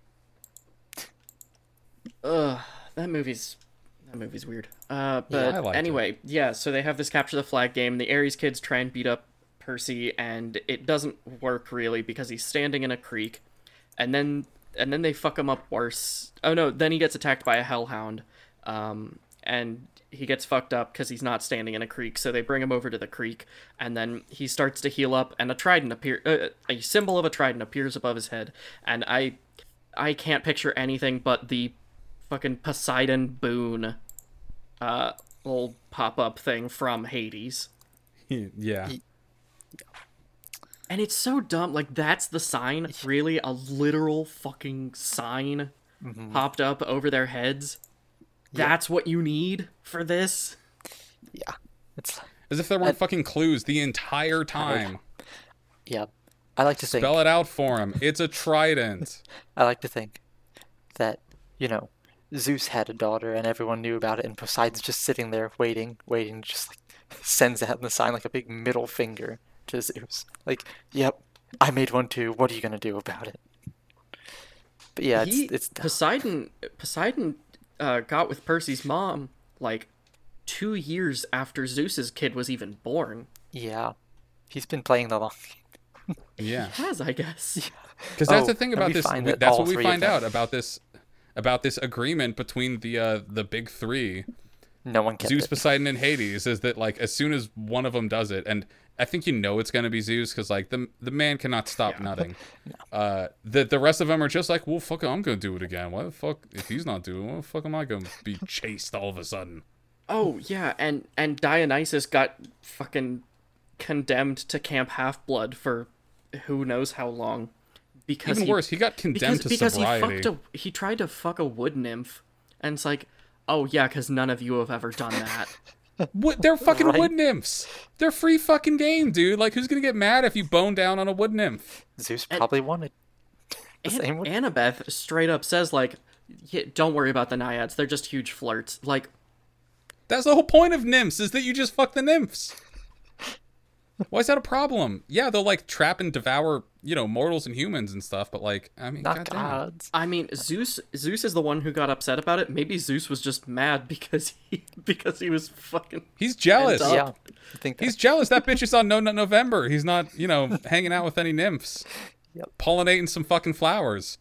Ugh, that movie's that movie's weird. Uh, but I liked it. anyway, yeah. So they have this capture the flag game. The Ares kids try and beat up Percy, and it doesn't work really because he's standing in a creek, and then and then they fuck him up worse. Oh no! Then he gets attacked by a hellhound, um, and he gets fucked up because he's not standing in a creek. So they bring him over to the creek, and then he starts to heal up, and a trident appear, uh, a symbol of a trident appears above his head, and I, I can't picture anything but the fucking Poseidon boon, uh, little pop up thing from Hades. yeah. And it's so dumb. Like that's the sign, really, a literal fucking sign mm-hmm. popped up over their heads. That's what you need for this. Yeah. It's As if there weren't fucking clues the entire time. yeah. I like to think Spell it out for him. It's a trident. I like to think that, you know, Zeus had a daughter and everyone knew about it and Poseidon's just sitting there waiting, waiting, just like sends out the sign like a big middle finger to Zeus. Like, yep, I made one too. What are you gonna do about it? But yeah, it's he, it's Poseidon. Poseidon uh, got with Percy's mom like two years after Zeus's kid was even born. yeah. He's been playing the long Yeah. Has I guess. Because that's Oh, the thing about this. that That's what we find out about this about this agreement between the uh, the big three, No one kept Zeus, it. Poseidon, and Hades, is that like as soon as one of them does it, and I think you know it's gonna be Zeus because like the the man cannot stop nutting. Uh, the the rest of them are just like, well, fuck, it, I'm gonna do it again. Why the fuck if he's not doing? it, Why the fuck am I gonna be chased all of a sudden? Oh yeah, and and Dionysus got fucking condemned to Camp Half Blood for who knows how long. Because Even he, worse, he got condemned because to because sobriety. he fucked a he tried to fuck a wood nymph, and it's like, oh yeah, because none of you have ever done that. What? They're fucking Right? wood nymphs. They're free fucking game, dude. Like, who's gonna get mad if you bone down on a wood nymph? Zeus probably wanted the same An- way. Annabeth straight up says like, yeah, don't worry about the naiads, they're just huge flirts. Like, That's the whole point of nymphs is that you just fuck the nymphs. Why is that a problem? Yeah, they'll like trap and devour, you know, mortals and humans and stuff, but like, I mean, Not gods. I mean, Zeus Zeus is the one who got upset about it. Maybe Zeus was just mad because he because he was fucking He's jealous. And, Yeah. I think that, He's jealous. That bitch is on No Nut November. He's not, you know, hanging out with any nymphs. Yep. Pollinating some fucking flowers.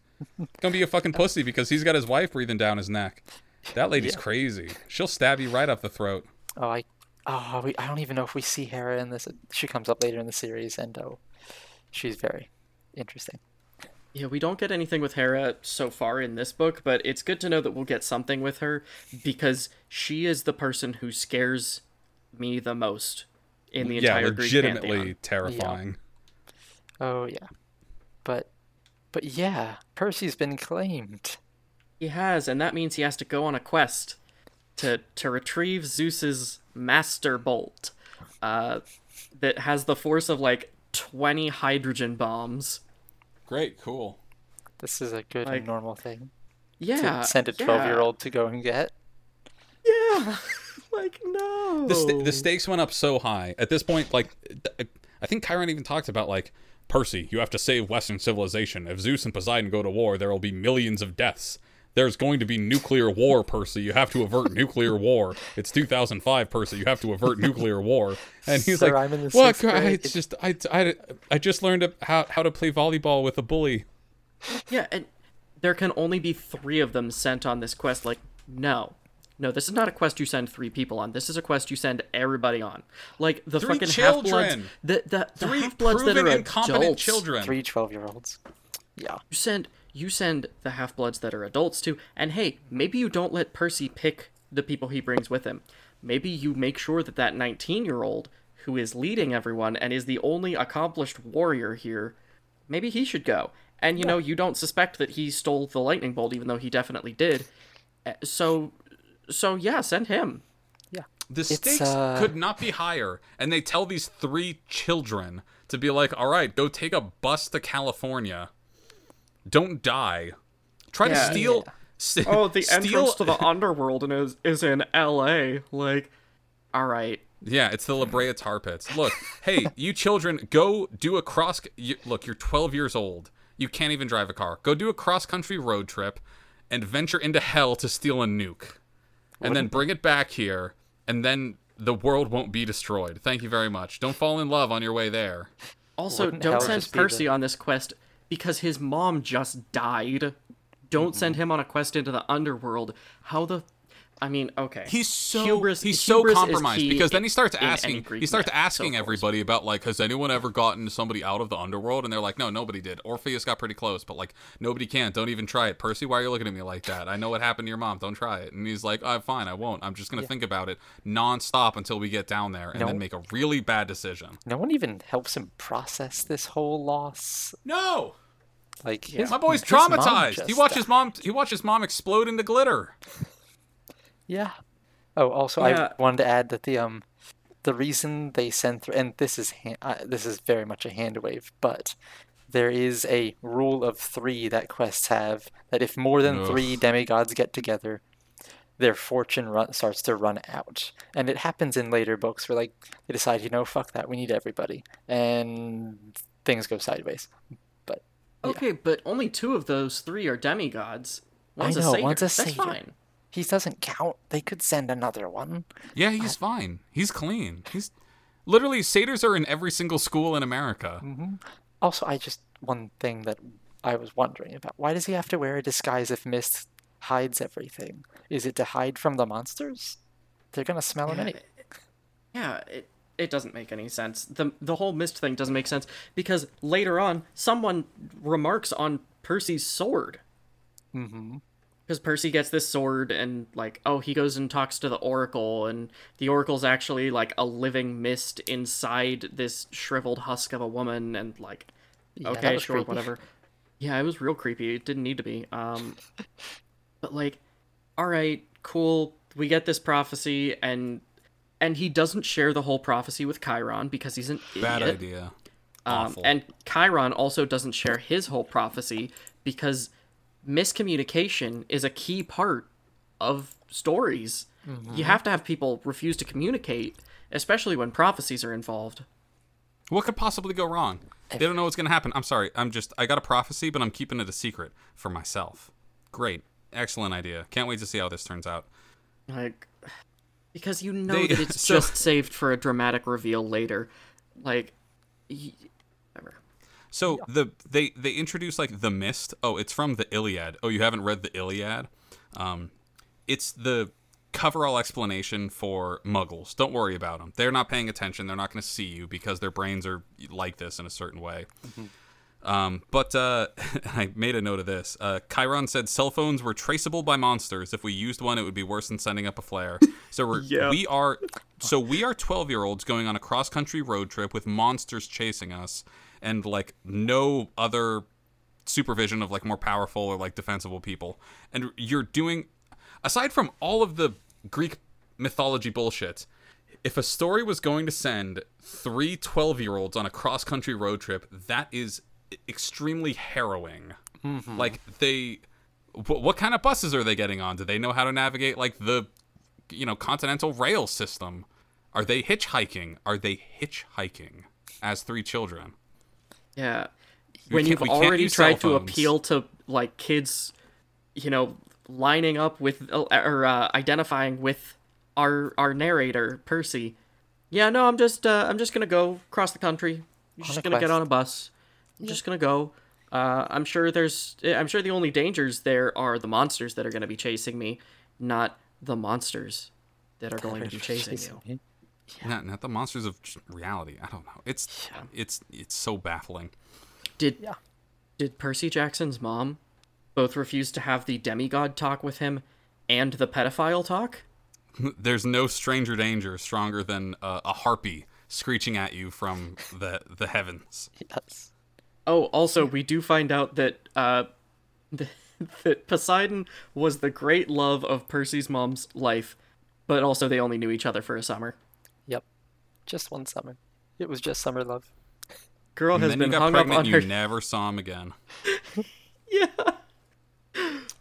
Gonna be a fucking pussy because he's got his wife breathing down his neck. That lady's crazy. She'll stab you right up the throat. Oh, I, oh, we, I don't even know if we see Hera in this. She comes up later in the series, and oh, she's very interesting. Yeah, we don't get anything with Hera so far in this book, but it's good to know that we'll get something with her because she is the person who scares me the most in the Yeah, entire Greek legitimately pantheon. terrifying. Oh yeah, but, but yeah, Percy's been claimed. He has, and that means he has to go on a quest to to retrieve Zeus's master bolt, uh, that has the force of like twenty hydrogen bombs. Great, cool. This is a good Like, normal thing Yeah, to send a yeah, twelve-year-old to go and get. Yeah, like no. the, st- the stakes went up so high at this point like th- i think chiron even talked about like percy you have to save western civilization if zeus and poseidon go to war there will be millions of deaths there's going to be nuclear war percy you have to avert nuclear war it's 2005 percy you have to avert nuclear war and he's Sir, like I'm in the what grade." it's just I, I, I just learned how, how to play volleyball with a bully Yeah, and there can only be three of them sent on this quest. Like, no. No, this is not a quest you send three people on. This is a quest you send everybody on. Like the Three fucking half bloods, children! the the, the three half bloods that proven are incompetent adults. children Three 12-year-olds. Yeah. You send you send the half bloods that are adults to, And hey, maybe you don't let Percy pick the people he brings with him. Maybe you make sure that that 19 year old who is leading everyone and is the only accomplished warrior here, maybe he should go. And you know, you don't suspect that he stole the lightning bolt, even though he definitely did. Uh, So, so yeah, send him. Yeah. The It's, stakes uh, could not be higher. And they tell these three children to be like, all right, go take a bus to California. Don't die. Try to Yeah. steal. st- Oh, the steal, entrance to the underworld and is is in L.A. Like, all right, Yeah, it's the La Brea Tar Pits. Look, hey, you children, go do a cross. You, look, you're 12 years old. You can't even drive a car. Go do a cross country road trip and venture into hell to steal a nuke. And then bring it back here, and then the world won't be destroyed. Thank you very much. Don't fall in love on your way there. Also, Wouldn't don't send Percy the- on this quest because his mom just died. Don't mm-hmm. send him on a quest into the underworld. How the I mean, okay. He's so Hubris- he's so hubris is compromised because then he starts asking he starts asking so everybody about like has anyone ever gotten somebody out of the underworld? And they're like no nobody did. Orpheus got pretty close but like nobody can. Don't even try it. Percy why are you looking at me like that? I know what happened to your mom. Don't try it. And he's like oh, fine I won't. I'm just gonna think about it nonstop until we get down there and No. then make a really bad decision. No one even helps him process this whole loss. no Like his, my boy's traumatized. he just watched his mom he watched his mom explode into glitter. Yeah. Oh, also, Yeah. I wanted to add that the um, the reason they sent through, and this is ha- uh, this is very much a hand wave, but there is a rule of three that quests have that if more than three demigods get together, their fortune run, starts to run out, and it happens in later books where like they decide, you know, fuck that, we need everybody, and things go sideways. But okay, but only two of those three are demigods. One's know, a satyr. one's a That's fine. he doesn't count. They could send another one. yeah he's fine he's clean he's literally satyrs are in every single school in America mm-hmm. Also, I just one thing that I was wondering about: why does he have to wear a disguise if mist hides everything? Is it to hide from the monsters? They're gonna smell him anyway. Yeah, it it doesn't make any sense. The the whole mist thing doesn't make sense because later on someone remarks on Percy's sword. Mm-hmm. Because Percy gets this sword and like, oh, he goes and talks to the Oracle, and the Oracle's actually like a living mist inside this shriveled husk of a woman, and like, that okay, sure, creepy. whatever. Yeah, it was real creepy. It didn't need to be. Um, but like, all right, cool. We get this prophecy, and and he doesn't share the whole prophecy with Chiron because he's an bad idiot. idea Um, and Chiron also doesn't share his whole prophecy because miscommunication is a key part of stories. You have to have people refuse to communicate, especially when prophecies are involved. What could possibly go wrong? They don't know what's going to happen. I'm sorry. I'm just, I got a prophecy, but I'm keeping it a secret for myself. Great. Excellent idea. Can't wait to see how this turns out. Like, because you know They- that it's so- just saved for a dramatic reveal later. Like, y- whatever. So the they they introduce like the mist. Oh, it's from the Iliad. Oh, you haven't read the Iliad? Um, it's the cover-all explanation for Muggles. Don't worry about them. They're not paying attention. They're not going to see you because their brains are like this in a certain way. Um, but uh, I made a note of this. Uh, Chiron said cell phones were traceable by monsters. If we used one, it would be worse than sending up a flare. So we're, Yeah. we are so we are 12 year olds going on a cross country road trip with monsters chasing us and like no other supervision of like more powerful or like defensible people. And you're doing aside from all of the Greek mythology bullshit, if a story was going to send three 12 year olds on a cross country road trip, that is extremely harrowing. Like, they. wh- What kind of buses are they getting on? Do they know how to navigate, like, the, you know, continental rail system? Are they hitchhiking? Are they hitchhiking as three children? Yeah. We when you've already tried to appeal to like kids, you know, lining up with or uh, identifying with our our narrator Percy. Yeah, no, I'm just uh, I'm just gonna go across the country. I'm just gonna get on a bus. I'm just gonna go. Uh, I'm sure there's. I'm sure the only dangers there are the monsters that are gonna be chasing me, not the monsters that are going to be chasing you. Not, not the monsters of reality. I don't know. It's it's it's so baffling. Did Yeah. did Percy Jackson's mom both refuse to have the demigod talk with him and the pedophile talk? There's no stranger danger stronger than uh, a harpy screeching at you from the the heavens. Yes. Oh, also we do find out that uh that Poseidon was the great love of Percy's mom's life, but also they only knew each other for a summer. Yep. Just one summer. It was just summer love. Girl And has then been you got hung up on and her. you never saw him again. yeah.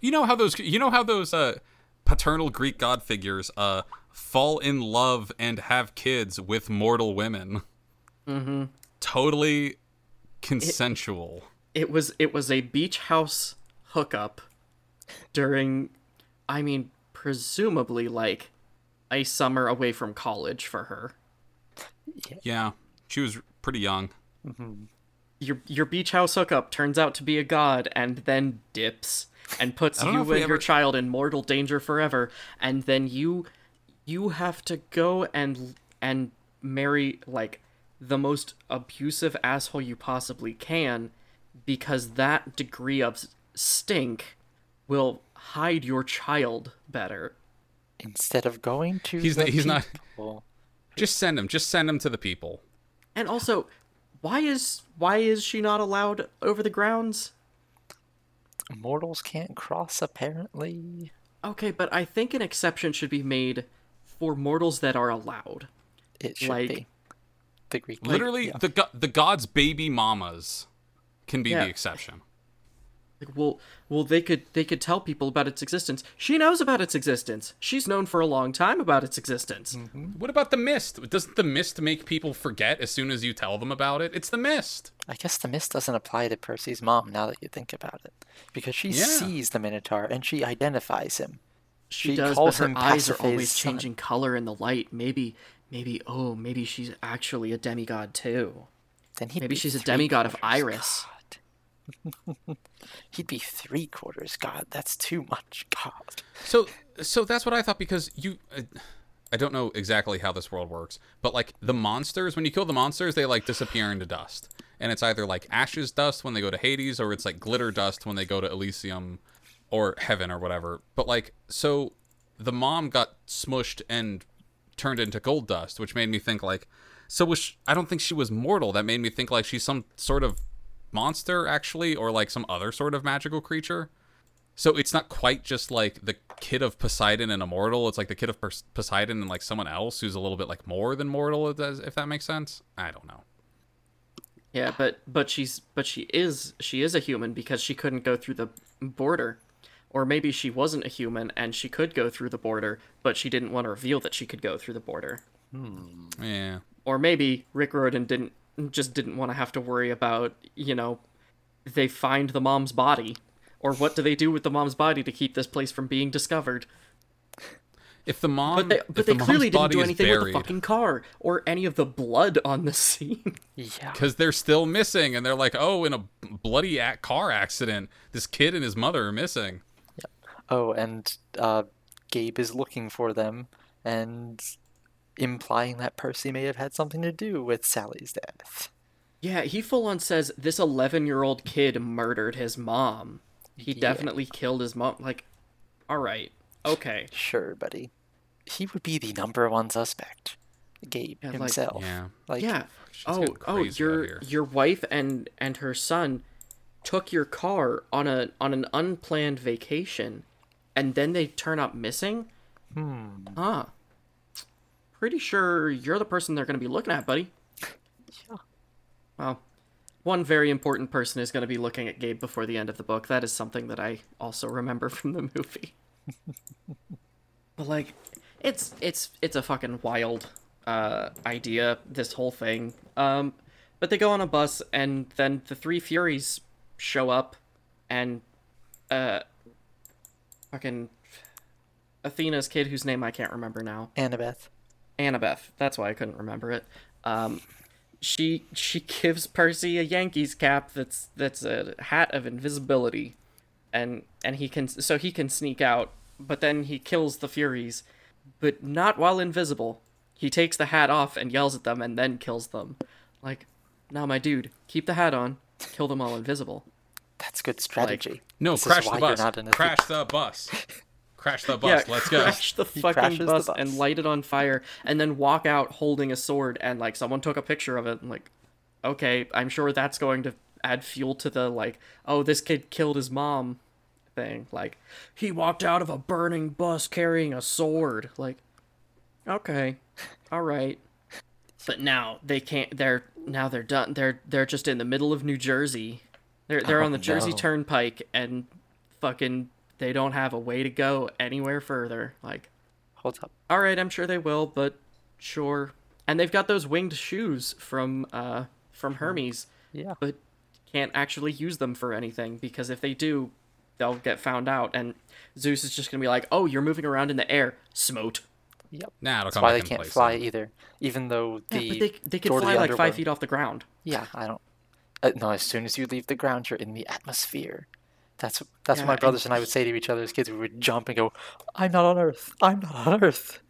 You know how those you know how those uh paternal Greek god figures uh fall in love and have kids with mortal women. Mm-hmm. Totally consensual. It was it was a beach house hookup during I mean presumably like a summer away from college for her. yeah, she was pretty young. Mm-hmm. Your your beach house hookup turns out to be a god and then dips and puts I don't know you if we and your ever- child in mortal danger forever and then you you have to go and and marry like the most abusive asshole you possibly can because that degree of stink will hide your child better. Instead of going to He's the not- he's not- Just send him. Just send him to the people. And also, why is why is she not allowed over the grounds? Mortals can't cross, apparently. Okay, but I think an exception should be made for mortals that are allowed. It should Like- be. The Greek. Literally, the go- the gods' baby mamas can be Yeah. the exception. Like, well, well, they could they could tell people about its existence. She knows about its existence. She's known for a long time about its existence. Mm-hmm. What about the mist? Doesn't the mist make people forget as soon as you tell them about it? It's the mist. I guess the mist doesn't apply to Percy's mom now that you think about it. Because she Yeah. sees the Minotaur and she identifies him. She, She does, but her him eyes are Pasiphae's always son. changing color in the light. Maybe, maybe, oh, maybe she's actually a demigod too. Then he'd Maybe she's a demigod of Iris. God. he'd be three quarters God. That's too much God. So so that's what I thought because you uh, I don't know exactly how this world works, but like the monsters when you kill the monsters they like disappear into dust. And it's either like ashes dust when they go to Hades or it's like glitter dust when they go to Elysium or heaven or whatever. But like so the mom got smushed and turned into gold dust, which made me think like so was sh I don't think she was mortal. That made me think like she's some sort of monster actually or like some other sort of magical creature. So it's not quite just like the kid of Poseidon and immortal. It's like the kid of Poseidon and like someone else who's a little bit like more than mortal. If that makes sense. I don't know. Yeah, but but she's but she is she is a human because she couldn't go through the border. Or maybe she wasn't a human and she could go through the border, but she didn't want to reveal that she could go through the border. Hmm. Yeah. Or maybe Rick Riordan didn't just didn't want to have to worry about, you know, they find the mom's body. Or what do they do with the mom's body to keep this place from being discovered? If the mom, But they, but they mom's clearly didn't do is anything with the fucking car or any of the blood on the scene. Yeah. because they're still missing, and they're like, oh, in a bloody a- car accident, this kid and his mother are missing. Oh, and uh, Gabe is looking for them and implying that Percy may have had something to do with Sally's death. Yeah, he full on says this 11 year old kid murdered his mom. He Yeah. definitely killed his mom. Like, alright, okay. Sure, buddy. He would be the number one suspect. Gabe Yeah, like- himself. Yeah. Like, yeah. Oh, oh, your your wife and and her son took your car on a on an unplanned vacation, and then they turn up missing. Hmm. Huh. Pretty sure you're the person they're going to be looking at, buddy. Yeah. Well, one very important person is going to be looking at Gabe before the end of the book. That is something that I also remember from the movie. but like, it's it's it's a fucking wild uh, idea. This whole thing. Um, but they go on a bus, and then the three Furies show up, and uh, fucking Athena's kid, whose name I can't remember now. Annabeth. Annabeth. That's why I couldn't remember it. Um, she she gives Percy a Yankees cap that's that's a hat of invisibility, and and he can so he can sneak out. But then he kills the Furies, but not while invisible. He takes the hat off and yells at them, and then kills them. Like, now my dude, keep the hat on, kill them all invisible. That's good strategy. No, This crash the bus. not in a Crash the bus. Crash the bus. yeah, Let's go. crash the He fucking crashes the bus, bus. and light it on fire, and then walk out holding a sword. And like someone took a picture of it. And, like, okay, I'm sure that's going to add fuel to the like, oh, this kid killed his mom thing. Like, he walked out of a burning bus carrying a sword. Like, okay, all right. But now they can't. They're now they're done. They're they're just in the middle of New Jersey. They're they're Oh, on the Jersey no. Turnpike, and fucking they don't have a way to go anywhere further. Like, Hold up. All right, I'm sure they will, but sure. And they've got those winged shoes from uh from Hermes, Yeah. but can't actually use them for anything because if they do, they'll get found out and Zeus is just going to be like, "Oh, you're moving around in the air, smote." Yep. Nah, it'll That's come why back they can't place fly then. either. Even though the Yeah, but they they can fly the like 5 feet off the ground. Yeah, I don't. Uh, no, as soon as you leave the ground, you're in the atmosphere. That's that's Yeah, what my brothers and I would say to each other as kids. We would jump and go, "I'm not on Earth. I'm not on Earth."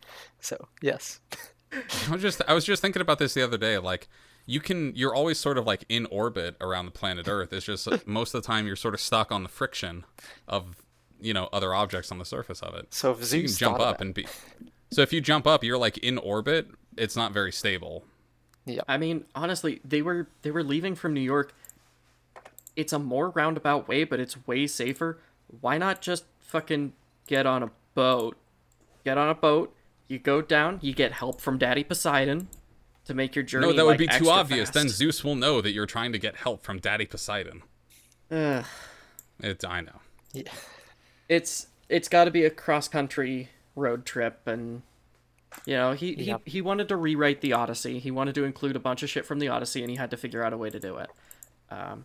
So yes, I was just I was just thinking about this the other day. Like you can you're always sort of like in orbit around the planet Earth. It's just like, most of the time you're sort of stuck on the friction of you know other objects on the surface of it. so if So you can jump up and be. So if you jump up, you're like in orbit. It's not very stable. I mean, honestly, they were they were leaving from New York. It's a more roundabout way, but it's way safer. Why not just fucking get on a boat? Get on a boat. You go down. You get help from Daddy Poseidon to make your journey. No, that would like, be too extra obvious. Then. Zeus will know that you're trying to get help from Daddy Poseidon. Ugh. It's I know. yeah, it's it's got to be a cross country road trip and you know he, Yep. he he wanted to rewrite the odyssey he wanted to include a bunch of shit from the odyssey and he had to figure out a way to do it um,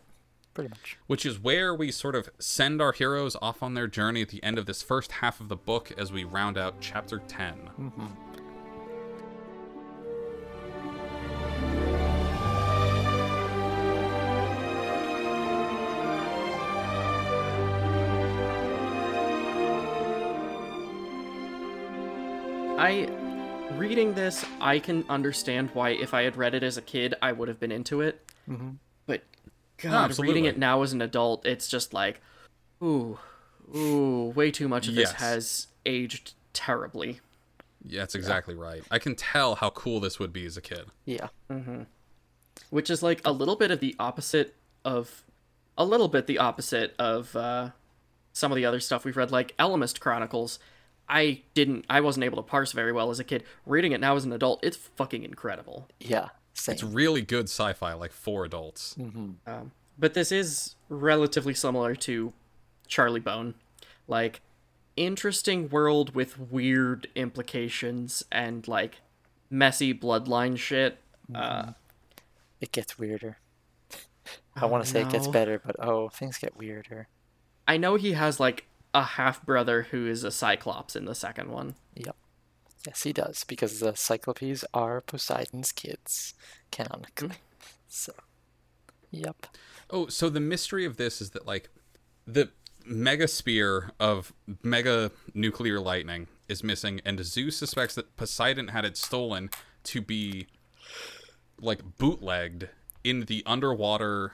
pretty much. Which is where we sort of send our heroes off on their journey at the end of this first half of the book as we round out chapter 10. Mm-hmm. i reading this i can understand why if i had read it as a kid i would have been into it but god absolutely. reading it now as an adult it's just like ooh ooh way too much of this has aged terribly Yeah, that's exactly right. I can tell how cool this would be as a kid. Yeah, Mhm. which is like a little bit of the opposite of a little bit the opposite of uh, some of the other stuff we've read like Elemist Chronicles. I didn't I wasn't able to parse very well as a kid. Reading it now as an adult, it's fucking incredible. yeah, same. It's really good sci-fi, like for adults. Mm-hmm. Um, but this is relatively similar to Charlie Bone. Like interesting world with weird implications and like messy bloodline shit. Mm-hmm. Uh It gets weirder. I want to say it gets better, but oh, things get weirder. I know he has like a half brother who is a cyclops in the second one. Yep. Yes, he does because the Cyclopes are Poseidon's kids, canonically. Mm-hmm. So, yep. Oh, so the mystery of this is that like the mega spear of mega nuclear lightning is missing, and Zeus suspects that Poseidon had it stolen to be like bootlegged in the underwater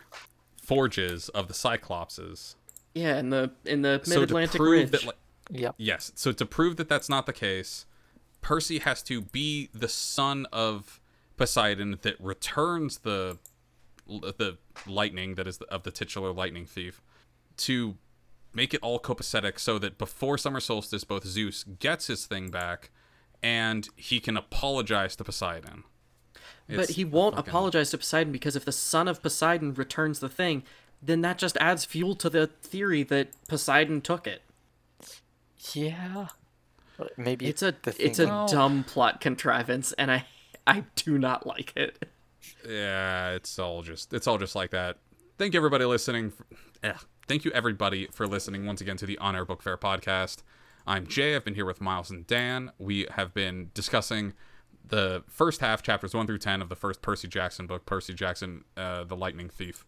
forges of the Cyclopses. Yeah, in the in the So mid to Atlantic prove Ridge. that, like, Yep. yes, so to prove that that's not the case, Percy has to be the son of Poseidon that returns the the lightning that is the, of the titular lightning thief to make it all copacetic so that before summer solstice both Zeus gets his thing back and he can apologize to Poseidon. but he won't fucking- apologize to Poseidon because if the son of Poseidon returns the thing, then that just adds fuel to the theory that Poseidon took it. Yeah. Maybe It's a the it's thing- a dumb plot contrivance, and I I do not like it. Yeah, it's all just it's all just like that. Thank you everybody listening. For, eh, thank you everybody for listening once again to the On Air Book Fair podcast. I'm Jay. I've been here with Miles and Dan. We have been discussing the first half, chapters one through ten of the first Percy Jackson book, Percy Jackson, uh, the Lightning Thief.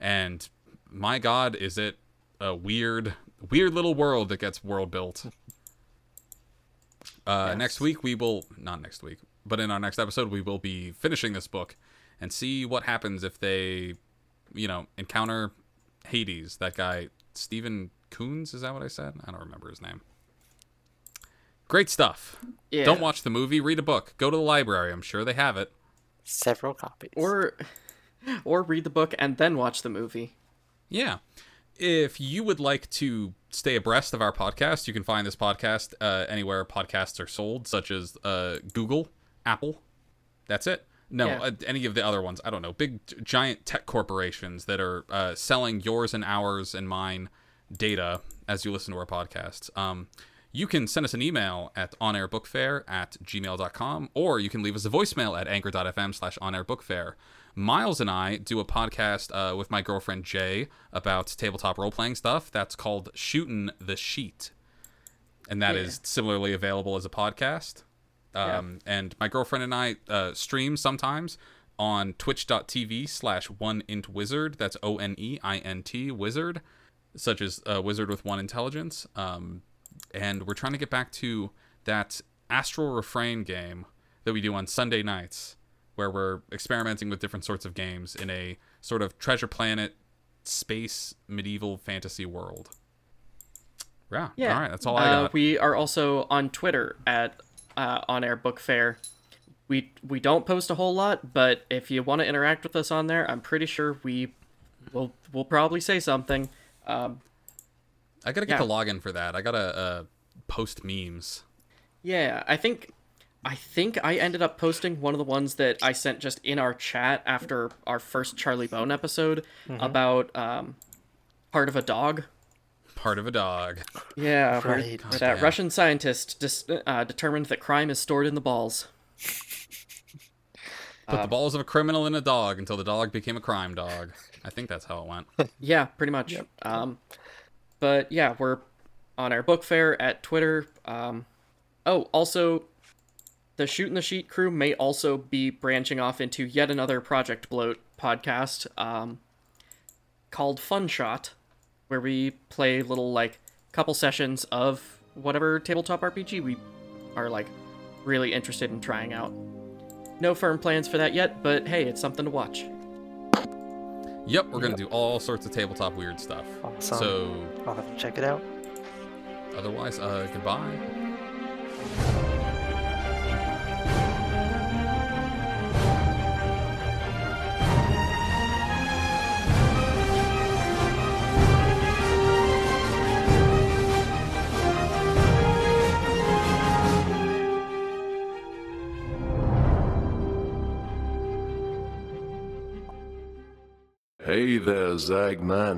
And my God, is it a weird, weird little world that gets world built. Uh, Next week we will not next week, but in our next episode we will be finishing this book and see what happens if they, you know, encounter Hades. That guy Stephen Coons is that what I said? I don't remember his name. Great stuff. Yeah. Don't watch the movie. Read a book. Go to the library. I'm sure they have it. several copies. Or or read the book and then watch the movie. Yeah. If you would like to stay abreast of our podcast, you can find this podcast uh, anywhere podcasts are sold, such as uh, Google, Apple. That's it. No, Yeah. uh, any of the other ones. I don't know. Big, giant tech corporations that are uh, selling yours and ours and mine data as you listen to our podcasts. Um, you can send us an email at onairbookfair at gmail.com, or you can leave us a voicemail at anchor.fm slash onairbookfair. Miles and I do a podcast uh, with my girlfriend Jay about tabletop role playing stuff. That's called Shootin' the Sheet. And that is similarly available as a podcast. Um, And my girlfriend and I uh, stream sometimes on twitch.tv slash one int wizard. That's O N E I N T wizard, such as uh, wizard with one intelligence. Um, and we're trying to get back to that astral refrain game that we do on Sunday nights, where we're experimenting with different sorts of games in a sort of treasure planet, space, medieval fantasy world. Yeah. Yeah. All right. That's all I Uh, got. we are also on Twitter at uh, On Air Book Fair. We we don't post a whole lot, but if you want to interact with us on there, I'm pretty sure we will will probably say something. Um, I gotta get yeah. the login for that. I gotta uh, post memes. yeah, I think I think I ended up posting one of the ones that I sent just in our chat after our first Charlie Bone episode about um, part of a dog. Part of a dog. Yeah, where Right. that Goddamn. Russian scientist dis- uh, determined that crime is stored in the balls. Put Um, the balls of a criminal in a dog until the dog became a crime dog. I think that's how it went. Yeah, pretty much. Um, but yeah, we're on our book fair at Twitter. Um, oh, also, the Shootin' the Sheet crew may also be branching off into yet another Project Bloat podcast um, called Fun Shot, where we play little like couple sessions of whatever tabletop RPG we are like really interested in trying out. No firm plans for that yet, but hey, it's something to watch. Yep, we're gonna do all sorts of tabletop weird stuff. Awesome. So, I'll have to check it out. otherwise, uh, goodbye. Hey there, Zagman.